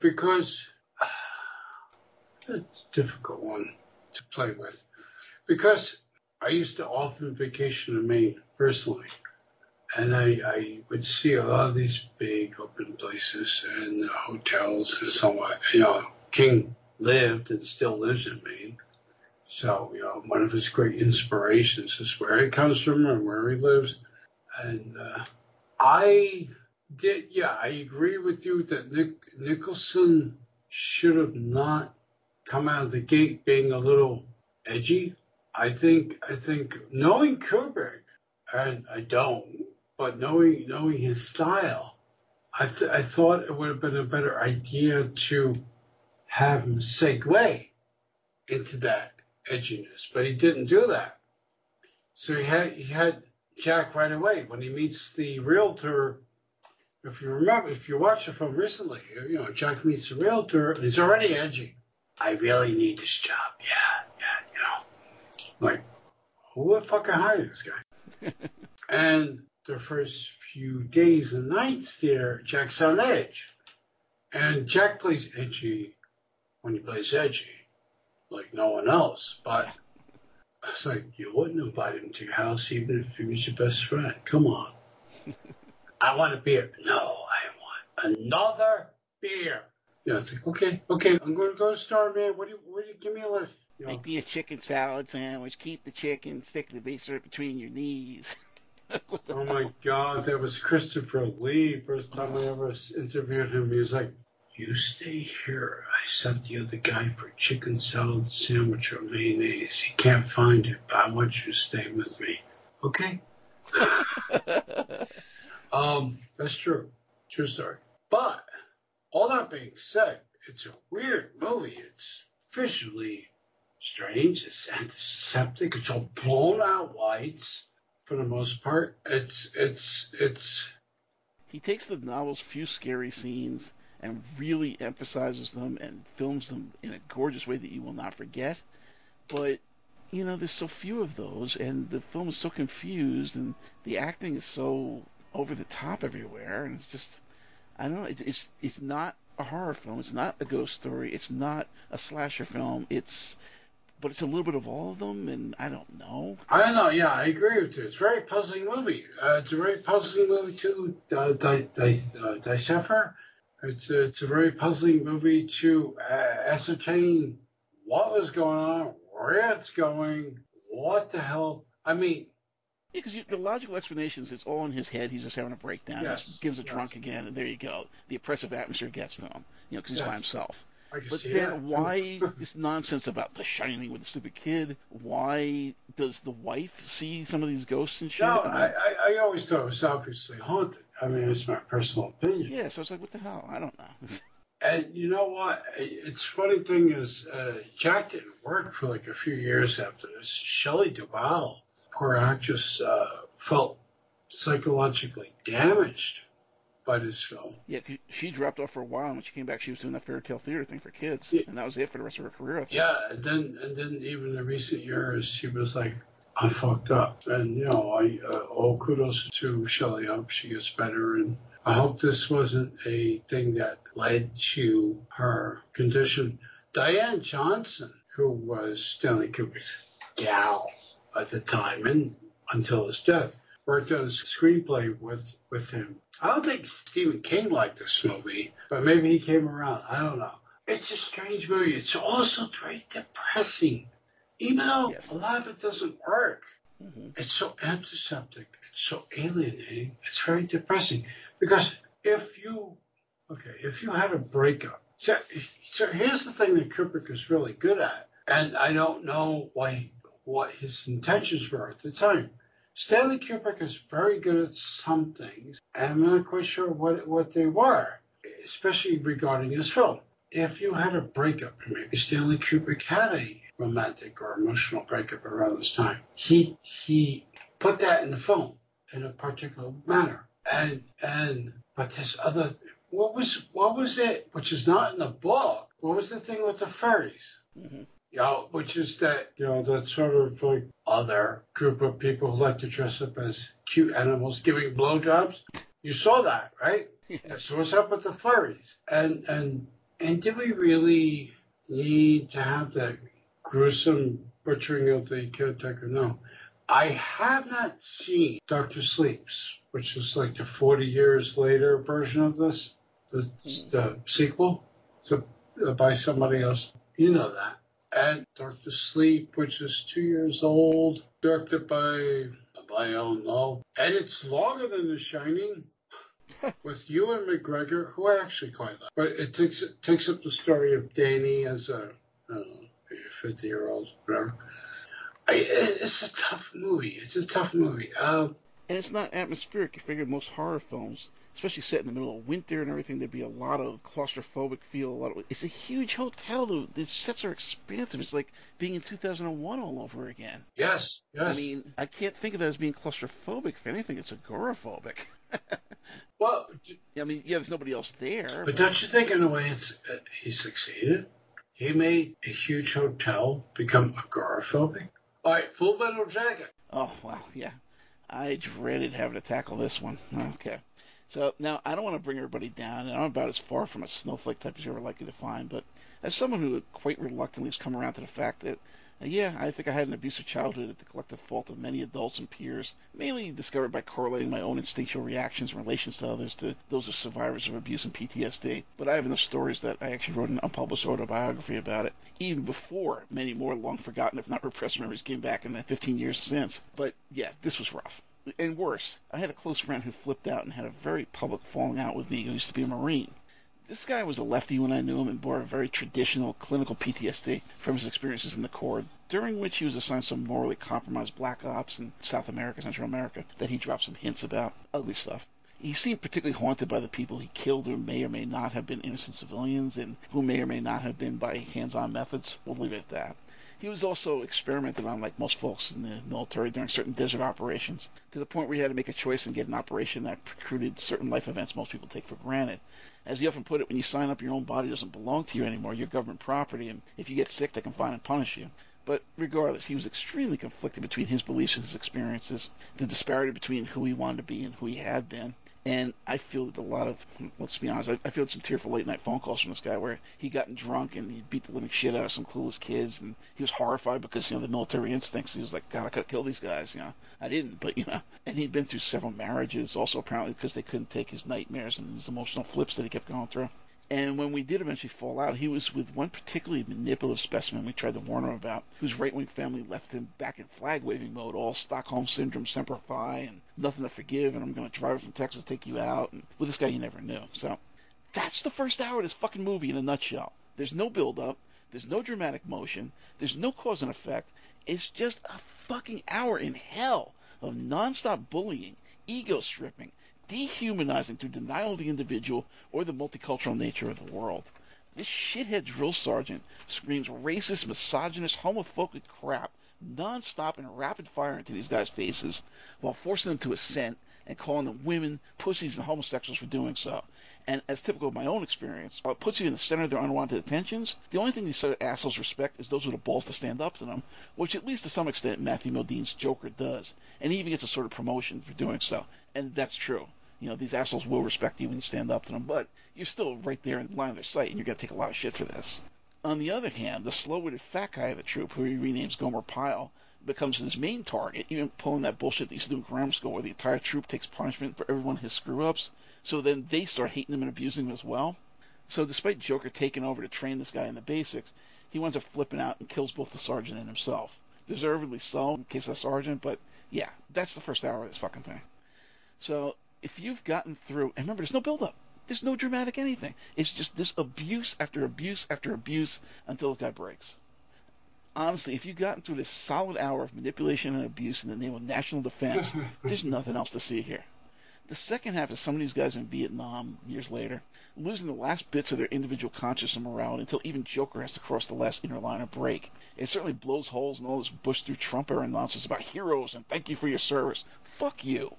Because it's a difficult one to play with. Because I used to often vacation in Maine personally. And I, I would see a lot of these big open places and uh, hotels and so on. You know, King lived and still lives in Maine. So, you know, one of his great inspirations is where he comes from and where he lives. And uh, I did, yeah, I agree with you that Nick, Nicholson should have not come out of the gate being a little edgy. I think, I think knowing Kubrick, and I don't, but knowing knowing his style, I th- I thought it would have been a better idea to have him segue into that edginess, but he didn't do that. So he had he had Jack right away when he meets the realtor. If you remember, if you watched the film recently, you know Jack meets the realtor and he's already edgy. I really need this job. Yeah, yeah, you know, like who would fucking hire this guy? and the first few days and nights there, Jack's on edge, and Jack plays edgy when he plays edgy, like no one else. But it's like you wouldn't invite him to your house even if he was your best friend. Come on. I want a beer. No, I want another beer. Yeah, it's like okay, okay. I'm going to go to the store, man. What do you? What do you? Give me a list. You know, Make me a chicken salad sandwich. Keep the chicken. Stick the base syrup between your knees. oh my God, that was Christopher Lee. First time I ever interviewed him, he was like, "You stay here. I sent the other guy for chicken salad sandwich or mayonnaise. He can't find it, but I want you to stay with me." Okay. Um, that's true. True story. But all that being said, it's a weird movie. It's visually strange. It's antiseptic. It's all blown out whites for the most part. It's it's it's he takes the novel's few scary scenes and really emphasizes them and films them in a gorgeous way that you will not forget. But you know, there's so few of those, and the film is so confused, and the acting is so over the top everywhere, and it's just, I don't know, it's it's it's not a horror film, it's not a ghost story, it's not a slasher film, it's, but it's a little bit of all of them, and I don't know. I don't know. Yeah, I agree with you. It's a very puzzling movie. Uh, it's a very puzzling movie to uh, di- di- uh, decipher. It's a, it's a very puzzling movie to uh, ascertain what was going on, where it's going, what the hell. I mean, Yeah, because the logical explanations, it's all in his head. He's just having a breakdown. He Yes, just gives a yes. drunk again, and there you go. The oppressive atmosphere gets to him, you know, because he's by himself. But see then why this nonsense about The Shining with the stupid kid? Why does the wife see some of these ghosts and shit? No, I, I, I always thought it was obviously haunted. I mean, it's my personal opinion. yeah, so it's like, what the hell? I don't know. And you know what? It's funny thing is, uh, Jack didn't work for like a few years after this. Shelley Duvall, poor actress, uh, felt psychologically damaged by this film. Yeah, she dropped off for a while, and when she came back, she was doing that fairy tale theater thing for kids, Yeah. and that was it for the rest of her career. Yeah, and then and then even in recent years, she was like, "I fucked up," and you know, I uh, all kudos to Shelley. I hope she gets better, and I hope this wasn't a thing that led to her condition. Diane Johnson, who was Stanley Kubrick's gal at the time and until his death, worked on a screenplay with with him. I don't think Stephen King liked this movie, but maybe he came around. I don't know. It's a strange movie. It's also very depressing, even though Yes. a lot of it doesn't work. hmm It's so antiseptic. It's so alienating. It's very depressing because if you, okay, if you had a breakup, so, so here's the thing that Kubrick is really good at, and I don't know why what his intentions were at the time. Stanley Kubrick is very good at some things, and I'm not quite sure what what they were, especially regarding his film. If you had a breakup, maybe Stanley Kubrick had a romantic or emotional breakup around this time, he he put that in the film in a particular manner, and and but this other what was what was it which is not in the book? What was the thing with the fairies? hmm you know, which is that, you know, that sort of like other group of people who like to dress up as cute animals giving blowjobs. You saw that, right? Yeah, so what's up with the furries? And and and did we really need to have that gruesome butchering of the caretaker? No. I have not seen Doctor Sleeps, which is like the 40 years later version of this, the, the sequel, so uh, by somebody else. You know that and Doctor Sleep, which is two years old, directed by by I don't know, and it's longer than The Shining, with Ewan McGregor, who I actually quite like. But it takes it takes up the story of Danny as a I don't know, fifty year old, whatever. I, it's a tough movie. It's a tough movie. Uh, And it's not atmospheric. You figure most horror films, especially set in the middle of winter and everything. There'd be a lot of claustrophobic feel. A lot of it's a huge hotel though. The sets are expansive. It's like being in 2001 all over again. Yes, yes. I mean, I can't think of that as being claustrophobic. If anything, it's agoraphobic. well, I mean, yeah, there's nobody else there. But, but... don't you think, in a way, it's uh, he succeeded? He made a huge hotel become agoraphobic. All right, Full Metal Jacket. Oh well, yeah. I dreaded having to tackle this one. Okay. So now I don't want to bring everybody down, and I'm about as far from a snowflake type as you're ever likely to find. But as someone who quite reluctantly has come around to the fact that uh, yeah, I think I had an abusive childhood at the collective fault of many adults and peers, mainly discovered by correlating my own instinctual reactions and relations to others to those of survivors of abuse and PTSD. But I have enough stories that I actually wrote an unpublished autobiography about it, even before many more long forgotten, if not repressed memories came back in the 15 years since. But yeah, this was rough. And worse, I had a close friend who flipped out and had a very public falling out with me who used to be a Marine. This guy was a lefty when I knew him and bore a very traditional clinical PTSD from his experiences in the Corps, during which he was assigned some morally compromised black ops in South America, Central America, that he dropped some hints about. Ugly stuff. He seemed particularly haunted by the people he killed who may or may not have been innocent civilians and who may or may not have been by hands-on methods. We'll leave it at that. He was also experimented on, like most folks in the military, during certain desert operations, to the point where he had to make a choice and get an operation that precluded certain life events most people take for granted as he often put it, when you sign up, your own body doesn't belong to you anymore. You're government property, and if you get sick, they can find and punish you. But regardless, he was extremely conflicted between his beliefs and his experiences, the disparity between who he wanted to be and who he had been, and I feel that a lot of, let's be honest, I, I feel some tearful late night phone calls from this guy where he'd gotten drunk and he beat the living shit out of some clueless kids, and he was horrified because you know the military instincts. He was like, God, I could kill these guys. You know, I didn't, but you know. And he'd been through several marriages, also apparently because they couldn't take his nightmares and his emotional flips that he kept going through. And when we did eventually fall out, he was with one particularly manipulative specimen we tried to warn him about, whose right wing family left him back in flag waving mode, all Stockholm Syndrome, Semper Fi, and nothing to forgive, and I'm going to drive from Texas take you out. And with this guy, you never knew. So that's the first hour of this fucking movie in a nutshell. There's no build up, there's no dramatic motion, there's no cause and effect. It's just a fucking hour in hell of nonstop bullying, ego stripping, dehumanizing through denial of the individual or the multicultural nature of the world. This shithead drill sergeant screams racist, misogynist, homophobic crap nonstop and rapid fire into these guys' faces while forcing them to assent and calling them women, pussies, and homosexuals for doing so. And as typical of my own experience, while it puts you in the center of their unwanted attentions, the only thing these sort of assholes respect is those with the balls to stand up to them, which at least to some extent Matthew Modine's Joker does. And he even gets a sort of promotion for doing so. And that's true. You know, these assholes will respect you when you stand up to them, but you're still right there in the line of their sight, and you're going to take a lot of shit for this. On the other hand, the slow-witted fat guy of the troop, who he renames Gomer Pyle, becomes his main target, even pulling that bullshit that used to do grammar school where the entire troop takes punishment for everyone his screw-ups. So then they start hating him and abusing him as well. So despite Joker taking over to train this guy in the basics, he winds up flipping out and kills both the sergeant and himself. Deservedly so in case of sergeant, but yeah, that's the first hour of this fucking thing. So if you've gotten through, and remember, there's no build-up. There's no dramatic anything. It's just this abuse after abuse after abuse until the guy breaks. Honestly, if you've gotten through this solid hour of manipulation and abuse in the name of national defense, there's nothing else to see here. The second half is some of these guys in Vietnam years later, losing the last bits of their individual conscience and morality until even Joker has to cross the last inner line of break. It certainly blows holes in all this Bush through Trump era nonsense about heroes and thank you for your service. Fuck you.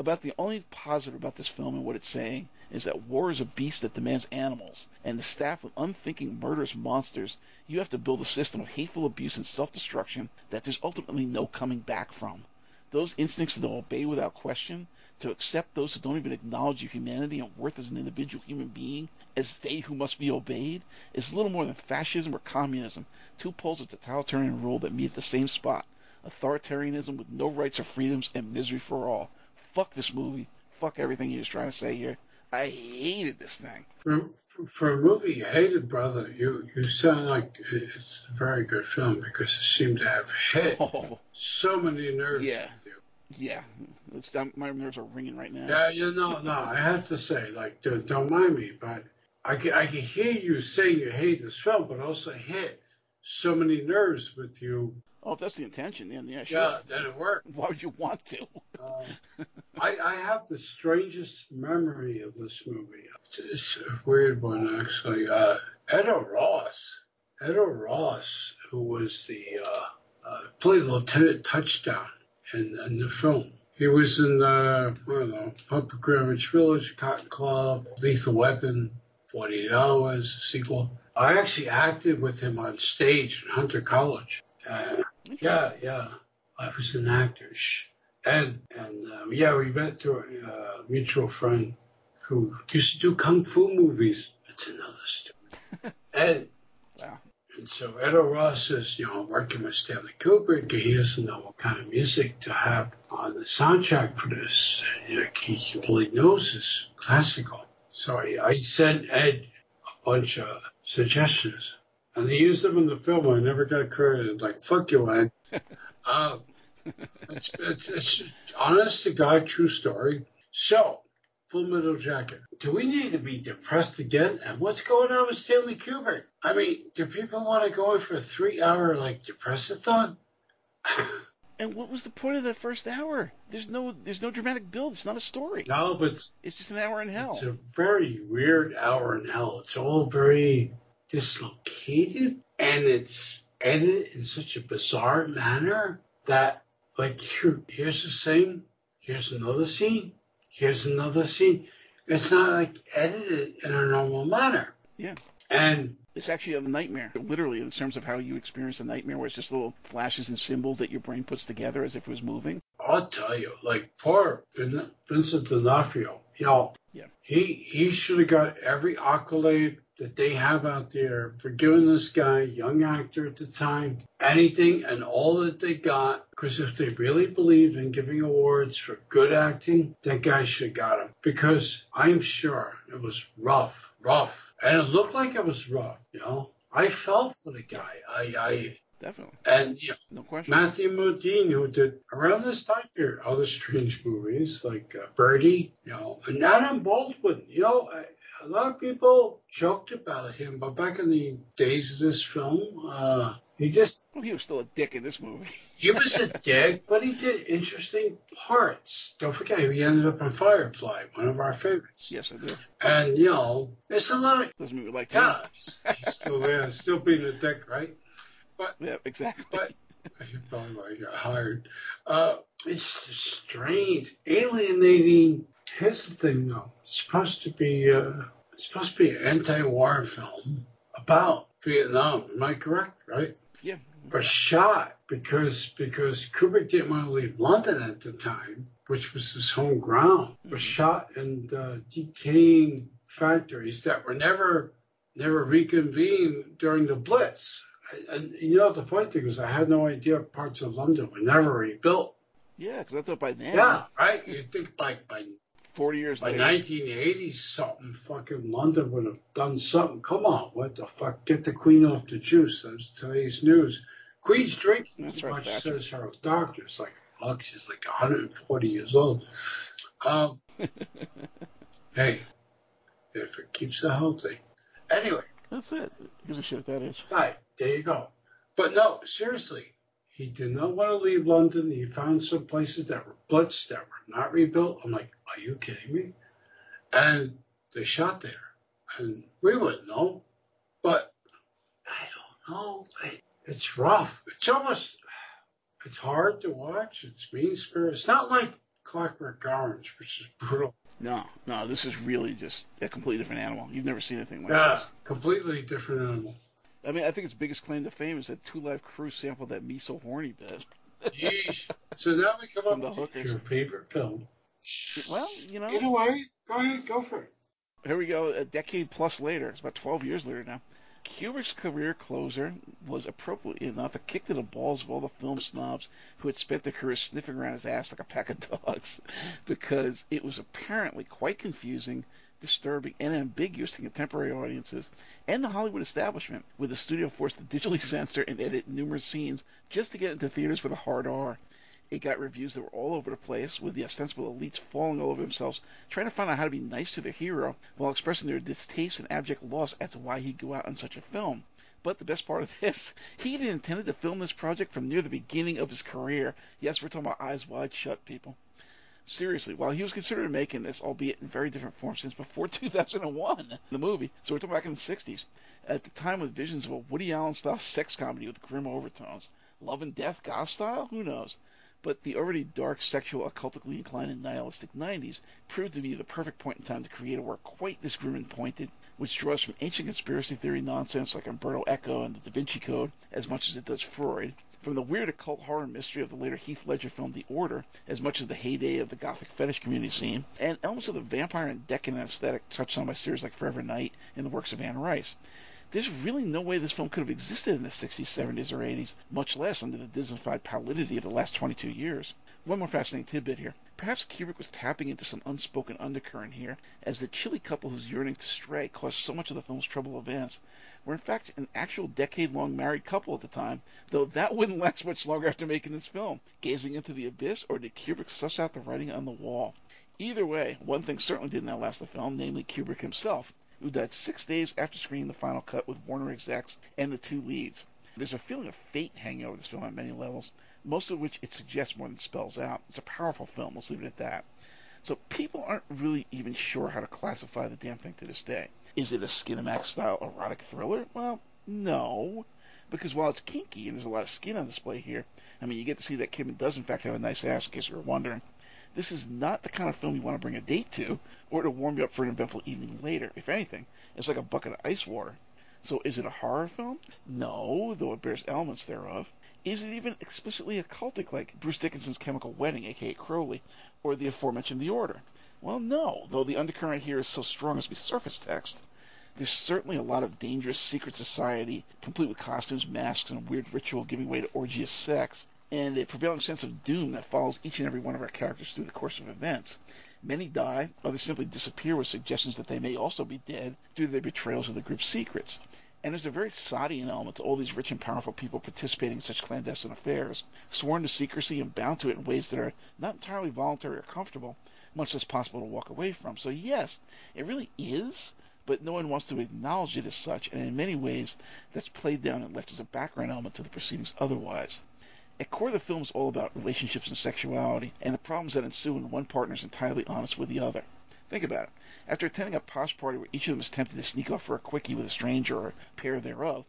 About the only positive about this film and what it's saying is that war is a beast that demands animals, and the staff of unthinking murderous monsters, you have to build a system of hateful abuse and self-destruction that there's ultimately no coming back from. Those instincts to obey without question, to accept those who don't even acknowledge your humanity and worth as an individual human being as they who must be obeyed is little more than fascism or communism, two poles of totalitarian rule that meet at the same spot. Authoritarianism with no rights or freedoms and misery for all. Fuck this movie. Fuck everything he was trying to say here. I hated this thing. For, for a movie you hated, brother, you, you sound like it's a very good film because it seemed to have hit oh. so many nerves. Yeah. Yeah, it's, my nerves are ringing right now. Yeah, you know, no, I have to say, like, don't, don't mind me, but I can, I can hear you saying you hate this film, but also hit so many nerves with you. Oh, if that's the intention, then yeah, sure. Yeah, then it worked. Why would you want to? Um, I, I have the strangest memory of this movie. It's, a weird one, actually. Uh, Ed O'Ross, Ed O'Ross, who was the uh, uh, played Lieutenant Touchdown in, in the film. He was in, the, I don't know, Pump Greenwich Village, Cotton Club, Lethal Weapon, 48 Hours, sequel. I actually acted with him on stage in Hunter College. Uh, yeah, yeah. I was an actor. Shh. And, and um, yeah, we met through a uh, mutual friend who used to do kung fu movies. It's another story. and, Wow. and so Ed O'Ross says, you know, I'm working with Stanley Kubrick, and he doesn't know what kind of music to have on the soundtrack for this. Know, he really knows this classical. So I, I sent Ed a bunch of suggestions, and they used them in the film. And I never got credited. Like, fuck you, Ed. uh, it's, it's, it's honest to God, true story. So, Full Metal Jacket. Do we need to be depressed again? And what's going on with Stanley Kubrick? I mean, do people want to go in for a three-hour like depressathon? And what was the point of that first hour? There's no there's no dramatic build. It's not a story. no, but it's, It's just an hour in hell. it's a very weird hour in hell. It's all very dislocated, and it's edited in such a bizarre manner that, like, here, here's a scene, here's another scene, here's another scene. It's not like edited in a normal manner. Yeah. And It's actually a nightmare, literally, in terms of how you experience a nightmare, where it's just little flashes and symbols that your brain puts together as if it was moving. I'll tell you, like poor Vin- Vincent D'Onofrio, you know, Yeah. he he should have got every accolade that they have out there for giving this guy, young actor at the time, anything and all that they got. Because if they really believe in giving awards for good acting, that guy should have got him. Because I'm sure it was rough, rough, and it looked like it was rough. You know, I felt for the guy. I, I Definitely, and you know, no question. Matthew Modine, who did around this time period other strange movies like uh, Birdy, you know, and Adam Baldwin. You know, a, a lot of people joked about him, but back in the days of this film, uh, he just Well, he was still a dick in this movie. he was a dick, but he did interesting parts. Don't forget, he ended up in Firefly, one of our favorites. yes, I do. And you know, it's a lot of Doesn't mean we like him. yeah, still there, still being a dick, right? Yeah, exactly. But he probably might have got hired. Uh, it's just strange, alienating. Here's the thing, though. It's supposed to be uh, it's supposed to be an anti-war film about Vietnam. Am I correct? Right? yeah, But shot because because Kubrick didn't want to leave London at the time, which was his home ground. Was shot in uh, decaying factories that were never never reconvened during the Blitz. And you know the funny thing is, I had no idea parts of London were never rebuilt. yeah, because I thought by then, Yeah, right. You think by by forty years by 1980 something, fucking London would have done something. Come on, what the fuck? Get the Queen off the juice. That's today's news. Queen's drinking That's too right, much, Thatcher. says her doctor. It's like, fuck, she's like 140 years old. Um, hey, if it keeps her healthy. Anyway, that's it. Gives a shit at that age. Right, there you go. But no, seriously, he did not want to leave London. He found some places that were blitzed, that were not rebuilt. I'm like, are you kidding me? And they shot there. And we wouldn't know. But I don't know. It's rough. It's almost, it's hard to watch. It's mean spirit. It's not like Clockwork Orange, which is brutal. No, no, this is really just a completely different animal. You've never seen anything like Yeah, this. completely different animal. I mean, I think its biggest claim to fame is that Two Live Crew sampled that Me So Horny bit. Yeesh. So now we come From up with hookers. your favorite film. Well, you know, Either way, go ahead, go for it. here we go. A decade plus later, it's about 12 years later now. Kubrick's career closer was appropriately enough a kick to the balls of all the film snobs who had spent their careers sniffing around his ass like a pack of dogs, because it was apparently quite confusing, disturbing, and ambiguous to contemporary audiences and the Hollywood establishment, with the studio forced to digitally censor and edit numerous scenes just to get into theaters with a hard R. It got reviews that were all over the place, with the ostensible elites falling all over themselves, trying to find out how to be nice to their hero while expressing their distaste and abject loss as to why he'd go out on such a film. But the best part of this, he even intended to film this project from near the beginning of his career. Yes, we're talking about Eyes Wide Shut, people. Seriously, while he was considering making this, albeit in very different form since before 2001, the movie, so we're talking back in the 60s, at the time with visions of a Woody Allen style sex comedy with grim overtones. Love and Death goth style? Who knows? But the already dark, sexual, occultically inclined, and nihilistic 90s proved to be the perfect point in time to create a work quite this grim and pointed, which draws from ancient conspiracy theory nonsense like Umberto Eco and the Da Vinci Code as much as it does Freud, from the weird occult horror mystery of the later Heath Ledger film The Order, as much as the heyday of the gothic fetish community scene, and elements of the vampire and decadent aesthetic touched on by series like Forever Knight and the works of Anne Rice. There's really no way this film could have existed in the 60s, 70s, or 80s, much less under the Disneyfied pallidity of the last 22 years. One more fascinating tidbit here. Perhaps Kubrick was tapping into some unspoken undercurrent here, as the chilly couple whose yearning to stray caused so much of the film's trouble events were in fact an actual decade-long married couple at the time, though that wouldn't last much longer after making this film. Gazing into the abyss, or did Kubrick suss out the writing on the wall? Either way, one thing certainly didn't outlast the film, namely Kubrick himself who died six days after screening the final cut with Warner execs and the two leads. There's a feeling of fate hanging over this film on many levels, most of which it suggests more than spells out. It's a powerful film, let's leave it at that. So people aren't really even sure how to classify the damn thing to this day. Is it a Skinamax style erotic thriller? Well, no. Because while it's kinky and there's a lot of skin on display here, I mean, you get to see that Kim does in fact have a nice ass in case you were wondering. This is not the kind of film you want to bring a date to, or to warm you up for an eventful evening later. If anything, it's like a bucket of ice water. So is it a horror film? No, though it bears elements thereof. Is it even explicitly occultic like Bruce Dickinson's Chemical Wedding, aka Crowley, or the aforementioned The Order? Well, no, though the undercurrent here is so strong as to be surface text. There's certainly a lot of dangerous secret society, complete with costumes, masks, and weird ritual giving way to orgious sex, and a prevailing sense of doom that follows each and every one of our characters through the course of events. Many die, others simply disappear with suggestions that they may also be dead due to their betrayals of the group's secrets. And there's a very Sadian element to all these rich and powerful people participating in such clandestine affairs, sworn to secrecy and bound to it in ways that are not entirely voluntary or comfortable, much less possible to walk away from. So yes, it really is, but no one wants to acknowledge it as such, and in many ways that's played down and left as a background element to the proceedings otherwise. At core, the film is all about relationships and sexuality, and the problems that ensue when one partner is entirely honest with the other. Think about it. After attending a posh party where each of them is tempted to sneak off for a quickie with a stranger or a pair thereof,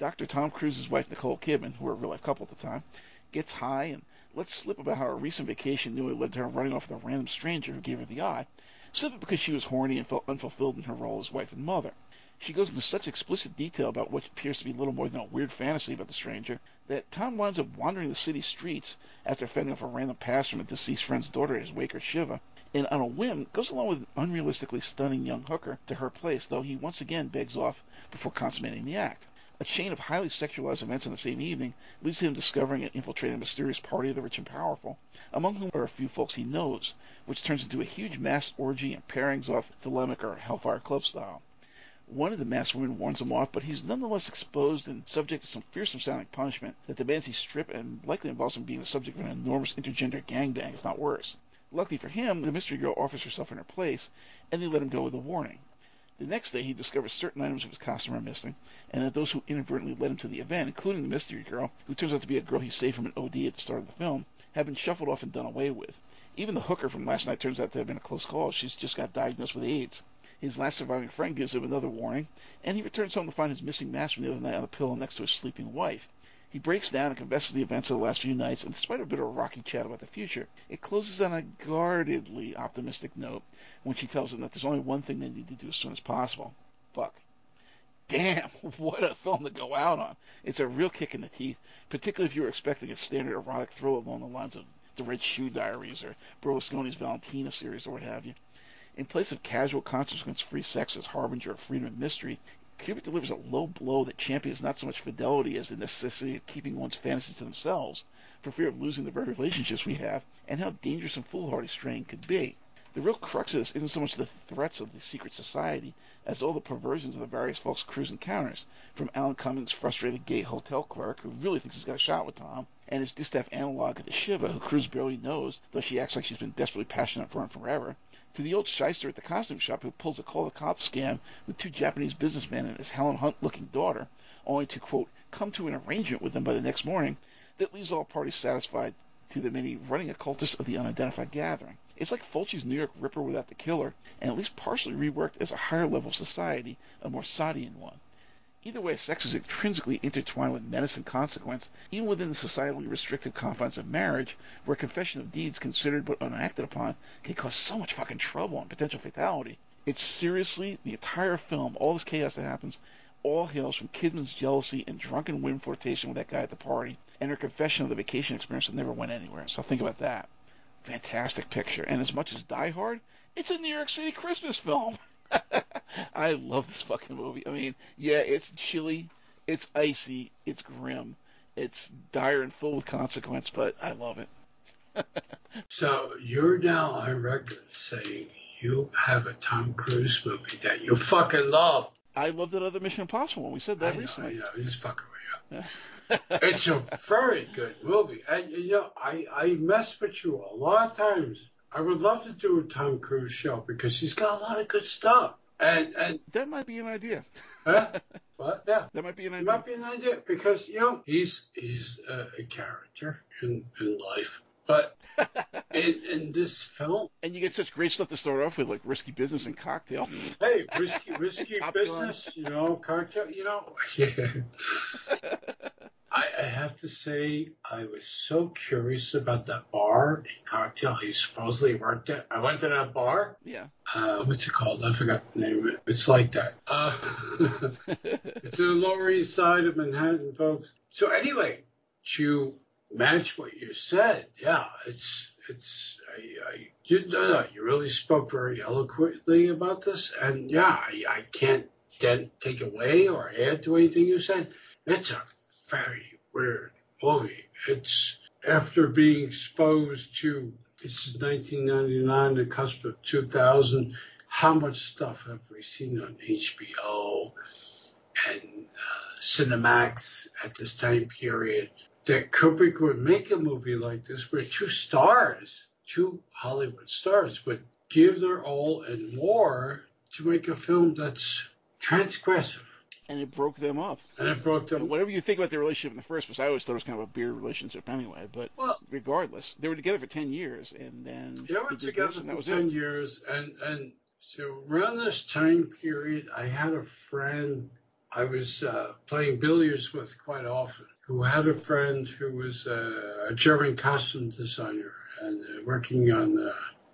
Dr. Tom Cruise's wife, Nicole Kidman, who were a real life couple at the time, gets high and lets slip about how her recent vacation nearly led to her running off with a random stranger who gave her the eye, simply because she was horny and felt unfulfilled in her role as wife and mother. She goes into such explicit detail about what appears to be little more than a weird fantasy about the stranger that Tom winds up wandering the city streets after fending off a random pass from a deceased friend's daughter at his wake or shiva, and on a whim goes along with an unrealistically stunning young hooker to her place, though he once again begs off before consummating the act. A chain of highly sexualized events on the same evening leads to him discovering and infiltrating a mysterious party of the rich and powerful, among whom are a few folks he knows, which turns into a huge mass orgy and pairings off Thelemic or Hellfire Club style. One of the masked women warns him off, but he's nonetheless exposed and subject to some fearsome sounding punishment that demands he strip and likely involves him being the subject of an enormous intergender gangbang, if not worse. Luckily for him, the mystery girl offers herself in her place, and they let him go with a warning. The next day, he discovers certain items of his costume are missing, and that those who inadvertently led him to the event, including the mystery girl, who turns out to be a girl he saved from an OD at the start of the film, have been shuffled off and done away with. Even the hooker from last night turns out to have been a close call. She's just got diagnosed with AIDS. His last surviving friend gives him another warning, and he returns home to find his missing mask from the other night on the pillow next to his sleeping wife. He breaks down and confesses the events of the last few nights, and despite a bit of rocky chat about the future, it closes on a guardedly optimistic note when she tells him that there's only one thing they need to do as soon as possible. Fuck. Damn, what a film to go out on. It's a real kick in the teeth, particularly if you were expecting a standard erotic thriller along the lines of The Red Shoe Diaries or Berlusconi's Valentina series or what have you. In place of casual consequence-free sex as harbinger of freedom and mystery, Kubrick delivers a low blow that champions not so much fidelity as the necessity of keeping one's fantasies to themselves, for fear of losing the very relationships we have, and how dangerous and foolhardy straying could be. The real crux of this isn't so much the threats of the secret society as all the perversions of the various folks Cruise encounters, from Alan Cummings' frustrated gay hotel clerk who really thinks he's got a shot with Tom, and his distaff analog at the Shiva who Cruise barely knows, though she acts like she's been desperately passionate for him forever, to the old shyster at the costume shop who pulls a call the cops scam with two Japanese businessmen and his Helen Hunt looking daughter, only to, quote, come to an arrangement with them by the next morning that leaves all parties satisfied to the many running occultists of the unidentified gathering. It's like Fulci's New York Ripper without the killer, and at least partially reworked as a higher level society, a more Sadian one. Either way, sex is intrinsically intertwined with menace and consequence, even within the societally restricted confines of marriage, where confession of deeds considered but unacted upon can cause so much fucking trouble and potential fatality. It's seriously the entire film, all this chaos that happens, all hails from Kidman's jealousy and drunken whim flirtation with that guy at the party, and her confession of the vacation experience that never went anywhere. So think about that fantastic picture. And as much as Die Hard, it's a New York City Christmas film. I love this fucking movie. I mean, yeah, it's chilly, it's icy, it's grim, it's dire and full of consequence, but I love it. so you're now on record saying you have a Tom Cruise movie that you fucking love. I loved another Mission Impossible when we said that I know, recently. Know, just fucking with you. it's a very good movie, and you know, I I mess with you a lot of times. I would love to do a Tom Cruise show because he's got a lot of good stuff, and and that might be an idea. huh? What? Yeah. That might be an idea. It might be an idea because you know he's he's a, a character in, in life, but in in this film, and you get such great stuff to start off with, like Risky Business and Cocktail. hey, risky risky Top Gun. business, you know, cocktail, you know, yeah. I, I have to say, I was so curious about that bar and cocktail he supposedly worked at. I went to that bar. yeah. Uh, what's it called? I forgot the name of it. It's like that. Uh, it's in the Lower East Side of Manhattan, folks. So anyway, to match what you said, yeah, it's it's. I, I you, no, no, you really spoke very eloquently about this, and yeah, I, I can't take away or add to anything you said. It's a very weird movie. It's after being exposed to this is 1999, the cusp of 2000. How much stuff have we seen on HBO and uh, Cinemax at this time period that Kubrick would make a movie like this where two stars, two Hollywood stars, would give their all and more to make a film that's transgressive. and it broke them up. And it broke them. Whatever you think about their relationship in the first place, I always thought it was kind of a beer relationship anyway. But Well, regardless, they were together for ten years, and then They were together this, for ten it. years, and and so around this time period, I had a friend I was uh, playing billiards with quite often, who had a friend who was uh, a German costume designer and uh, working on uh,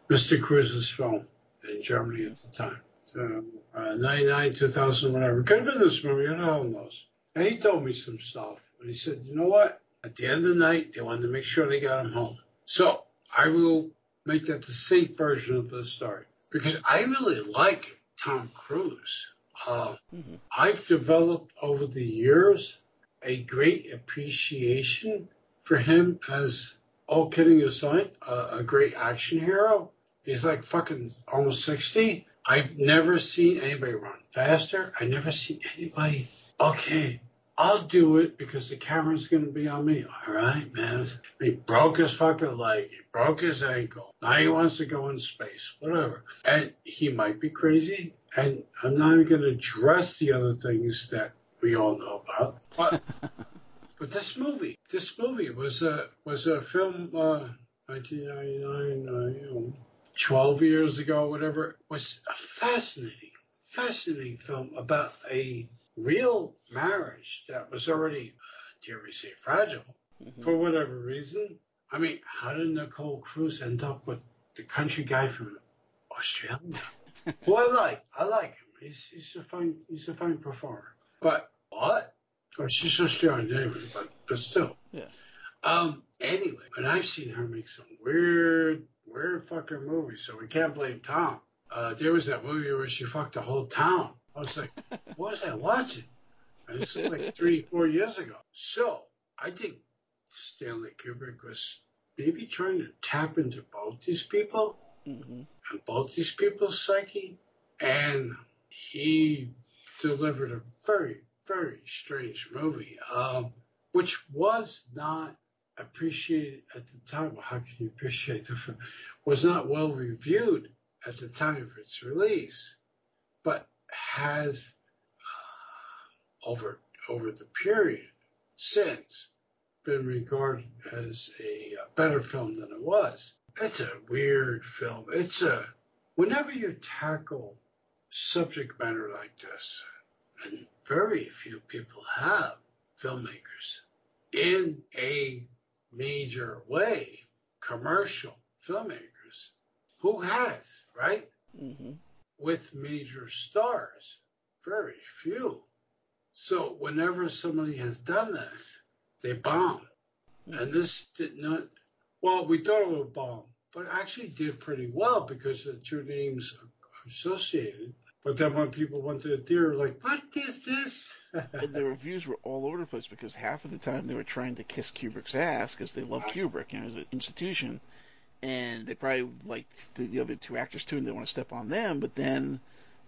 Mr. Cruise's film in Germany at the time. So uh, 99, 2000, whatever. Could have been this movie. Who the hell knows? And he told me some stuff, and he said, you know what? At the end of the night, they wanted to make sure they got him home. So I will make that the safe version of the story because I really like Tom Cruise. Uh, Mhm. I've developed over the years a great appreciation for him as, all kidding aside, a, great action hero. He's like fucking almost 60. I've never seen anybody run faster. I never seen anybody, okay, I'll do it because the camera's to be on me. All right, man. He broke his fucking leg. He broke his ankle. Now he wants to go in space. Whatever. And he might be crazy. And I'm not even to address the other things that we all know about. But, but this movie, this movie was a was a film, uh, 1999, uh, you know, 12 years ago, whatever. Was a fascinating, fascinating film about a real marriage that was already, uh, dare we say, fragile Mhm. for whatever reason. I mean, how did Nicole Cruise end up with the country guy from Australia? Who I like, I like him. He's he's a fine he's a fine performer. But what? Or she's Australian anyway, but but still. Yeah. Um. Anyway, but I've seen her make some weird, weird fucking movies, so we can't blame Tom. Uh, there was that movie where she fucked the whole town. I was like, what was I watching? And this is like three, four years ago. So I think Stanley Kubrick was maybe trying to tap into both these people Mhm. and both these people's psyche, and he delivered a very, very strange movie, um, which was not appreciated at the time. Well, how can you appreciate the film? Was not well reviewed at the time of its release, but has uh, over over the period since been regarded as a better film than it was. It's a weird film. It's a whenever you tackle subject matter like this, and very few people have filmmakers in a major way, commercial filmmakers. Who has, right? Mm-hmm. With major stars, very few. So whenever somebody has done this, they bomb. Mm-hmm. And this did not, well, we thought it would bomb, but actually did pretty well because the two names are associated. But then when people went to the theater, like, what is this? and the reviews were all over the place because half of the time they were trying to kiss Kubrick's ass because they love Kubrick, you know, as an institution, and they probably liked the, the other two actors too, and they want to step on them. But then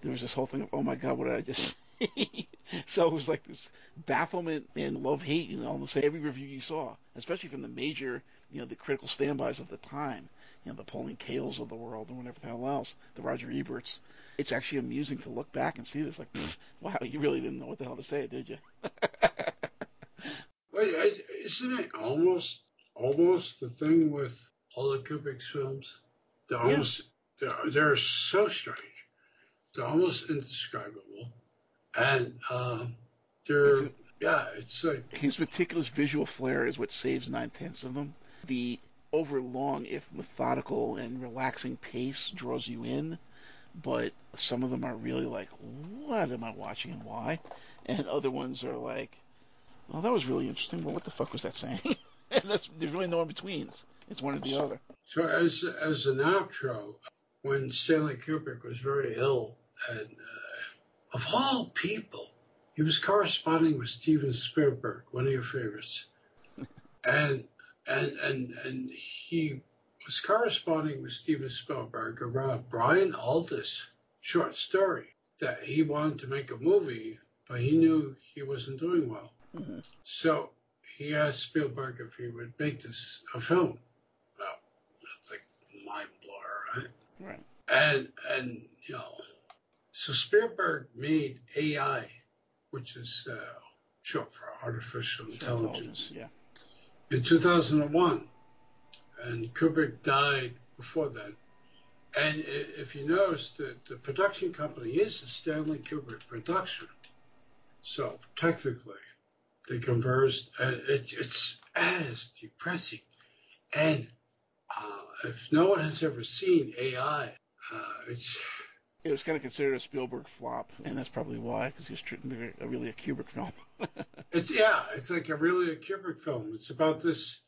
there was this whole thing of, oh my god, what did I just? see? so it was like this bafflement and love hate, you know, almost every review you saw, especially from the major, you know, the critical standbys of the time, you know, the Pauline Kaels of the world and whatever the hell else, the Roger Eberts it's actually amusing to look back and see this. Like, wow, you really didn't know what the hell to say, did you? Wait, isn't it almost almost the thing with all the Kubrick's films? They're almost they're, they're so strange. They're almost indescribable, and uh, they're yeah, it's like His meticulous visual flair is what saves nine tenths of them. The overlong, if methodical and relaxing pace draws you in, but some of them are really like, what am I watching and why? And other ones are like, well, that was really interesting, but what the fuck was that saying? and that's there's really no in betweens. It's one or the other. So as as an outro, when Stanley Kubrick was very ill, and uh, of all people, he was corresponding with Steven Spielberg, one of your favorites, and and and and he was corresponding with Steven Spielberg around Brian Aldiss' short story that he wanted to make a movie, but he knew he wasn't doing well. Mhm. So he asked Spielberg if he would make this a film. Well, that's like mind blower, right? Right. And and you know, so Spielberg made AI, which is uh, short for artificial intelligence, Yeah. in 2001, and Kubrick died before then. And if you notice, the, the production company is the Stanley Kubrick production. So technically, they conversed. And it, it's as depressing. And uh, if no one has ever seen AI, uh, it's It was kind of considered a Spielberg flop, and that's probably why, because he was treating it a, really a Kubrick film. It's yeah, it's like a really a Kubrick film. It's about this,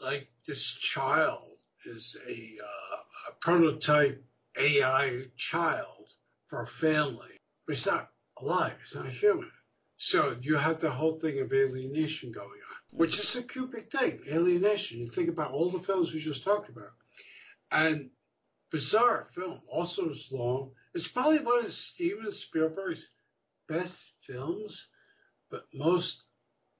like this child is a, uh, a prototype AI child for a family, but it's not alive. It's not human. So you have the whole thing of alienation going on, which is a Kubrick thing. Alienation. You think about all the films we just talked about, and bizarre film. Also, it's long. It's probably one of Steven Spielberg's best films but most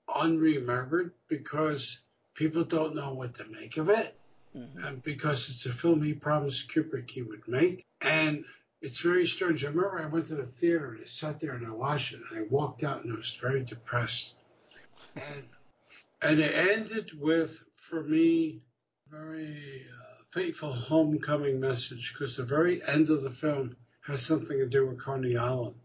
unremembered because people don't know what to make of it, Mhm. because it's a film he promised Kubrick he would make. And it's very strange. I remember I went to the theater and I sat there and I watched it, and I walked out and I was very depressed. And and it ended with, for me, very uh, fateful homecoming message because the very end of the film has something to do with Coney Island.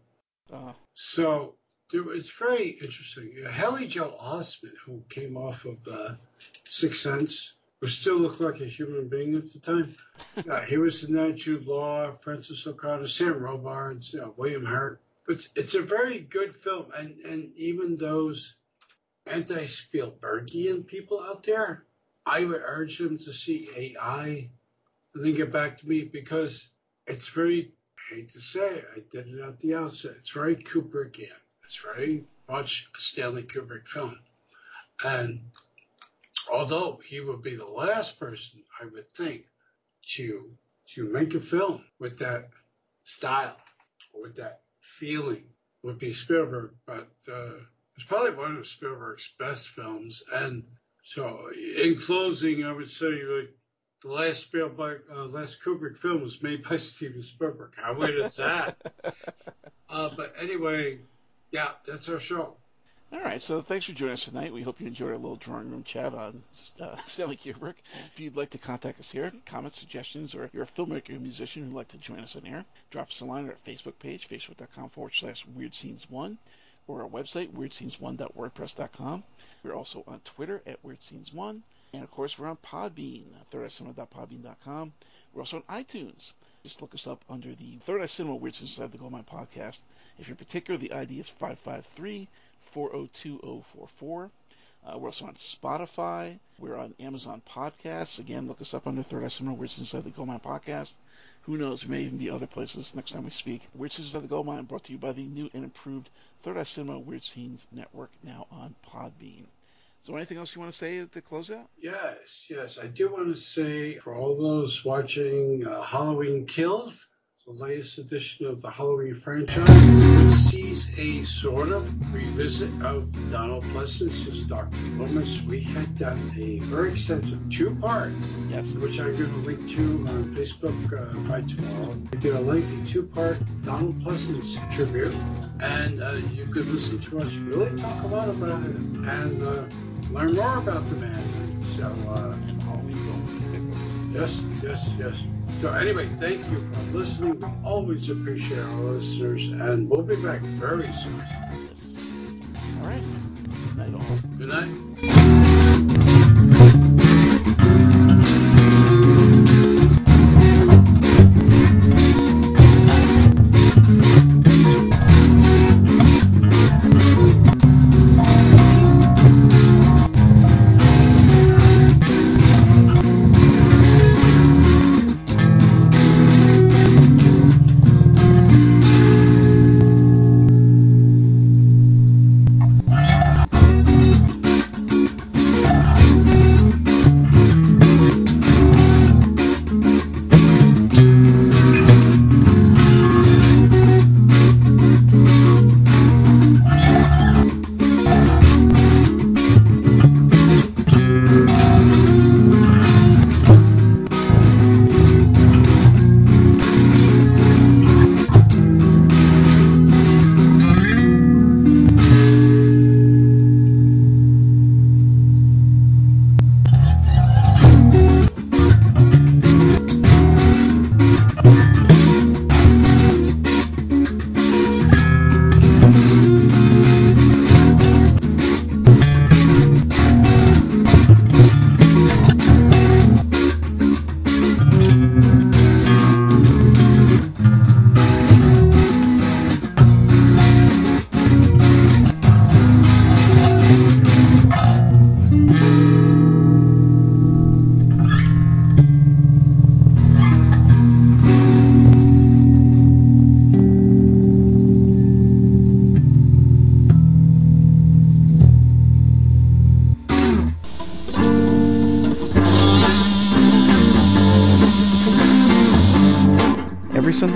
Uh, So there, it's very interesting. Haley Joel Osment, who came off of uh, Sixth Sense, who still looked like a human being at the time. He was in that. Jude Law, Frances O'Connor, Sam Robards, you know, William Hurt. But it's, it's a very good film, and and even those anti-Spielbergian people out there, I would urge them to see AI and then get back to me because it's very I hate to say it, I did it at the outset. It's very Kubrickian. It's very much a Stanley Kubrick film. And although he would be the last person, I would think, to to make a film with that style or with that feeling would be Spielberg. But uh, it's probably one of Spielberg's best films. And so, in closing, I would say, like, the last Spielberg, uh, last Kubrick film was made by Steven Spielberg. How weird is that? uh, but anyway, yeah, that's our show. All right, so thanks for joining us tonight. We hope you enjoyed our little drawing room chat on uh, Stanley Kubrick. If you'd like to contact us here, comments, suggestions, or you're a filmmaker or musician who'd like to join us on air, drop us a line at our Facebook page, facebook.com forward slash Weird Scenes One, or our website, weirdscenes1.wordpress.com. We're also on Twitter at Weird Scenes One, and of course, we're on Podbean, thirdicinema.podbean.com. We're also on iTunes. Just look us up under the Third Eye Cinema Weird Scenes Inside the Goldmine podcast. If you're particular, the ID is 553 402044. Uh, we're also on Spotify. We're on Amazon Podcasts. Again, look us up under Third Eye Cinema, Weird Scenes Inside the Goldmine podcast. Who knows? We may even be other places next time we speak. Weird Scenes Inside the Goldmine brought to you by the new and improved Third Eye Cinema Weird Scenes Network, now on Podbean. So, anything else you want to say at the closeout? Yes, yes. I do want to say for all those watching uh, Halloween Kills, the latest edition of the Halloween franchise sees a sort of revisit of Donald Pleasence's Dr. Loomis. We had done a very extensive two-part, Yes. which I'm going to link to on Facebook uh, by tomorrow. We did a lengthy two-part Donald Pleasence tribute, and uh, you could listen to us really talk a lot about it and uh, learn more about the man. So, uh, And Halloween film. yes, yes, yes. So anyway, thank you for listening. We always appreciate our listeners, and we'll be back very soon. All right. Good night, all. Good night.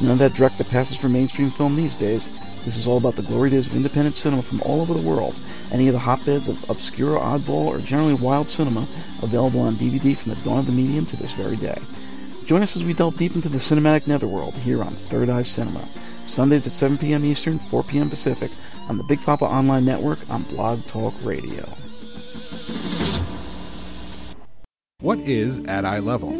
None of that dreck that passes for mainstream film these days. This is all about the glory days of independent cinema from all over the world. Any of the hotbeds of obscure, oddball, or generally wild cinema available on DVD from the dawn of the medium to this very day. Join us as we delve deep into the cinematic netherworld here on Third Eye Cinema. Sundays at 7 p.m. Eastern, 4 p.m. Pacific on the Big Papa Online Network on Blog Talk Radio. What is at eye level?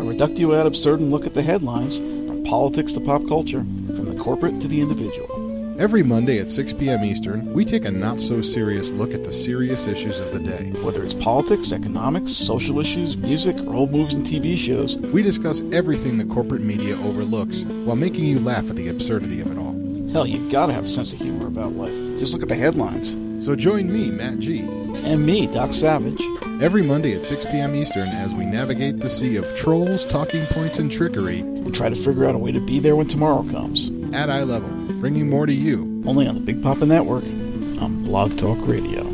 A reductio ad absurdum look at the headlines, from politics to pop culture, from the corporate to the individual. Every Monday at 6 p.m. Eastern, we take a not so serious look at the serious issues of the day. Whether it's politics, economics, social issues, music, or old movies and TV shows, We discuss everything the corporate media overlooks while making you laugh at the absurdity of it all. hell, you gotta have a sense of humor about life. Just look at the headlines. So join me, Matt G, And me, Doc Savage. every Monday at 6 p.m. Eastern as we navigate the sea of trolls, talking points, and trickery And try to figure out a way to be there when tomorrow comes. at eye level, bringing more to you. Only on the Big Papa Network on Blog Talk Radio.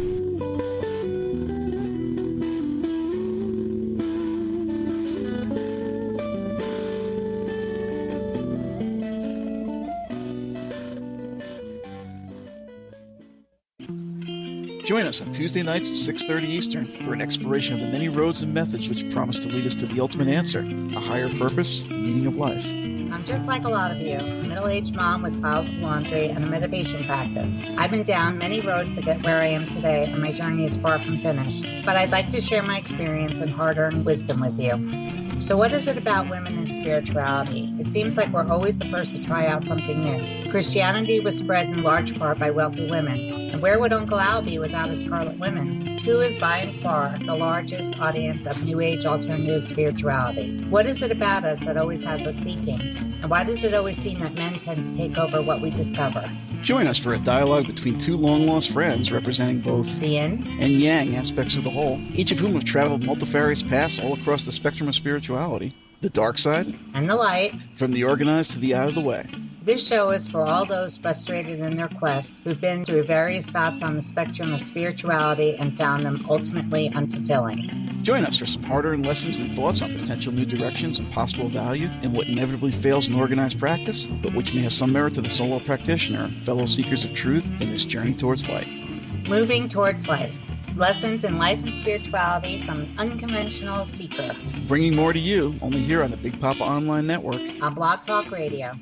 Join us on Tuesday nights at 6:30 Eastern for an exploration of the many roads and methods which promise to lead us to the ultimate answer, a higher purpose, the meaning of life. I'm just like a lot of you, a middle aged mom with piles of laundry and a meditation practice. I've been down many roads to get where I am today, and my journey is far from finished. But I'd like to share my experience and hard earned wisdom with you. So, what is it about women and spirituality? It seems like we're always the first to try out something new. Christianity was spread in large part by wealthy women. Where would Uncle Al be without his Scarlet Women? Who is by and far the largest audience of New Age alternative spirituality? What is it about us that always has us seeking? And why does it always seem that men tend to take over what we discover? Join us for a dialogue between two long lost friends representing both The yin and yang aspects of the whole, each of whom have traveled multifarious paths all across the spectrum of spirituality. The dark side, and the light. from the organized to the out of the way. This show is for all those frustrated in their quest who've been through various stops on the spectrum of spirituality and found them ultimately unfulfilling. Join us for some hard earned lessons and thoughts on potential new directions and possible value in what inevitably fails in organized practice, but which may have some merit to the solo practitioner fellow seekers of truth in this journey towards light. Moving towards life. Lessons in life and spirituality from an unconventional seeker Bringing more to you only here on the Big Papa Online Network. on Blog Talk Radio.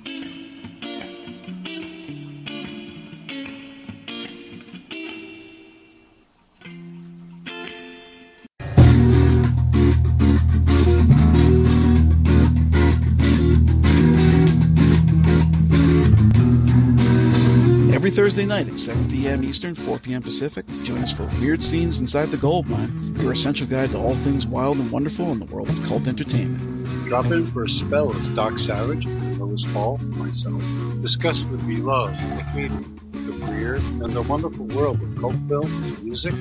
Every Thursday night at 7 p.m. Eastern, 4 p.m. Pacific, join us for Weird Scenes Inside the Gold Mine, your essential guide to all things wild and wonderful in the world of cult entertainment. Drop in for a spell as Doc Savage, Lois Hall, myself discuss the beloved, the hated, the weird, and the wonderful world of cult films, music,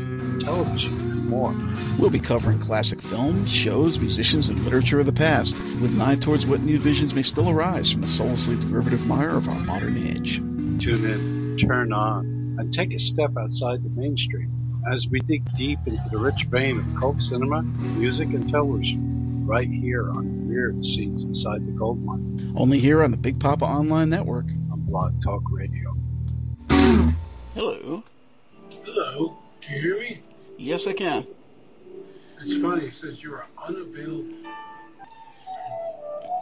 television, and more. We'll be covering classic films, shows, musicians, and literature of the past, with an eye towards what new visions may still arise from the soullessly derivative mire of our modern age. Tune in, turn on, and take a step outside the mainstream as we dig deep into the rich vein of cult cinema, music, and television, right here on Weird Scenes Inside the Gold Mine Only here on the Big Papa Online Network. on Blog Talk Radio. Hello. Hello, do you hear me? Yes, I can. It's funny, it says you are unavailable.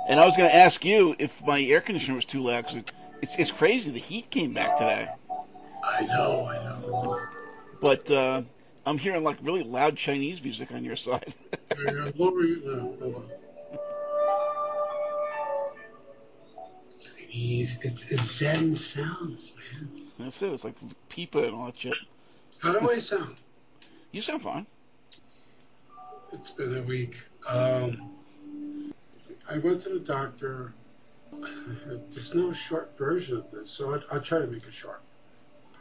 And I was going to ask you if my air conditioner was too loud 'cause it, it's it's crazy. The heat came back today, I know, I know. but uh, I'm hearing like really loud Chinese music on your side. Sorry, I'm lowering it. Hold on. Chinese, it's, it's Zen sounds, man. That's it. It's like pipa and all that shit. How do I sound? You sound fine. It's been a week. Um, I went to the doctor. There's no short version of this, so I, I'll try to make it short.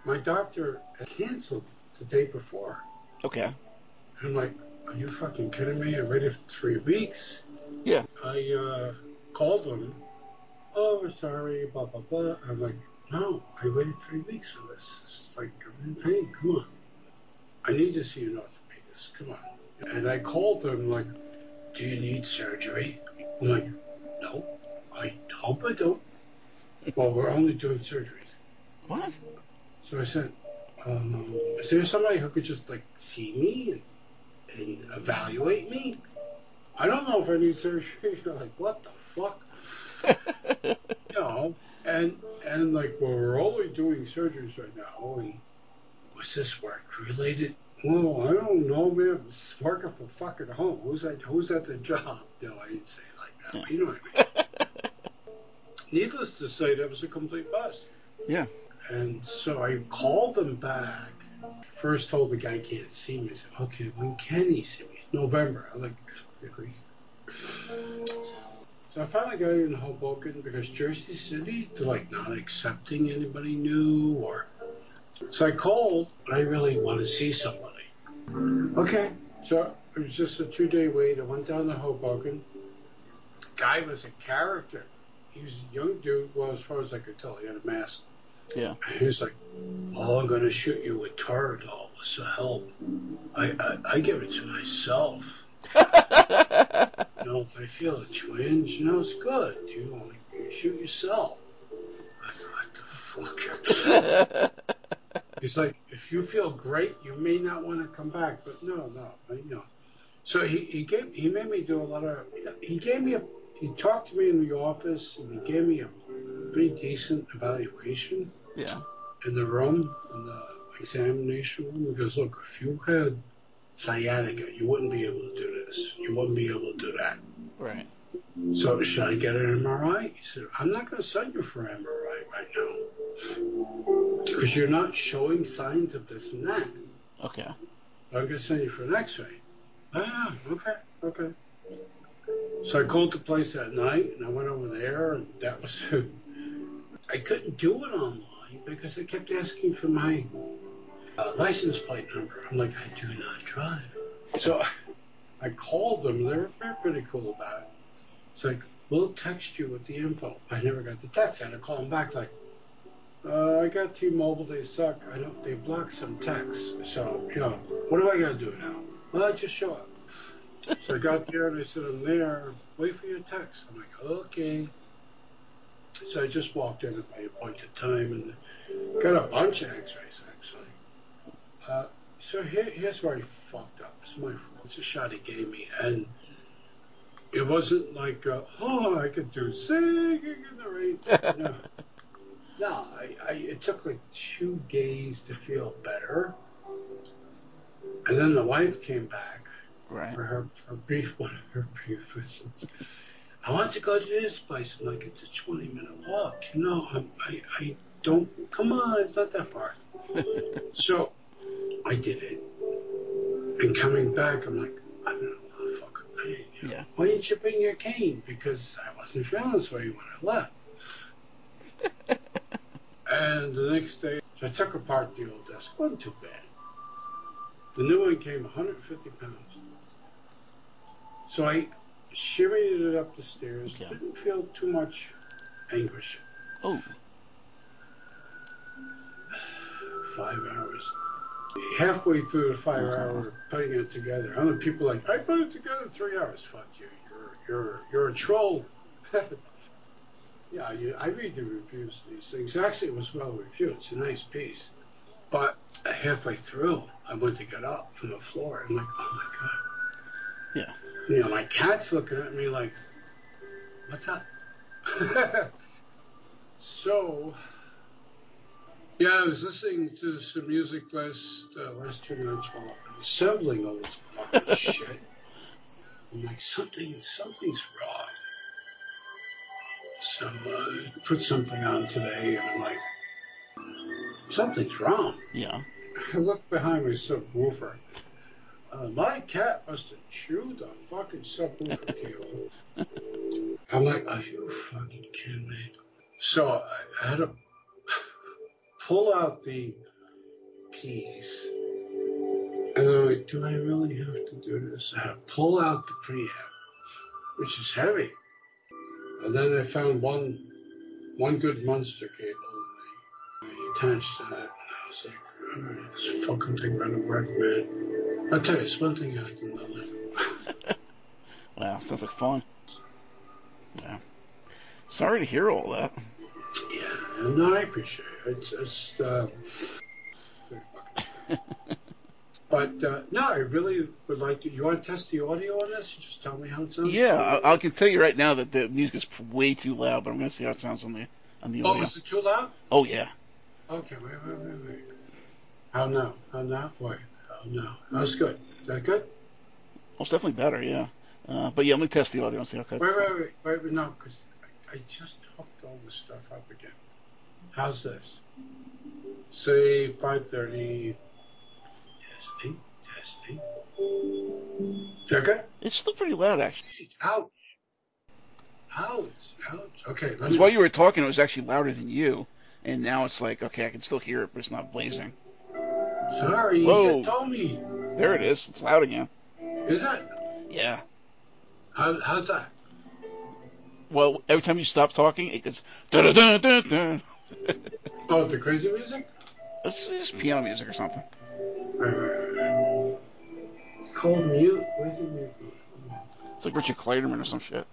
My doctor canceled the day before. Okay. I'm like, are you fucking kidding me? I waited for three weeks. Yeah. I uh, called him. Oh, we're sorry, blah, blah, blah. I'm like, no, I waited three weeks for this. It's like, I'm in pain. Come on. I need to see an orthopedist. Come on. And I called him, like, do you need surgery? I'm like, no, I hope I don't. well, we're only doing surgeries. What? So I said, um, is there somebody who could just like see me and, and evaluate me? I don't know if I need surgery. You're like, what the fuck? you know, and and like, well, we're only doing surgeries right now. And was this work related? Well, I don't know, man. I was working for fucking home. Who's at Who's at the job? No, I didn't say it like that. You know what I mean. Needless to say, that was a complete bust. Yeah. And so I called them back. First told the guy can't see me. I said, okay, when can he see me? November. I'm like, really? So I finally got in Hoboken because Jersey City, they're like not accepting anybody new or So I called. I really want to see somebody. Okay, so it was just a two day wait. I went down to Hoboken. Guy was a character. He was a young dude. Well, as far as I could tell, he had a mask. Yeah. And he was like, "Oh, I'm gonna shoot you with Toradol. What's the help? I, I I give it to myself. You know, if I feel a twinge, you know, it's good. You know, you shoot yourself. I go, what the fuck? He's like, if you feel great, you may not want to come back. But no, no, you know. So he, he gave he made me do a lot of he gave me a he talked to me in the office and he gave me a pretty decent evaluation yeah. in the room in the examination room because look, if you had sciatica, you wouldn't be able to do this. You wouldn't be able to do that. Right. So should I get an MRI? He said, I'm not going to send you for an MRI right now because you're not showing signs of this and that. Okay. I'm going to send you for an X-ray. Ah, okay, okay. So I called the place that night and I went over there and that was. I couldn't do it online because they kept asking for my uh, license plate number. I'm like, I do not drive. So I called them. They were pretty cool about it. It's like, we'll text you with the info. I never got the text. I had to call them back like, uh, I got T-Mobile. They suck. I don't. They blocked some texts. So you know, what do I got to do now? Well, I just show up. So I got there and I said, I'm there. Wait for your text. I'm like, okay. So I just walked in at my appointed time and got a bunch of X-rays actually. Uh, so here, here's where I fucked up. It's my fault. It's a shot he gave me, and it wasn't like, uh, oh, I could do singing in the rain. No, no. I, I, it took like two days to feel better, and then the wife came back Right. for her, her brief one, her brief visits. I want to go to this place. I'm like, it's a 20 minute walk. You know, I, I, I don't, come on, it's not that far. so I did it. And coming back, I'm like, I'm in a lot of fucking pain. You know, Yeah. Why didn't you bring your cane? Because I wasn't feeling this way when I left. and the next day, so I took apart the old desk. wasn't too bad. The new one came 150 pounds. So I shimmied it up the stairs. Okay. Didn't feel too much anguish. Oh. Five hours. Halfway through the five hour putting it together, other people like, I put it together in three hours. Fuck you. You're you're you're a troll. yeah, you, I read the reviews of these things. Actually, it was well reviewed. It's a nice piece. But halfway through, I went to get up from the floor. I'm like, oh my god. Yeah. You know, my cat's looking at me like, what's up? so, yeah, I was listening to some music last uh, last two nights while I was assembling all this fucking shit. I'm like, something, something's wrong. So uh, put something on today, and I'm like, something's wrong. Yeah. I look behind me, my subwoofer. Uh, my cat must have chewed the fucking subwoofer cable. I'm like, are you fucking kidding me? So I, had to pull out the piece. And I'm like, do I really have to do this? I had to pull out the preamp, which is heavy. And then I found one one good monster cable and I attached to that. And I was like, alright, this fucking thing better work, man. I'll tell you, it's one thing after another. Wow. Sounds like fun. Yeah. Sorry to hear all that. Yeah, no, I appreciate it. It's just, uh, fucking But uh, no, I really would like to. You want to test the audio on this? Just tell me how it sounds. Yeah, I, I can tell you right now that the music is way too loud, but I'm gonna see how it sounds on the on the Oh, audio. is it too loud? Oh yeah. Okay, wait, wait, wait, wait. How now? How now? Wait. How now? That's good. Is that good? Well, it's definitely better. Yeah. Uh, but yeah, let me test the audio and see how it cuts. Wait, wait, wait, wait, wait no, because I, I just hooked all this stuff up again. How's this? Say 5:30. Testing, testing. Is that good? It's still pretty loud actually. Ouch. Ouch. Ouch. Okay, Because while you were talking, it was actually louder than you, and now it's like okay, I can still hear it, but it's not blazing. Sorry, you Whoa. should told me. There it is. It's loud again. Is it? Yeah. How, how's that? Well, every time you stop talking, it goes. Oh, the crazy music? It's just piano music or something. It's called mute. Where's the mute? It's like Richard Clayderman or some shit.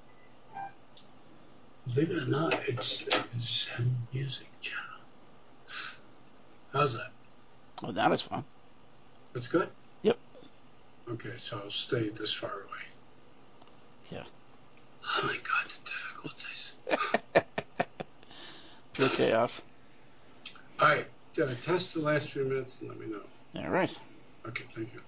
Believe it or not, it's Zen Music Channel. How's that? Oh, that is fun. That's good? Yep. Okay, so I'll stay this far away. Yeah. Oh my god, the difficulties. Pure chaos. Alright, uh, test the last few minutes and let me know. All right. Okay, thank you.